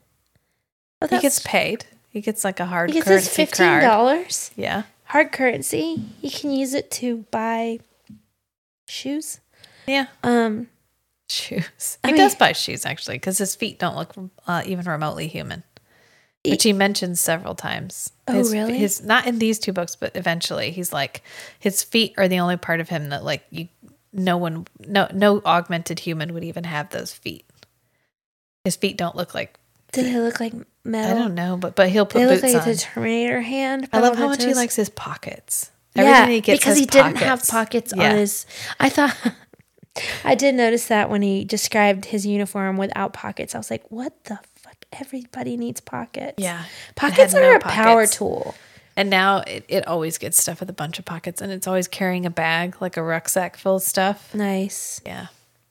Well, He gets paid. He gets like a hard currency. He gets his currency fifteen card. dollars Yeah. hard currency. He can use it to buy shoes. Yeah. Um, Shoes. I He mean- does buy shoes actually because his feet don't look uh, even remotely human, which he mentions several times. Oh, his, really? His not in these two books, but eventually he's like his feet are the only part of him that like you no one no no augmented human would even have those feet. His feet don't look like do they look like metal? I don't know, but but he'll put They look boots like on. the Terminator hand. I love how much he likes his pockets. Yeah, he gets because he didn't have pockets. pockets Yeah. on his. I thought. (laughs) I did notice that when he described his uniform without pockets. I was like, "What the? Everybody needs pockets." Yeah. Pockets are no a power tool. And now it, it always gets stuff with a bunch of pockets and it's always carrying a bag, like a rucksack full of stuff. Nice. Yeah.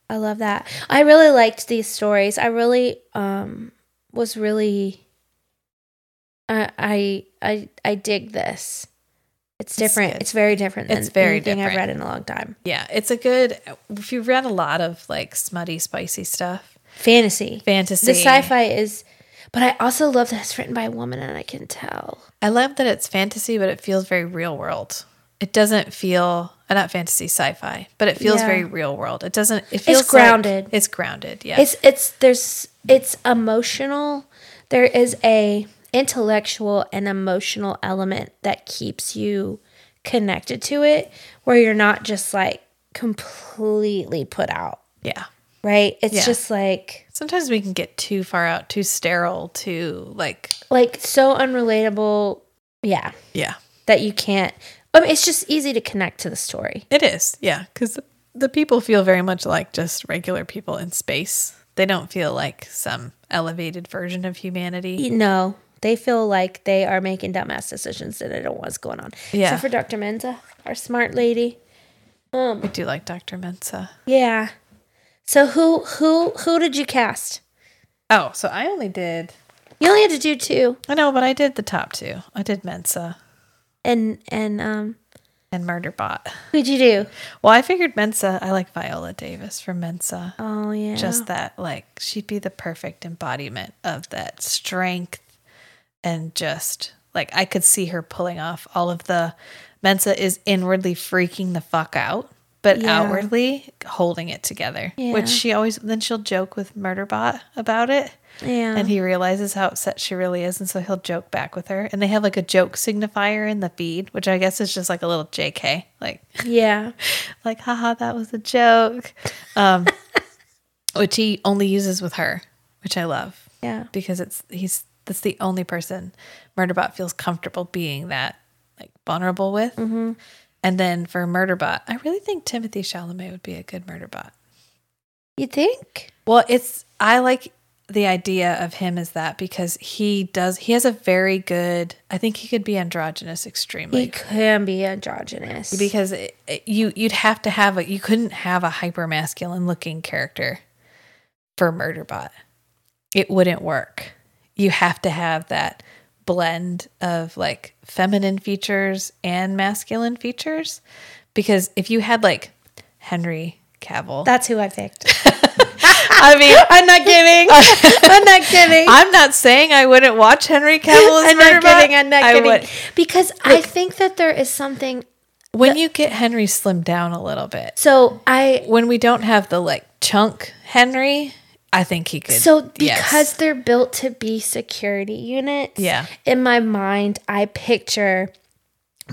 I love that. I really liked these stories. I really um was really I I I, I dig this. It's different. good. It's very different than It's very anything I've read in a long time. Yeah. It's a good, if you've read a lot of like smutty, spicy stuff, Fantasy. fantasy. The sci-fi is but I also love that it's written by a woman and I can tell. I love that it's fantasy, but it feels very real world. It doesn't feel, uh, not fantasy, sci fi, but it feels Yeah. very real world. It doesn't, it feels like- grounded. it's grounded. Yeah. It's it's there's it's emotional. there is a intellectual and emotional element that keeps you connected to it where you're not just like completely put out, Yeah. Right? It's Yeah. just like Sometimes we can get too far out, too sterile, too like like so unrelatable, yeah, yeah. that you can't I mean, it's just easy to connect to the story. It is. Yeah, cuz the, people feel very much like just regular people in space. They don't feel like some elevated version of humanity. No, they feel like they are making dumbass decisions and they don't know what's going on. Yeah. Except for Dr. Mensah, our smart lady. Um, we do like Dr. Mensah. Yeah. So who who who did you cast? Oh, so I only did You only had to do two. I know, but I did the top two. I did Mensah And and um and Murderbot. who'd you do? Well, I figured Mensah. I like Viola Davis from Mensah. Oh yeah. Just that, like, she'd be the perfect embodiment of that strength and just like I could see her pulling off all of the. Mensah is inwardly freaking the fuck out, but Yeah. outwardly holding it together. Yeah. Which she always then she'll joke with Murderbot about it. yeah. And he realizes how upset she really is, and so he'll joke back with her. And they have like a joke signifier in the feed, which I guess is just like a little JK, like yeah. (laughs) like haha, that was a joke, um, (laughs) which he only uses with her, which I love Yeah. because it's he's that's the only person Murderbot feels comfortable being that like vulnerable with. Mm-hmm. And then for Murderbot, I really think Timothée Chalamet would be a good Murderbot. You think? Well, it's I like the idea of him as that because he does he has a very good I think he could be androgynous extremely He can be androgynous. because it, it- you you'd have to have a you couldn't have a hyper masculine looking character for Murderbot. It wouldn't work. You have to have that blend of like feminine features and masculine features because if you had like Henry Cavill That's who I picked. (laughs) I mean (laughs) I'm not kidding. (laughs) I'm not kidding. I'm not saying I wouldn't watch Henry Cavill as I'm not kidding. I'm not kidding. Because I think that there is something. When you get Henry slimmed down a little bit, So I when we don't have the like chunk Henry, I think he could. So because yes. they're built to be security units, Yeah. In my mind, I picture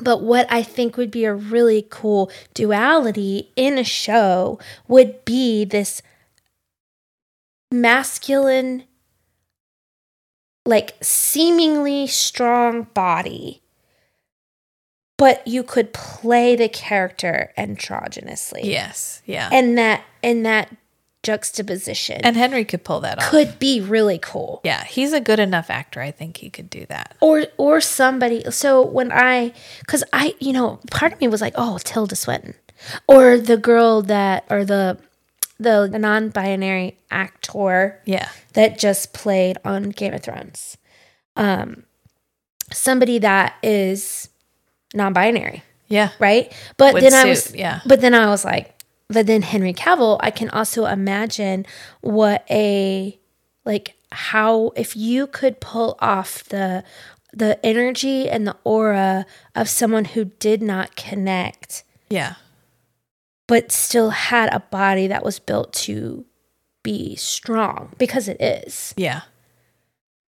but what I think would be a really cool duality in a show would be this masculine like seemingly strong body but you could play the character androgynously yes, yeah, and that and that juxtaposition and Henry could pull that off. could be really cool Yeah, he's a good enough actor. I think he could do that. or or somebody so when i because i you know part of me was like oh tilda swinton or the girl that or the the non-binary actor Yeah, that just played on game of thrones um somebody that is non-binary yeah, right but Would then i was yeah. but then i was like but then henry cavill i can also imagine what a like how if you could pull off the the energy and the aura of someone who did not connect yeah, but still had a body that was built to be strong because it is yeah.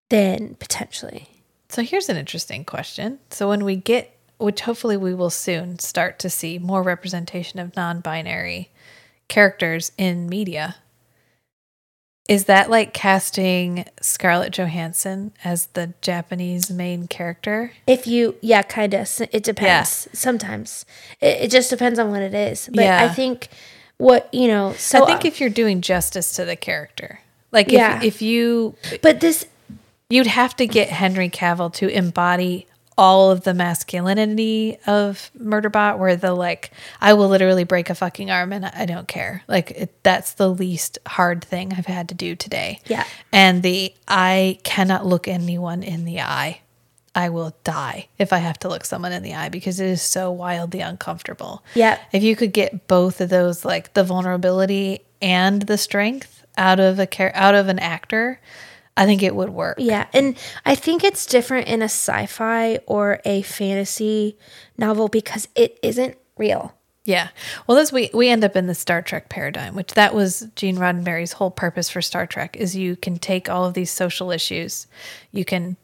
then potentially So here's an interesting question. So when we get, which hopefully we will soon start to see more representation of non-binary characters in media, is that like casting Scarlett Johansson as the Japanese main character? If you, yeah, kind of. It depends. Sometimes it, it just depends on what it is. But Yeah. I think what you know. So I think if you're doing justice to the character, like Yeah. if if you but this, you'd have to get Henry Cavill to embody all of the masculinity of Murderbot, where the like, I will literally break a fucking arm and I don't care. Like it, that's the least hard thing I've had to do today. Yeah. And the I cannot look anyone in the eye. I will die if I have to look someone in the eye because it is so wildly uncomfortable. Yeah. If you could get both of those, like the vulnerability and the strength out of a care out of an actor, I think it would work. yeah, and I think it's different in a sci-fi or a fantasy novel because it isn't real. Yeah. Well, this we we end up in the Star Trek paradigm, which that was Gene Roddenberry's whole purpose for Star Trek is you can take all of these social issues, you can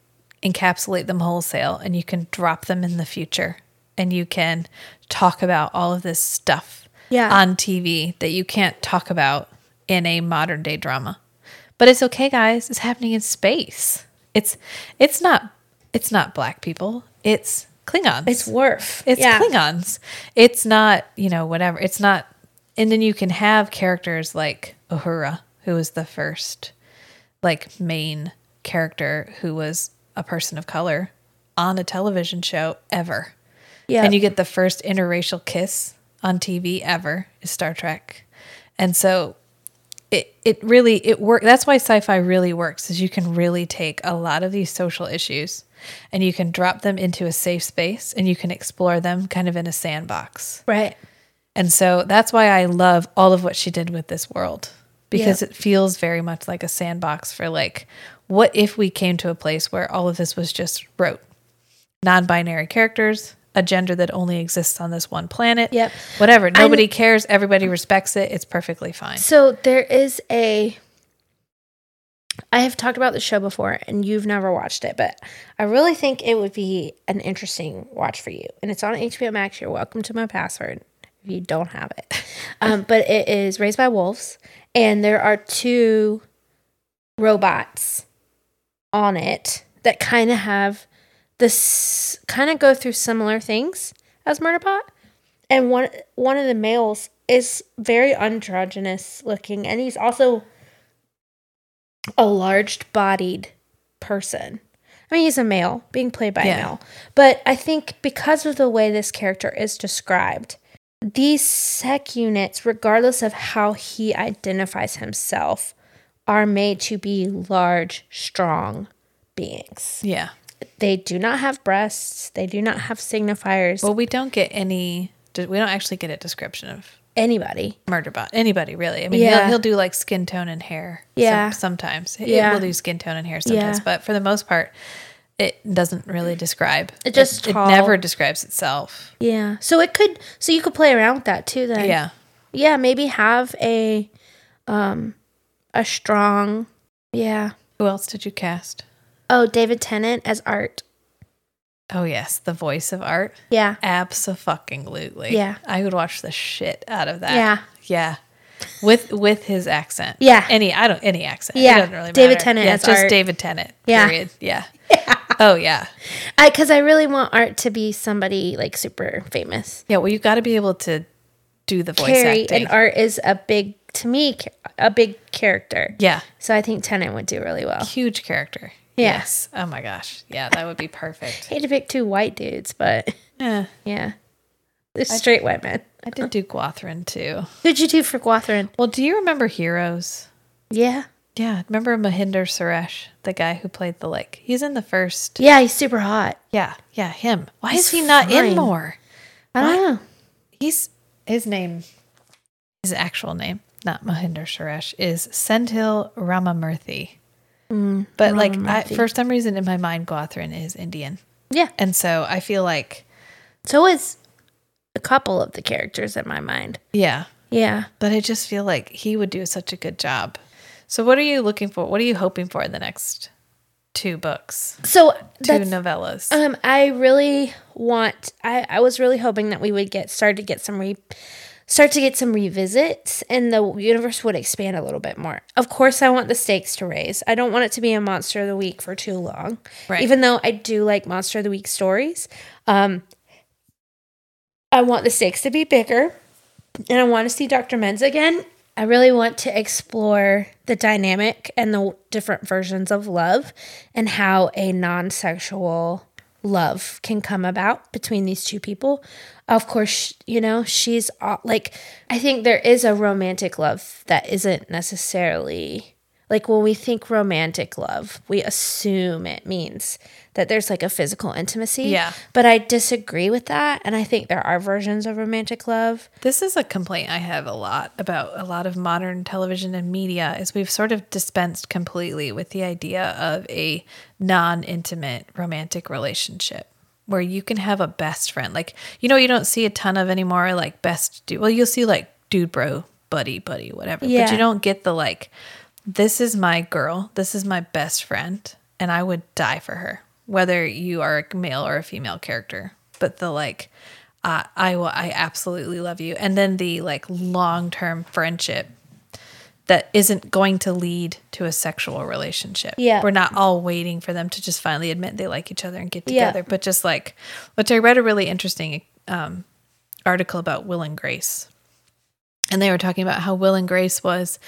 encapsulate them wholesale and you can drop them in the future and you can talk about all of this stuff Yeah. on TV that you can't talk about in a modern day drama. But it's okay, guys. It's happening in space. It's it's not it's not black people. It's Klingons. It's Worf. It's yeah. Klingons. It's not, you know, whatever. It's not. And then you can have characters like Uhura, who was the first, like, main character who was a person of color on a television show ever. Yeah. And you get the first interracial kiss on TV ever is Star Trek. And so it it really it work that's why sci-fi really works is you can really take a lot of these social issues and you can drop them into a safe space and you can explore them kind of in a sandbox. right. And so that's why I love all of what she did with this world because Yeah. it feels very much like a sandbox for like what if we came to a place where all of this was just rote non-binary characters a gender that only exists on this one planet Yep. whatever nobody cares everybody respects it it's perfectly fine So there is a. I have talked about the show before, and you've never watched it, but I really think it would be an interesting watch for you. And it's on HBO Max. You're welcome to my password if you don't have it. (laughs) Um, but it is Raised by Wolves, and there are two robots on it that kind of have this kind of go through similar things as Murderbot and one one of the males is very androgynous looking and he's also a large bodied person. I mean he's a male being played by Yeah. a male. But i think because of the way this character is described these sec units regardless of how he identifies himself are made to be large strong beings. Yeah they do not have breasts they do not have signifiers well we don't get any we don't actually get a description of anybody Murderbot. Anybody really? I mean, Yeah. he'll, he'll do like skin tone and hair. some- Yeah. sometimes He- Yeah. he'll do skin tone and hair sometimes, Yeah. but for the most part, it doesn't really describe. It just it, tall. never describes itself. Yeah. So it could so you could play around with that too then. Yeah, Yeah, maybe have a um a strong yeah. who else did you cast? Oh, David Tennant as Art. Oh yes, the voice of art. Yeah. Absolutely. Yeah. I would watch the shit out of that. Yeah. yeah. With with his accent. Yeah. Any I don't any accent. Yeah. It doesn't really David. Tennant Yeah, as just Art. David Tennant. Yeah. Period. Yeah. Oh yeah. Cuz I really want Art to be somebody like super famous. Yeah. Well, you got to be able to do the voice Carrie acting. and Art is a big to me a big character. yeah. So I think Tennant would do really well. Huge character. Yeah. Yes. Oh my gosh. Yeah, that would be perfect. Hate to pick two white dudes, but eh. yeah. yeah. They're straight white men. I did do Gurathin too. Who'd you do for Gurathin? Well, do you remember Heroes? Yeah. Yeah. Remember Mohinder Suresh, the guy who played the lake? He's in the first. Yeah, he's super hot. Yeah. Yeah. Him. Why He's is he not fine. in more? I don't know. He's his name, his actual name, not Mohinder Suresh, is Sendhil Ramamurthy. But like, I, for some reason in my mind, Gurathin is Indian, Yeah. and so I feel like, So is a couple of the characters in my mind. yeah, Yeah. but I just feel like he would do such a good job. So, what are you looking for? What are you hoping for in the next two books, So two novellas? um, I really want. I I was really hoping that we would get started to get some re, start to get some revisits, and the universe would expand a little bit more. Of course, I want the stakes to raise. I don't want it to be a monster of the week for too long. Right. Even though I do like monster of the week stories, um, I want the stakes to be bigger, and I want to see Dr. Menz again. I really want to explore the dynamic and the different versions of love and how a non sexual love can come about between these two people. Of course, you know, she's uh, like, I think there is a romantic love that isn't necessarily like when we think romantic love, we assume it means that there's like a physical intimacy. Yeah. But I disagree with that. And I think there are versions of romantic love. This is a complaint I have a lot about a lot of modern television and media is we've sort of dispensed completely with the idea of a non-intimate romantic relationship. where you can have a best friend. Like, you know, you don't see a ton of anymore, like best dude. Well, you'll see like dude, bro, buddy, buddy, whatever. Yeah. But you don't get the like, this is my girl, this is my best friend, and I would die for her, whether you are a male or a female character. But the like, uh, I will, I absolutely love you. And then the like long term friendship that isn't going to lead to a sexual relationship. Yeah. We're not all waiting for them to just finally admit they like each other and get Yeah. together, but just like, which I read a really interesting um, article about Will and Grace. And they were talking about how Will and Grace was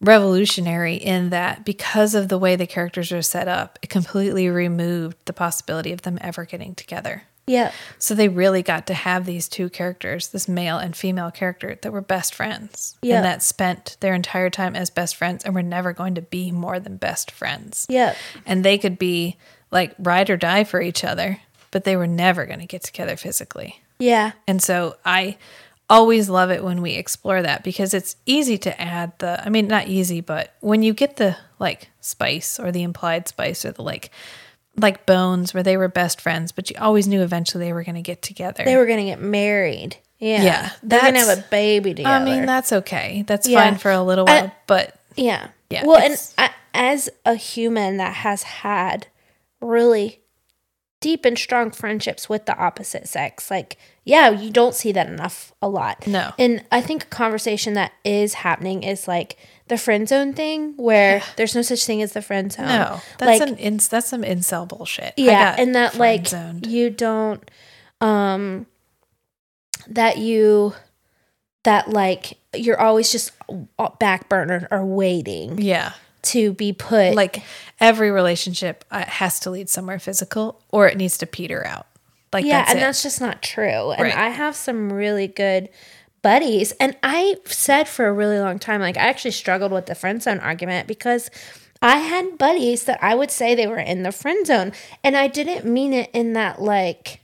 revolutionary in that because of the way the characters are set up, it completely removed the possibility of them ever getting together. Yeah. So they really got to have these two characters, this male and female character, that were best friends. Yeah. And that spent their entire time as best friends and were never going to be more than best friends. Yeah. And they could be like ride or die for each other, but they were never going to get together physically. Yeah. And so I always love it when we explore that because it's easy to add the I mean not easy, but when you get the like spice or the implied spice or the like like bones where they were best friends, but you always knew eventually they were going to get together. They were going to get married. Yeah. Yeah, They're going to have a baby together. I mean, that's okay. That's Yeah. fine for a little I- while, but Yeah. Yeah, Well, and I, as a human that has had really deep and strong friendships with the opposite sex, like, yeah, you don't see that enough a lot. No. And I think a conversation that is happening is like the friend zone thing where there's no such thing as the friend zone. no. That's like, an ins that's some incel bullshit. Yeah and that like you don't um that you that like you're always just back burner or waiting yeah. To be put Like every relationship uh, has to lead somewhere physical or it needs to peter out. Like yeah that's and it. that's just not true and Right. i have some really good buddies and i said for a really long time like i actually struggled with the friend zone argument because i had buddies that i would say they were in the friend zone and i didn't mean it in that like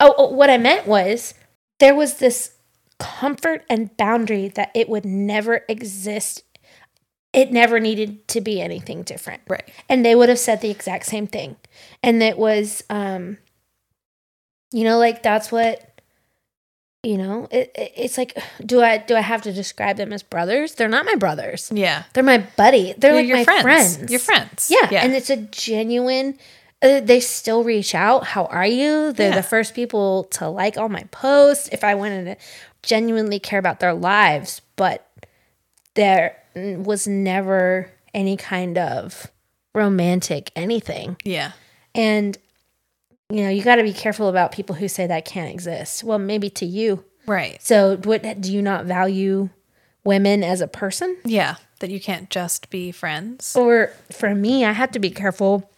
oh, oh what i meant was there was this comfort and boundary that it would never exist it never needed to be anything different right. and they would have said the exact same thing and it was um you know like that's what you know it, it- it's like (sighs) do i do i have to describe them as brothers they're not my brothers Yeah. they're my buddy they're You're like your my friends. friends Your friends. yeah, Yeah. and it's a genuine uh, they still reach out how are you they're Yeah. the first people to like all my posts if i wanted to genuinely care about their lives but there was never any kind of romantic anything yeah. and you know, you got to be careful about people who say that can't exist. Well, maybe to you. Right. So, what do you not value women as a person? Yeah. That you can't just be friends. Or for me, I had to be careful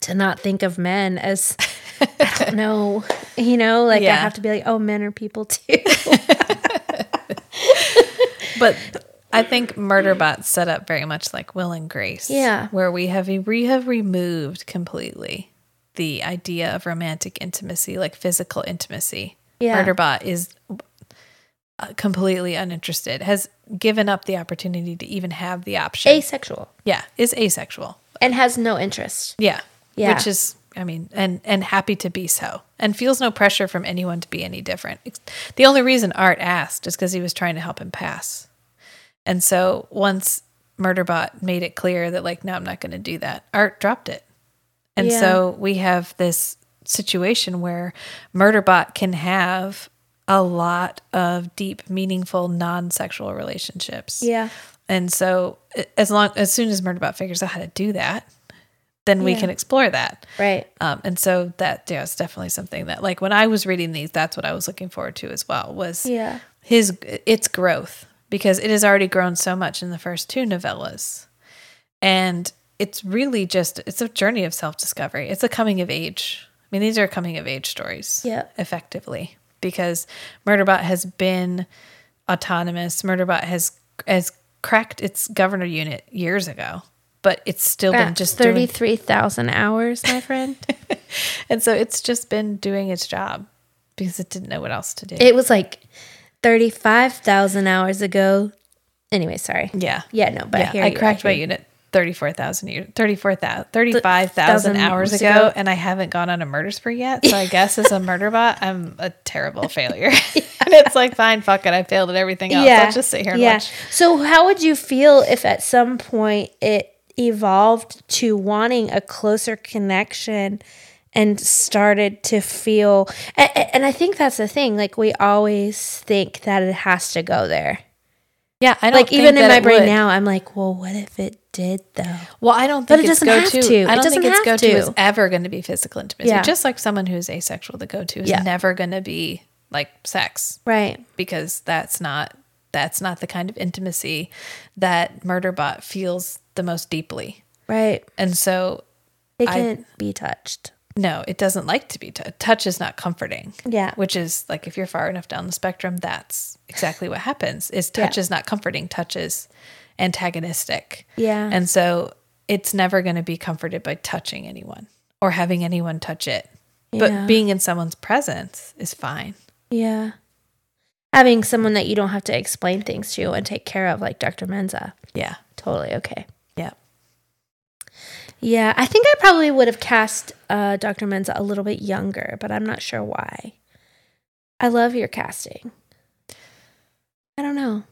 to not think of men as I don't (laughs) know, you know, like I have to be like, oh, men are people too. (laughs) But I think Murderbot set up very much like Will and Grace. Yeah. Where we have we have removed completely the idea of romantic intimacy, like physical intimacy. Yeah. Murderbot is uh, completely uninterested, has given up the opportunity to even have the option. Asexual yeah, is asexual. and has no interest. Yeah. Yeah. Which is I mean, and and happy to be so. And feels no pressure from anyone to be any different. The only reason Art asked is because he was trying to help him pass. And so once Murderbot made it clear that like, no, I'm not gonna do that, Art dropped it. And Yeah. so we have this situation where Murderbot can have a lot of deep, meaningful, non-sexual relationships. Yeah. And so as long as soon as Murderbot figures out how to do that, then we Yeah. can explore that. Right. Um, and so that yeah, it's definitely something that like when I was reading these, that's what I was looking forward to as well was Yeah. his its growth because it has already grown so much in the first two novellas. And it's really just it's a journey of self-discovery. It's a coming of age. I mean, these are coming of age stories. Yeah. Effectively. Because Murderbot has been autonomous. Murderbot has has cracked its governor unit years ago. But it's still been just doing 33,000 hours, my friend. (laughs) and so it's just been doing its job because it didn't know what else to do. it was like 35,000 hours ago. Anyway, sorry. yeah. Yeah, no, but yeah, I cracked my unit 34,000 years, 34,000, 35,000 thousand hours ago, ago. and I haven't gone on a murder spree yet. So I (laughs) guess as a murder bot, I'm a terrible (laughs) failure. (laughs) and it's like, fine, fuck it. I failed at everything else. I'll just sit here and watch. So how would you feel if at some point it evolved to wanting a closer connection and started to feel and, and I think that's the thing like we always think that it has to go there. Yeah, I don't Like even in my brain would. now I'm like, well what if it did though? Well, I don't But think it it's doesn't go have to. to. I don't think its go to is ever going to be physical intimacy. Yeah. Just like someone who's asexual, the go to is Yeah. never going to be like sex Right. because that's not that's not the kind of intimacy that Murderbot feels the most deeply. Right. And so, They can't be touched. No, it doesn't like to be t- touch is not comforting. Yeah. which is like if you're far enough down the spectrum, that's exactly what happens. Is touch Yeah. is not comforting. Touch is antagonistic. Yeah. And so it's never going to be comforted by touching anyone or having anyone touch it. But being in someone's presence is fine. Yeah. Having someone that you don't have to explain things to and take care of like Dr. Mensah. Yeah. Totally okay. Yeah. Yeah, I think I probably would have cast uh, Dr. Mensah a little bit younger, but I'm not sure why. I love your casting. I don't know.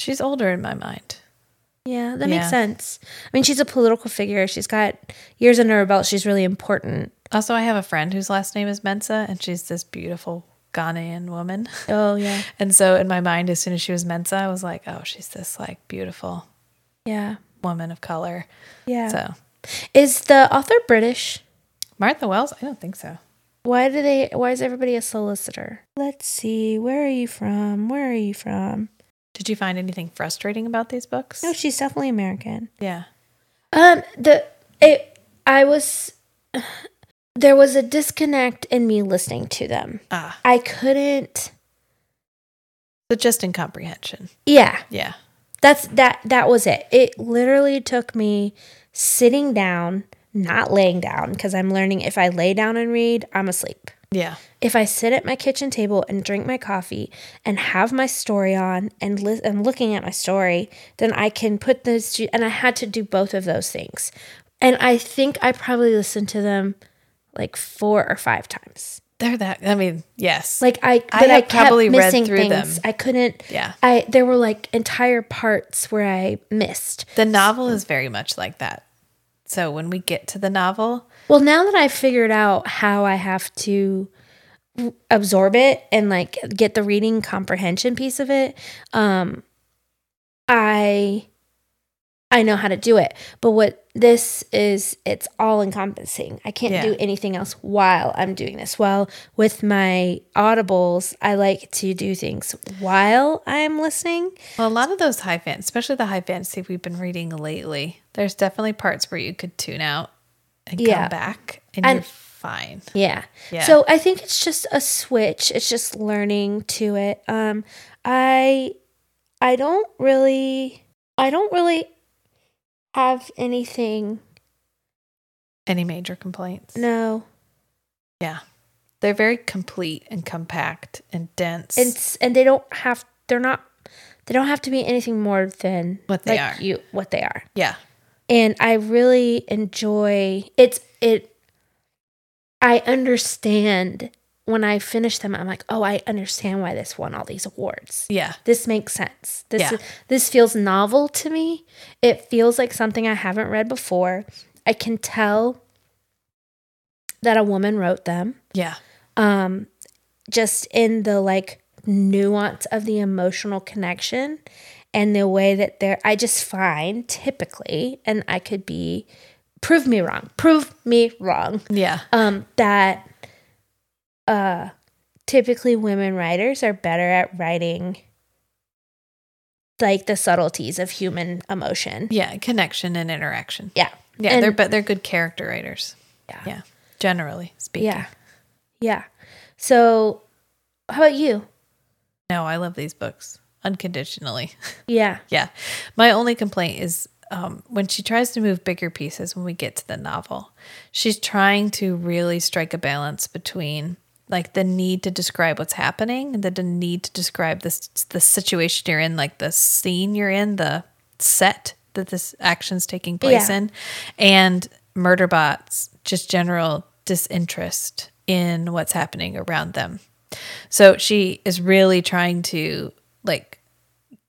She's older in my mind. Yeah, that Yeah. makes sense. I mean, she's a political figure. She's got years under her belt. She's really important. Also, I have a friend whose last name is Mensah, and she's this beautiful Ghanaian woman. Oh, (laughs) yeah. And so, in my mind, as soon as she was Mensah, I was like, oh, she's this like beautiful Yeah. woman of color. Yeah. So, Is the author British? Martha Wells, I don't think so. Why do they why is everybody a solicitor? Let's see. Where are you from? Where are you from? Did you find anything frustrating about these books? No, she's definitely American. Yeah. Um, the it I was there was a disconnect in me listening to them. Ah, I couldn't. so just in comprehension. Yeah, Yeah. that's that. That was it. It literally took me sitting down, not laying down, because I'm learning if I lay down and read, I'm asleep. Yeah. If I sit at my kitchen table and drink my coffee and have my story on and li- and looking at my story, then I can put those two. And I had to do both of those things, and I think I probably listened to them like four or five times. They're that, I mean, yes. Like I, I I, probably read through things. them. I couldn't. Yeah. I there were like entire parts where I missed. the novel is very much like that. So when we get to the novel, Well, now that I've figured out how I have to absorb it and like get the reading comprehension piece of it, um I I know how to do it. But what this is it's all encompassing. I can't Yeah. do anything else while I'm doing this. Well, with my audibles, I like to do things while I'm listening. well, a lot of those high fan, especially the high fantasy we've been reading lately, there's definitely parts where you could tune out and Yeah. come back and, And- you're fine. Yeah. Yeah. So I think it's just a switch. It's just learning to it. Um I I don't really I don't really have anything Any major complaints? no. Yeah. They're very complete and compact and dense. It's and they don't have they're not they don't have to be anything more than What they like are. You what they are. yeah. And I really enjoy it's it I understand when I finish them I'm like, "Oh, I understand why this won all these awards." Yeah. this makes sense. This Yeah. this feels novel to me. It feels like something I haven't read before. I can tell that a woman wrote them. Yeah. Um just in the like nuance of the emotional connection and the way that they're I just find typically and I could be prove me wrong. Prove me wrong Yeah. um, that uh, typically women writers are better at writing like the subtleties of human emotion. Yeah. Connection and interaction. Yeah. Yeah. And- they're but they're good character writers. Yeah. Yeah. Generally speaking. Yeah. Yeah. So, how about you? No, I love these books unconditionally. (laughs) Yeah. yeah. My only complaint is um, when she tries to move bigger pieces when we get to the novel, she's trying to really strike a balance between like the need to describe what's happening and the, the need to describe this the situation you're in, like the scene you're in, the set that this action's taking place Yeah. in, and Murderbot's just general disinterest in what's happening around them. So she is really trying to like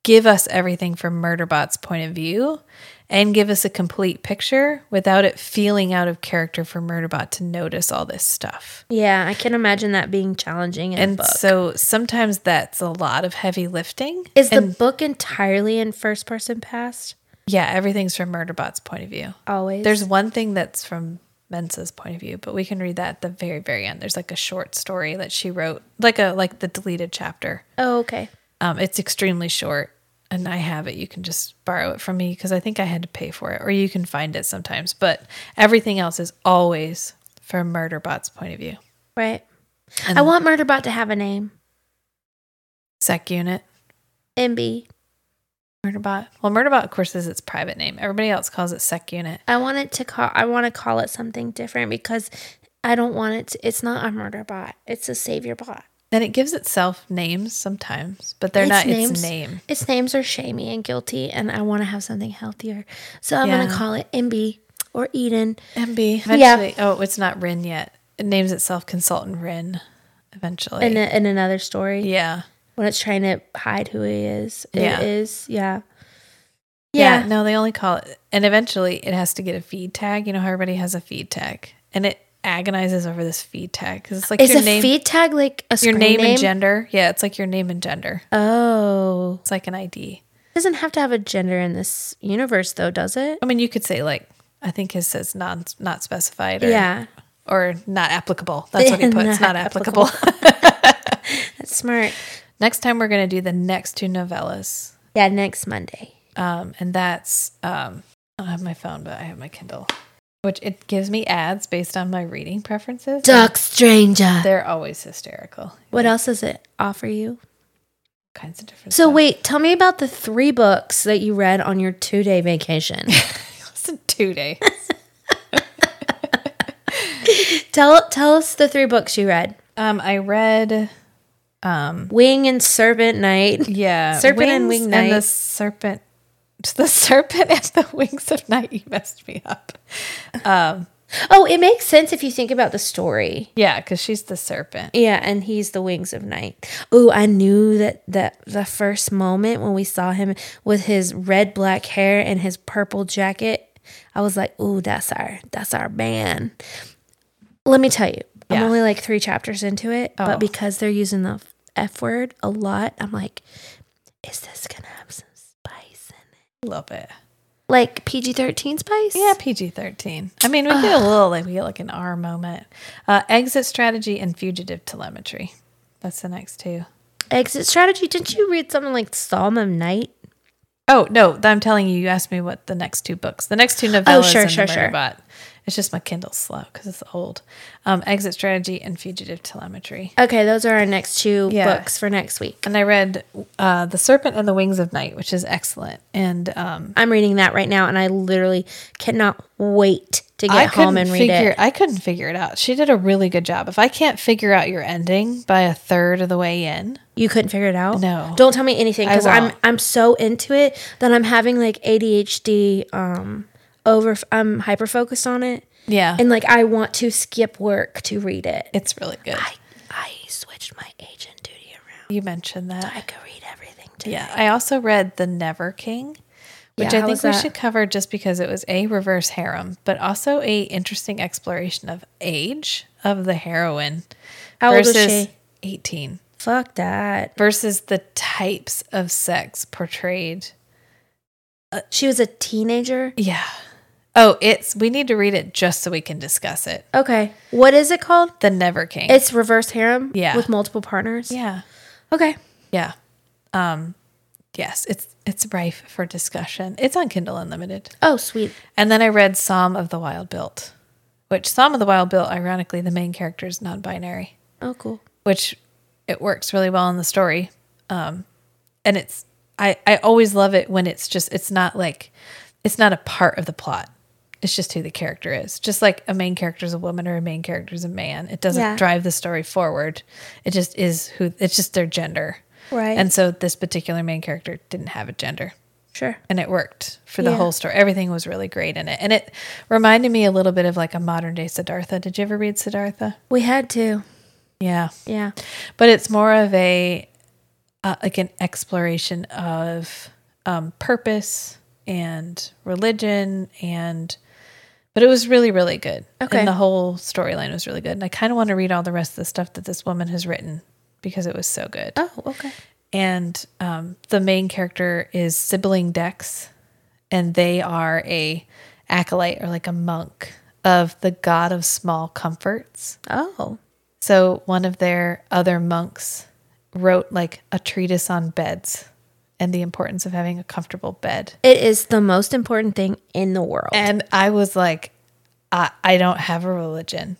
give us everything from Murderbot's point of view and give us a complete picture without it feeling out of character for Murderbot to notice all this stuff. Yeah, I can imagine that being challenging And so sometimes that's a lot of heavy lifting. Is the book entirely in first person past? yeah, everything's from Murderbot's point of view. Always. There's one thing that's from Mensah's point of view, but we can read that at the very, very end. There's like a short story that she wrote, like a like the deleted chapter. Oh, okay. Um, it's extremely short, and I have it. You can just borrow it from me because I think I had to pay for it, or you can find it sometimes. But everything else is always from Murderbot's point of view. Right. And I want Murderbot to have a name. Sec Unit, MB. Murderbot. Well, Murderbot, of course, is its private name. Everybody else calls it Sec Unit. I want it to call I want to call it something different because I don't want it to, it's not a Murderbot. It's a savior bot. And it gives itself names sometimes, but they're Its not names- its name. Its names are shamey and guilty and I want to have something healthier. So I'm going to call it MB or Eden. MB. Yeah. Oh, it's not Rin yet. It names itself Consultant Rin. Eventually, In, a, in another story yeah. when it's trying to hide who he is. Yeah. It is. Yeah. yeah, Yeah. No, they only call it, and eventually it has to get a feed tag. You know how everybody has a feed tag, and it agonizes over this feed tag because it's like Is your a name, feed tag like a your name, name and gender. Yeah, it's like your name and gender. Oh. It's like an ID. doesn't have to have a gender in this universe though, does it? I mean, you could say like I think his says non not specified. Or, Yeah. or not applicable. That's what he (laughs) puts. Not not applicable. (laughs) That's smart. next time we're gonna do the next two novellas. Yeah, next Monday. um, and that's um, I don't have my phone, but I have my Kindle, which it gives me ads based on my reading preferences. Duck Stranger. They're always hysterical. What else does it offer you? Kinds of different. So stuff. wait, tell me about the three books that you read on your two day vacation. (laughs) Listen, two days. (laughs) tell tell us the three books you read. Um, I read, um, Wing and Serpent Night. yeah, Serpent and Wing and the serpent, (laughs) the serpent and the wings of night. You messed me up. Um, Oh, it makes sense if you think about the story. yeah, because she's the serpent. Yeah, and he's the wings of night. Oh, I knew that that the first moment when we saw him with his red black hair and his purple jacket, I was like, "Ooh, that's our that's our man." Let me tell you, I'm only like 3 chapters into it, Oh. but because they're using the F word a lot, I'm like, is this going to have some spice in it? A little bit. Like PG-13 spice? Yeah, PG thirteen. I mean, we get a little like we get like an R moment. Uh, exit strategy and fugitive telemetry. That's the next two. Exit strategy. Didn't you read something like Psalm of Night? Oh no, I'm telling you. You asked me what the next two books. The next two novellas. Oh, sure, and sure, the sure. It's just my Kindle's slow because it's old. Um, exit strategy and fugitive telemetry. Okay, those are our next two Yeah. books for next week. And I read uh, The Serpent and the Wings of Night, which is excellent. And um, I'm reading that right now, and I literally cannot wait to get I home and read figure. it. I couldn't figure it out. She did a really good job. If I can't figure out your ending by a third of the way in, You couldn't figure it out. No. don't tell me anything because I'm. I'm so into it that I'm having like ADHD. Um, over I'm hyper focused on it, yeah, and like I want to skip work to read it. it's really good. I I switched my agent duty around. You mentioned that. I could read everything. Today. Yeah, I also read The Never King, which Yeah, I think we that? should cover just because it was a reverse harem, but also a interesting exploration of age of the heroine How old was versus she? 18 Fuck that. versus the types of sex portrayed. Uh, she was a teenager. Yeah. Oh, it's we need to read it just so we can discuss it. Okay, what is it called? The Never King. It's reverse harem. Yeah. with multiple partners. yeah. Okay. Yeah. Um yes, it's it's rife for discussion. It's on Kindle Unlimited. Oh, sweet. And then I read Psalm of the Wild Built, which Psalm of the Wild Built, ironically, the main character is non binary, Oh, cool. which it works really well in the story. Um, and it's, I, I always love it when it's just, it's not like, it's not a part of the plot. It's just who the character is. Just like a main character is a woman or a main character is a man. It doesn't Yeah. drive the story forward. It just is who, it's just their gender. Right. And so this particular main character didn't have a gender. Sure. and it worked for the Yeah. whole story. Everything was really great in it, and it reminded me a little bit of like a modern day Siddhartha. Did you ever read Siddhartha? We had to. Yeah, Yeah. but it's more of a uh, like an exploration of um, purpose and religion and but it was really really good Okay. and the whole storyline was really good and i kind of want to read all the rest of the stuff that this woman has written because it was so good Oh, okay. and um, the main character is sibling dex and they are a acolyte or like a monk of the god of small comforts Oh. so one of their other monks wrote like a treatise on beds and the importance of having a comfortable bed. It is the most important thing in the world. And I was like, I, I don't have a religion,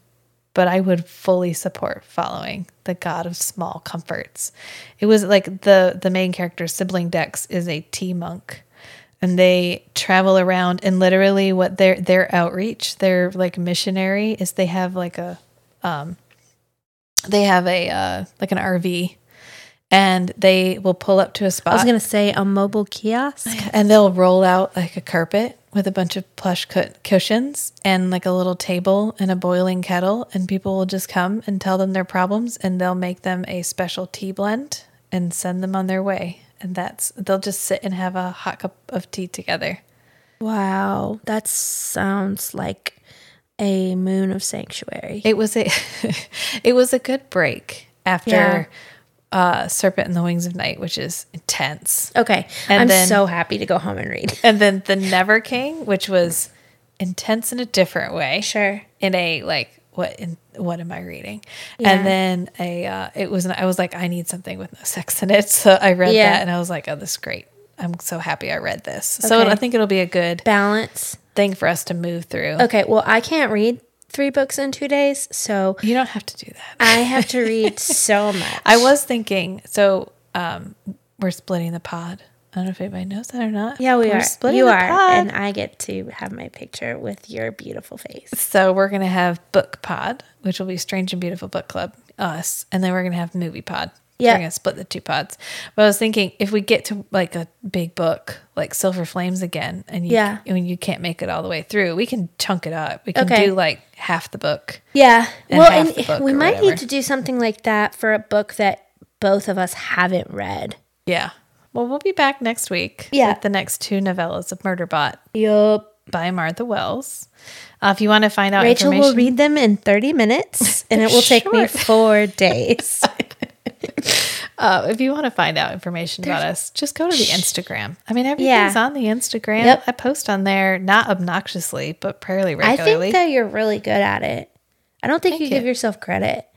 but I would fully support following the god of small comforts. It was like the the main character, sibling Dex, is a tea monk. And they travel around and literally what their their outreach, their like missionary is they have like a um they have a uh like an RV and they will pull up to a spot I was going to say a mobile kiosk. and they'll roll out like a carpet with a bunch of plush cu- cushions and like a little table and a boiling kettle and people will just come and tell them their problems and they'll make them a special tea blend and send them on their way and that's they'll just sit and have a hot cup of tea together Wow. That sounds like a moon of sanctuary. it was a (laughs) it was a good break after Yeah. Uh serpent and the wings of night which is intense Okay. And I'm then- so happy to go home and read. and then the never king which was intense in a different way Sure. in a like what in what am I reading? Yeah. And then a uh, it was I was like I need something with no sex in it, (laughs) so I read Yeah. that and I was like oh this is great. I'm so happy I read this. So I think it'll be a good Balance. thing for us to move through. Okay. Well, I can't read three books in two days. So You don't have to do that. (laughs) I have to read so (laughs) much. I was thinking so um we're splitting the pod. I don't know if anybody knows that or not. Yeah, we We're are. splitting You the are. pod. And I get to have my picture with your beautiful face. So we're gonna have book pod, which will be Strange and Beautiful Book Club, us, and then we're gonna have movie pod. Yeah. we're gonna split the two pods. But I was thinking if we get to like a big book, like Silver Flames again, and you, Yeah. when you can't make it all the way through, we can chunk it up. We can Okay. do like half the book. Yeah. And well, and we might whatever. need to do something like that for a book that both of us haven't read. Yeah. Well, we'll be back next week. Yeah. With the next two novellas of Murderbot Yup. by Martha Wells. Uh, if you want to find out Rachel will read them in 30 minutes (laughs) and it will take me four days. (laughs) (laughs) Uh, if you want to find out information about us, just go to the Instagram. I mean, everything's Yeah. on the Instagram. Yep. I post on there, not obnoxiously, but fairly regularly. I think that you're really good at it. I don't think Thank you, you. give yourself credit.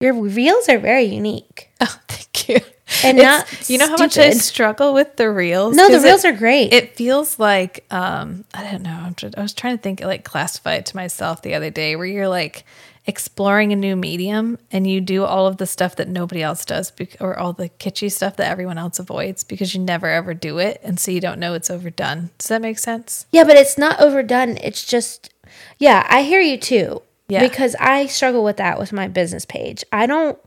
Your reels are very unique. (laughs) oh, thank you. And It's- not you know how much I struggle with the reels. No, the reels it, are great. It feels like um, I don't know. I'm just, I was trying to think, like, classify it to myself the other day, where you're like exploring a new medium and you do all of the stuff that nobody else does, bec- or all the kitschy stuff that everyone else avoids because you never ever do it, and so you don't know it's overdone. Does that make sense? Yeah, but it's not overdone. It's just, yeah, I hear you too. Yeah. Because I struggle with that with my business page. I don't,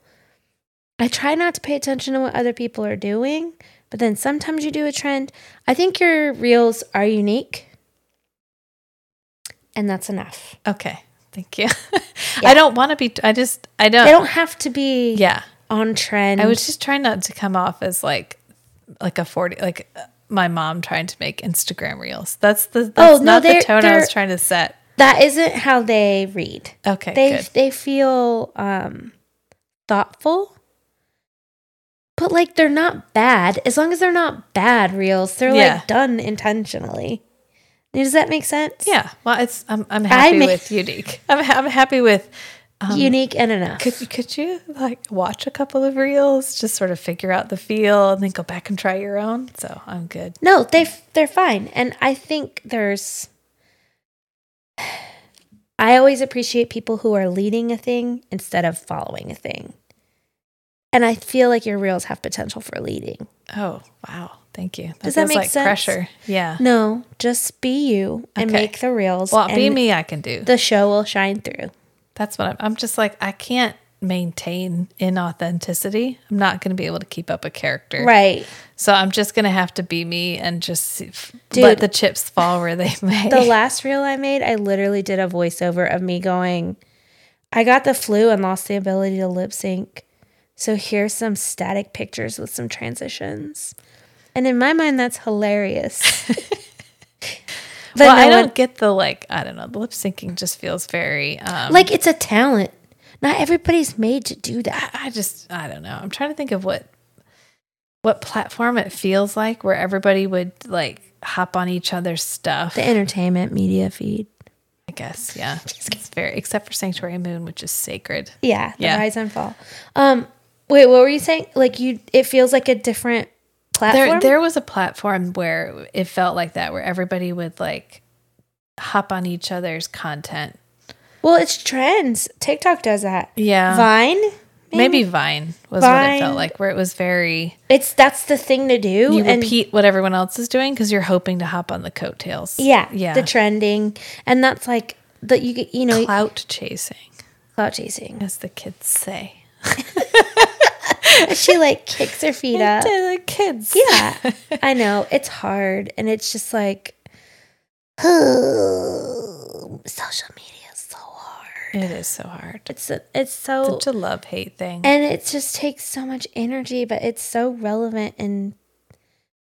I try not to pay attention to what other people are doing, but then sometimes you do a trend. I think your reels are unique. And that's enough. Okay. Thank you. (laughs) I don't want to be, I just, I don't, They don't have to be yeah. on trend. I was just trying not to come off as like, like a 40, like uh, my mom trying to make Instagram reels. That's the, that's Oh, no, the tone I was trying to set. that isn't how they read. Okay. they good. they feel um thoughtful but like they're not bad as long as they're not bad reels they're Yeah. like done intentionally does that make sense Yeah. Well, it's I'm I'm happy ma- with unique. (laughs) I'm I'm happy with. Um, unique and enough Could you could you like watch a couple of reels, just sort of figure out the feel, and then go back and try your own? So I'm good. no they they're fine and i think there's (sighs) i always appreciate people who are leading a thing instead of following a thing and i feel like your reels have potential for leading Oh wow, thank you. That Does that make like sense? pressure. Yeah. no just be you and Okay. make the reels Well, be me. I can do. the show will shine through That's what I'm. I'm just like I can't. maintain inauthenticity. I'm not going to be able to keep up a character. Right. So I'm just going to have to be me and just Dude. let the chips fall where they (laughs) may. The last reel I made, I literally did a voiceover of me going, I got the flu and lost the ability to lip sync. So here's some static pictures with some transitions. And in my mind, that's hilarious. (laughs) but well, no I don't get the like, I don't know, the lip syncing just feels very, um, like it's a talent. Not everybody's made to do that. I just, I don't know. I'm trying to think of what, what platform it feels like where everybody would like hop on each other's stuff. The entertainment media feed. I guess, yeah. (laughs) It's very, except for Sanctuary Moon, which is sacred. Yeah, the Yeah. rise and fall. Um, wait, what were you saying? Like you, it feels like a different platform. There, there was a platform where it felt like that, where everybody would like hop on each other's content. well, it's trends. TikTok does that. Yeah, Vine, maybe Vine was what it felt like, where it was very it's that's the thing to do. you repeat what everyone else is doing because you're hoping to hop on the coattails. yeah, yeah, the trending, and that's like the you you know clout chasing, clout chasing. as the kids say. (laughs) (laughs) she like kicks her feet up. To the kids, Yeah, (laughs) I know it's hard, and it's just like (sighs) social media is so hard. it is so hard. It's a, it's so Such a love hate thing. and it just takes so much energy, but it's so relevant in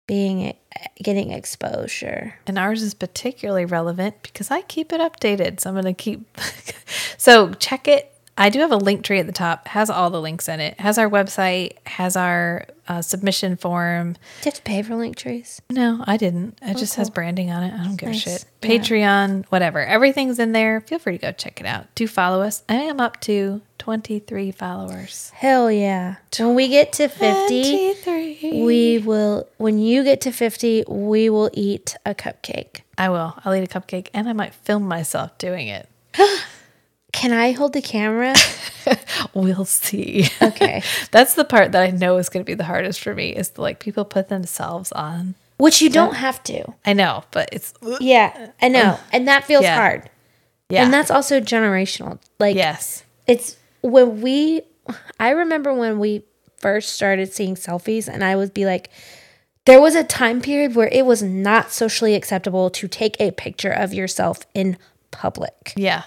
being getting exposure. And ours is particularly relevant because I keep it updated. So I'm going to keep. (laughs) so check it. I do have a link tree at the top. Has all the links in it. Has our website. Has our uh, submission form. Do you have to pay for link trees? No, I didn't. It just has branding on it. I don't give Nice. a shit. Yeah. Patreon, whatever. Everything's in there. Feel free to go check it out. Do follow us. I am up to 23 followers. Hell yeah! When we get to fifty, 23. we will. When you get to fifty, we will eat a cupcake. I will. I'll eat a cupcake and I might film myself doing it. (laughs) Can I hold the camera? (laughs) We'll see. Okay. (laughs) That's the part that I know is going to be the hardest for me is the, like people put themselves on. Which you don't have to. I know, but it's Yeah, I know, and that feels Yeah. hard. yeah. And that's also generational. Like, yes. it's when we i remember when we first started seeing selfies and i would be like there was a time period where it was not socially acceptable to take a picture of yourself in public Yeah.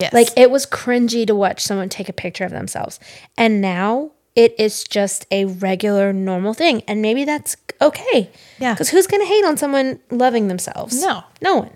Yes. like it was cringy to watch someone take a picture of themselves and now it is just a regular normal thing and maybe that's okay Yeah. because who's gonna hate on someone loving themselves No. no one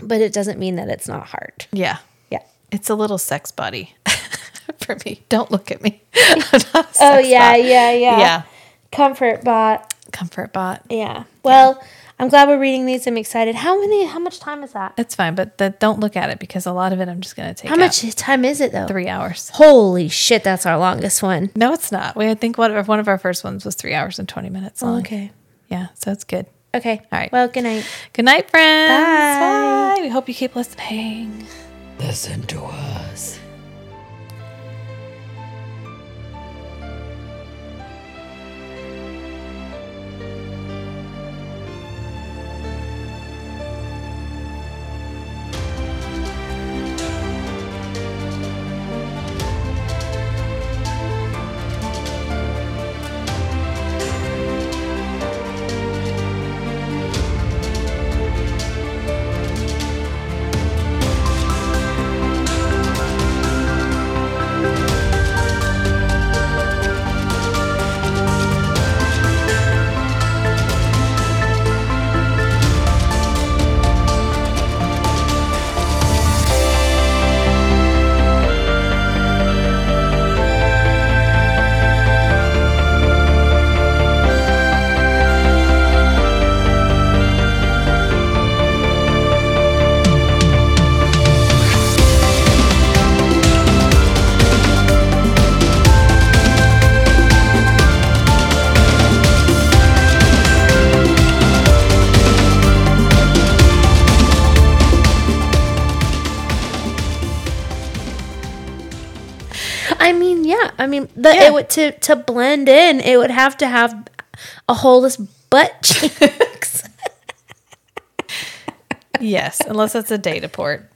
but it doesn't mean that it's not hard Yeah. yeah It's a little sex body (laughs) for me. Don't look at me. (laughs) I'm not a oh yeah bot. yeah yeah Yeah. comfort bot Comfort bot. Yeah. Well, I'm glad we're reading these. I'm excited. How many? How much time is that? It's fine, but the, don't look at it because a lot of it I'm just going to take How out. much time is it though? Three hours. Holy shit! That's our longest one. No, it's not. We I think one of one of our first ones was three hours and twenty minutes long. Okay. Yeah, so it's good. Okay. All right. Well, good night. Good night, friends. Bye. Bye. We hope you keep listening. Listen to us. The Yeah. it would to to blend in. It would have to have a holeless butt cheeks. (laughs) Yes, unless it's a data port.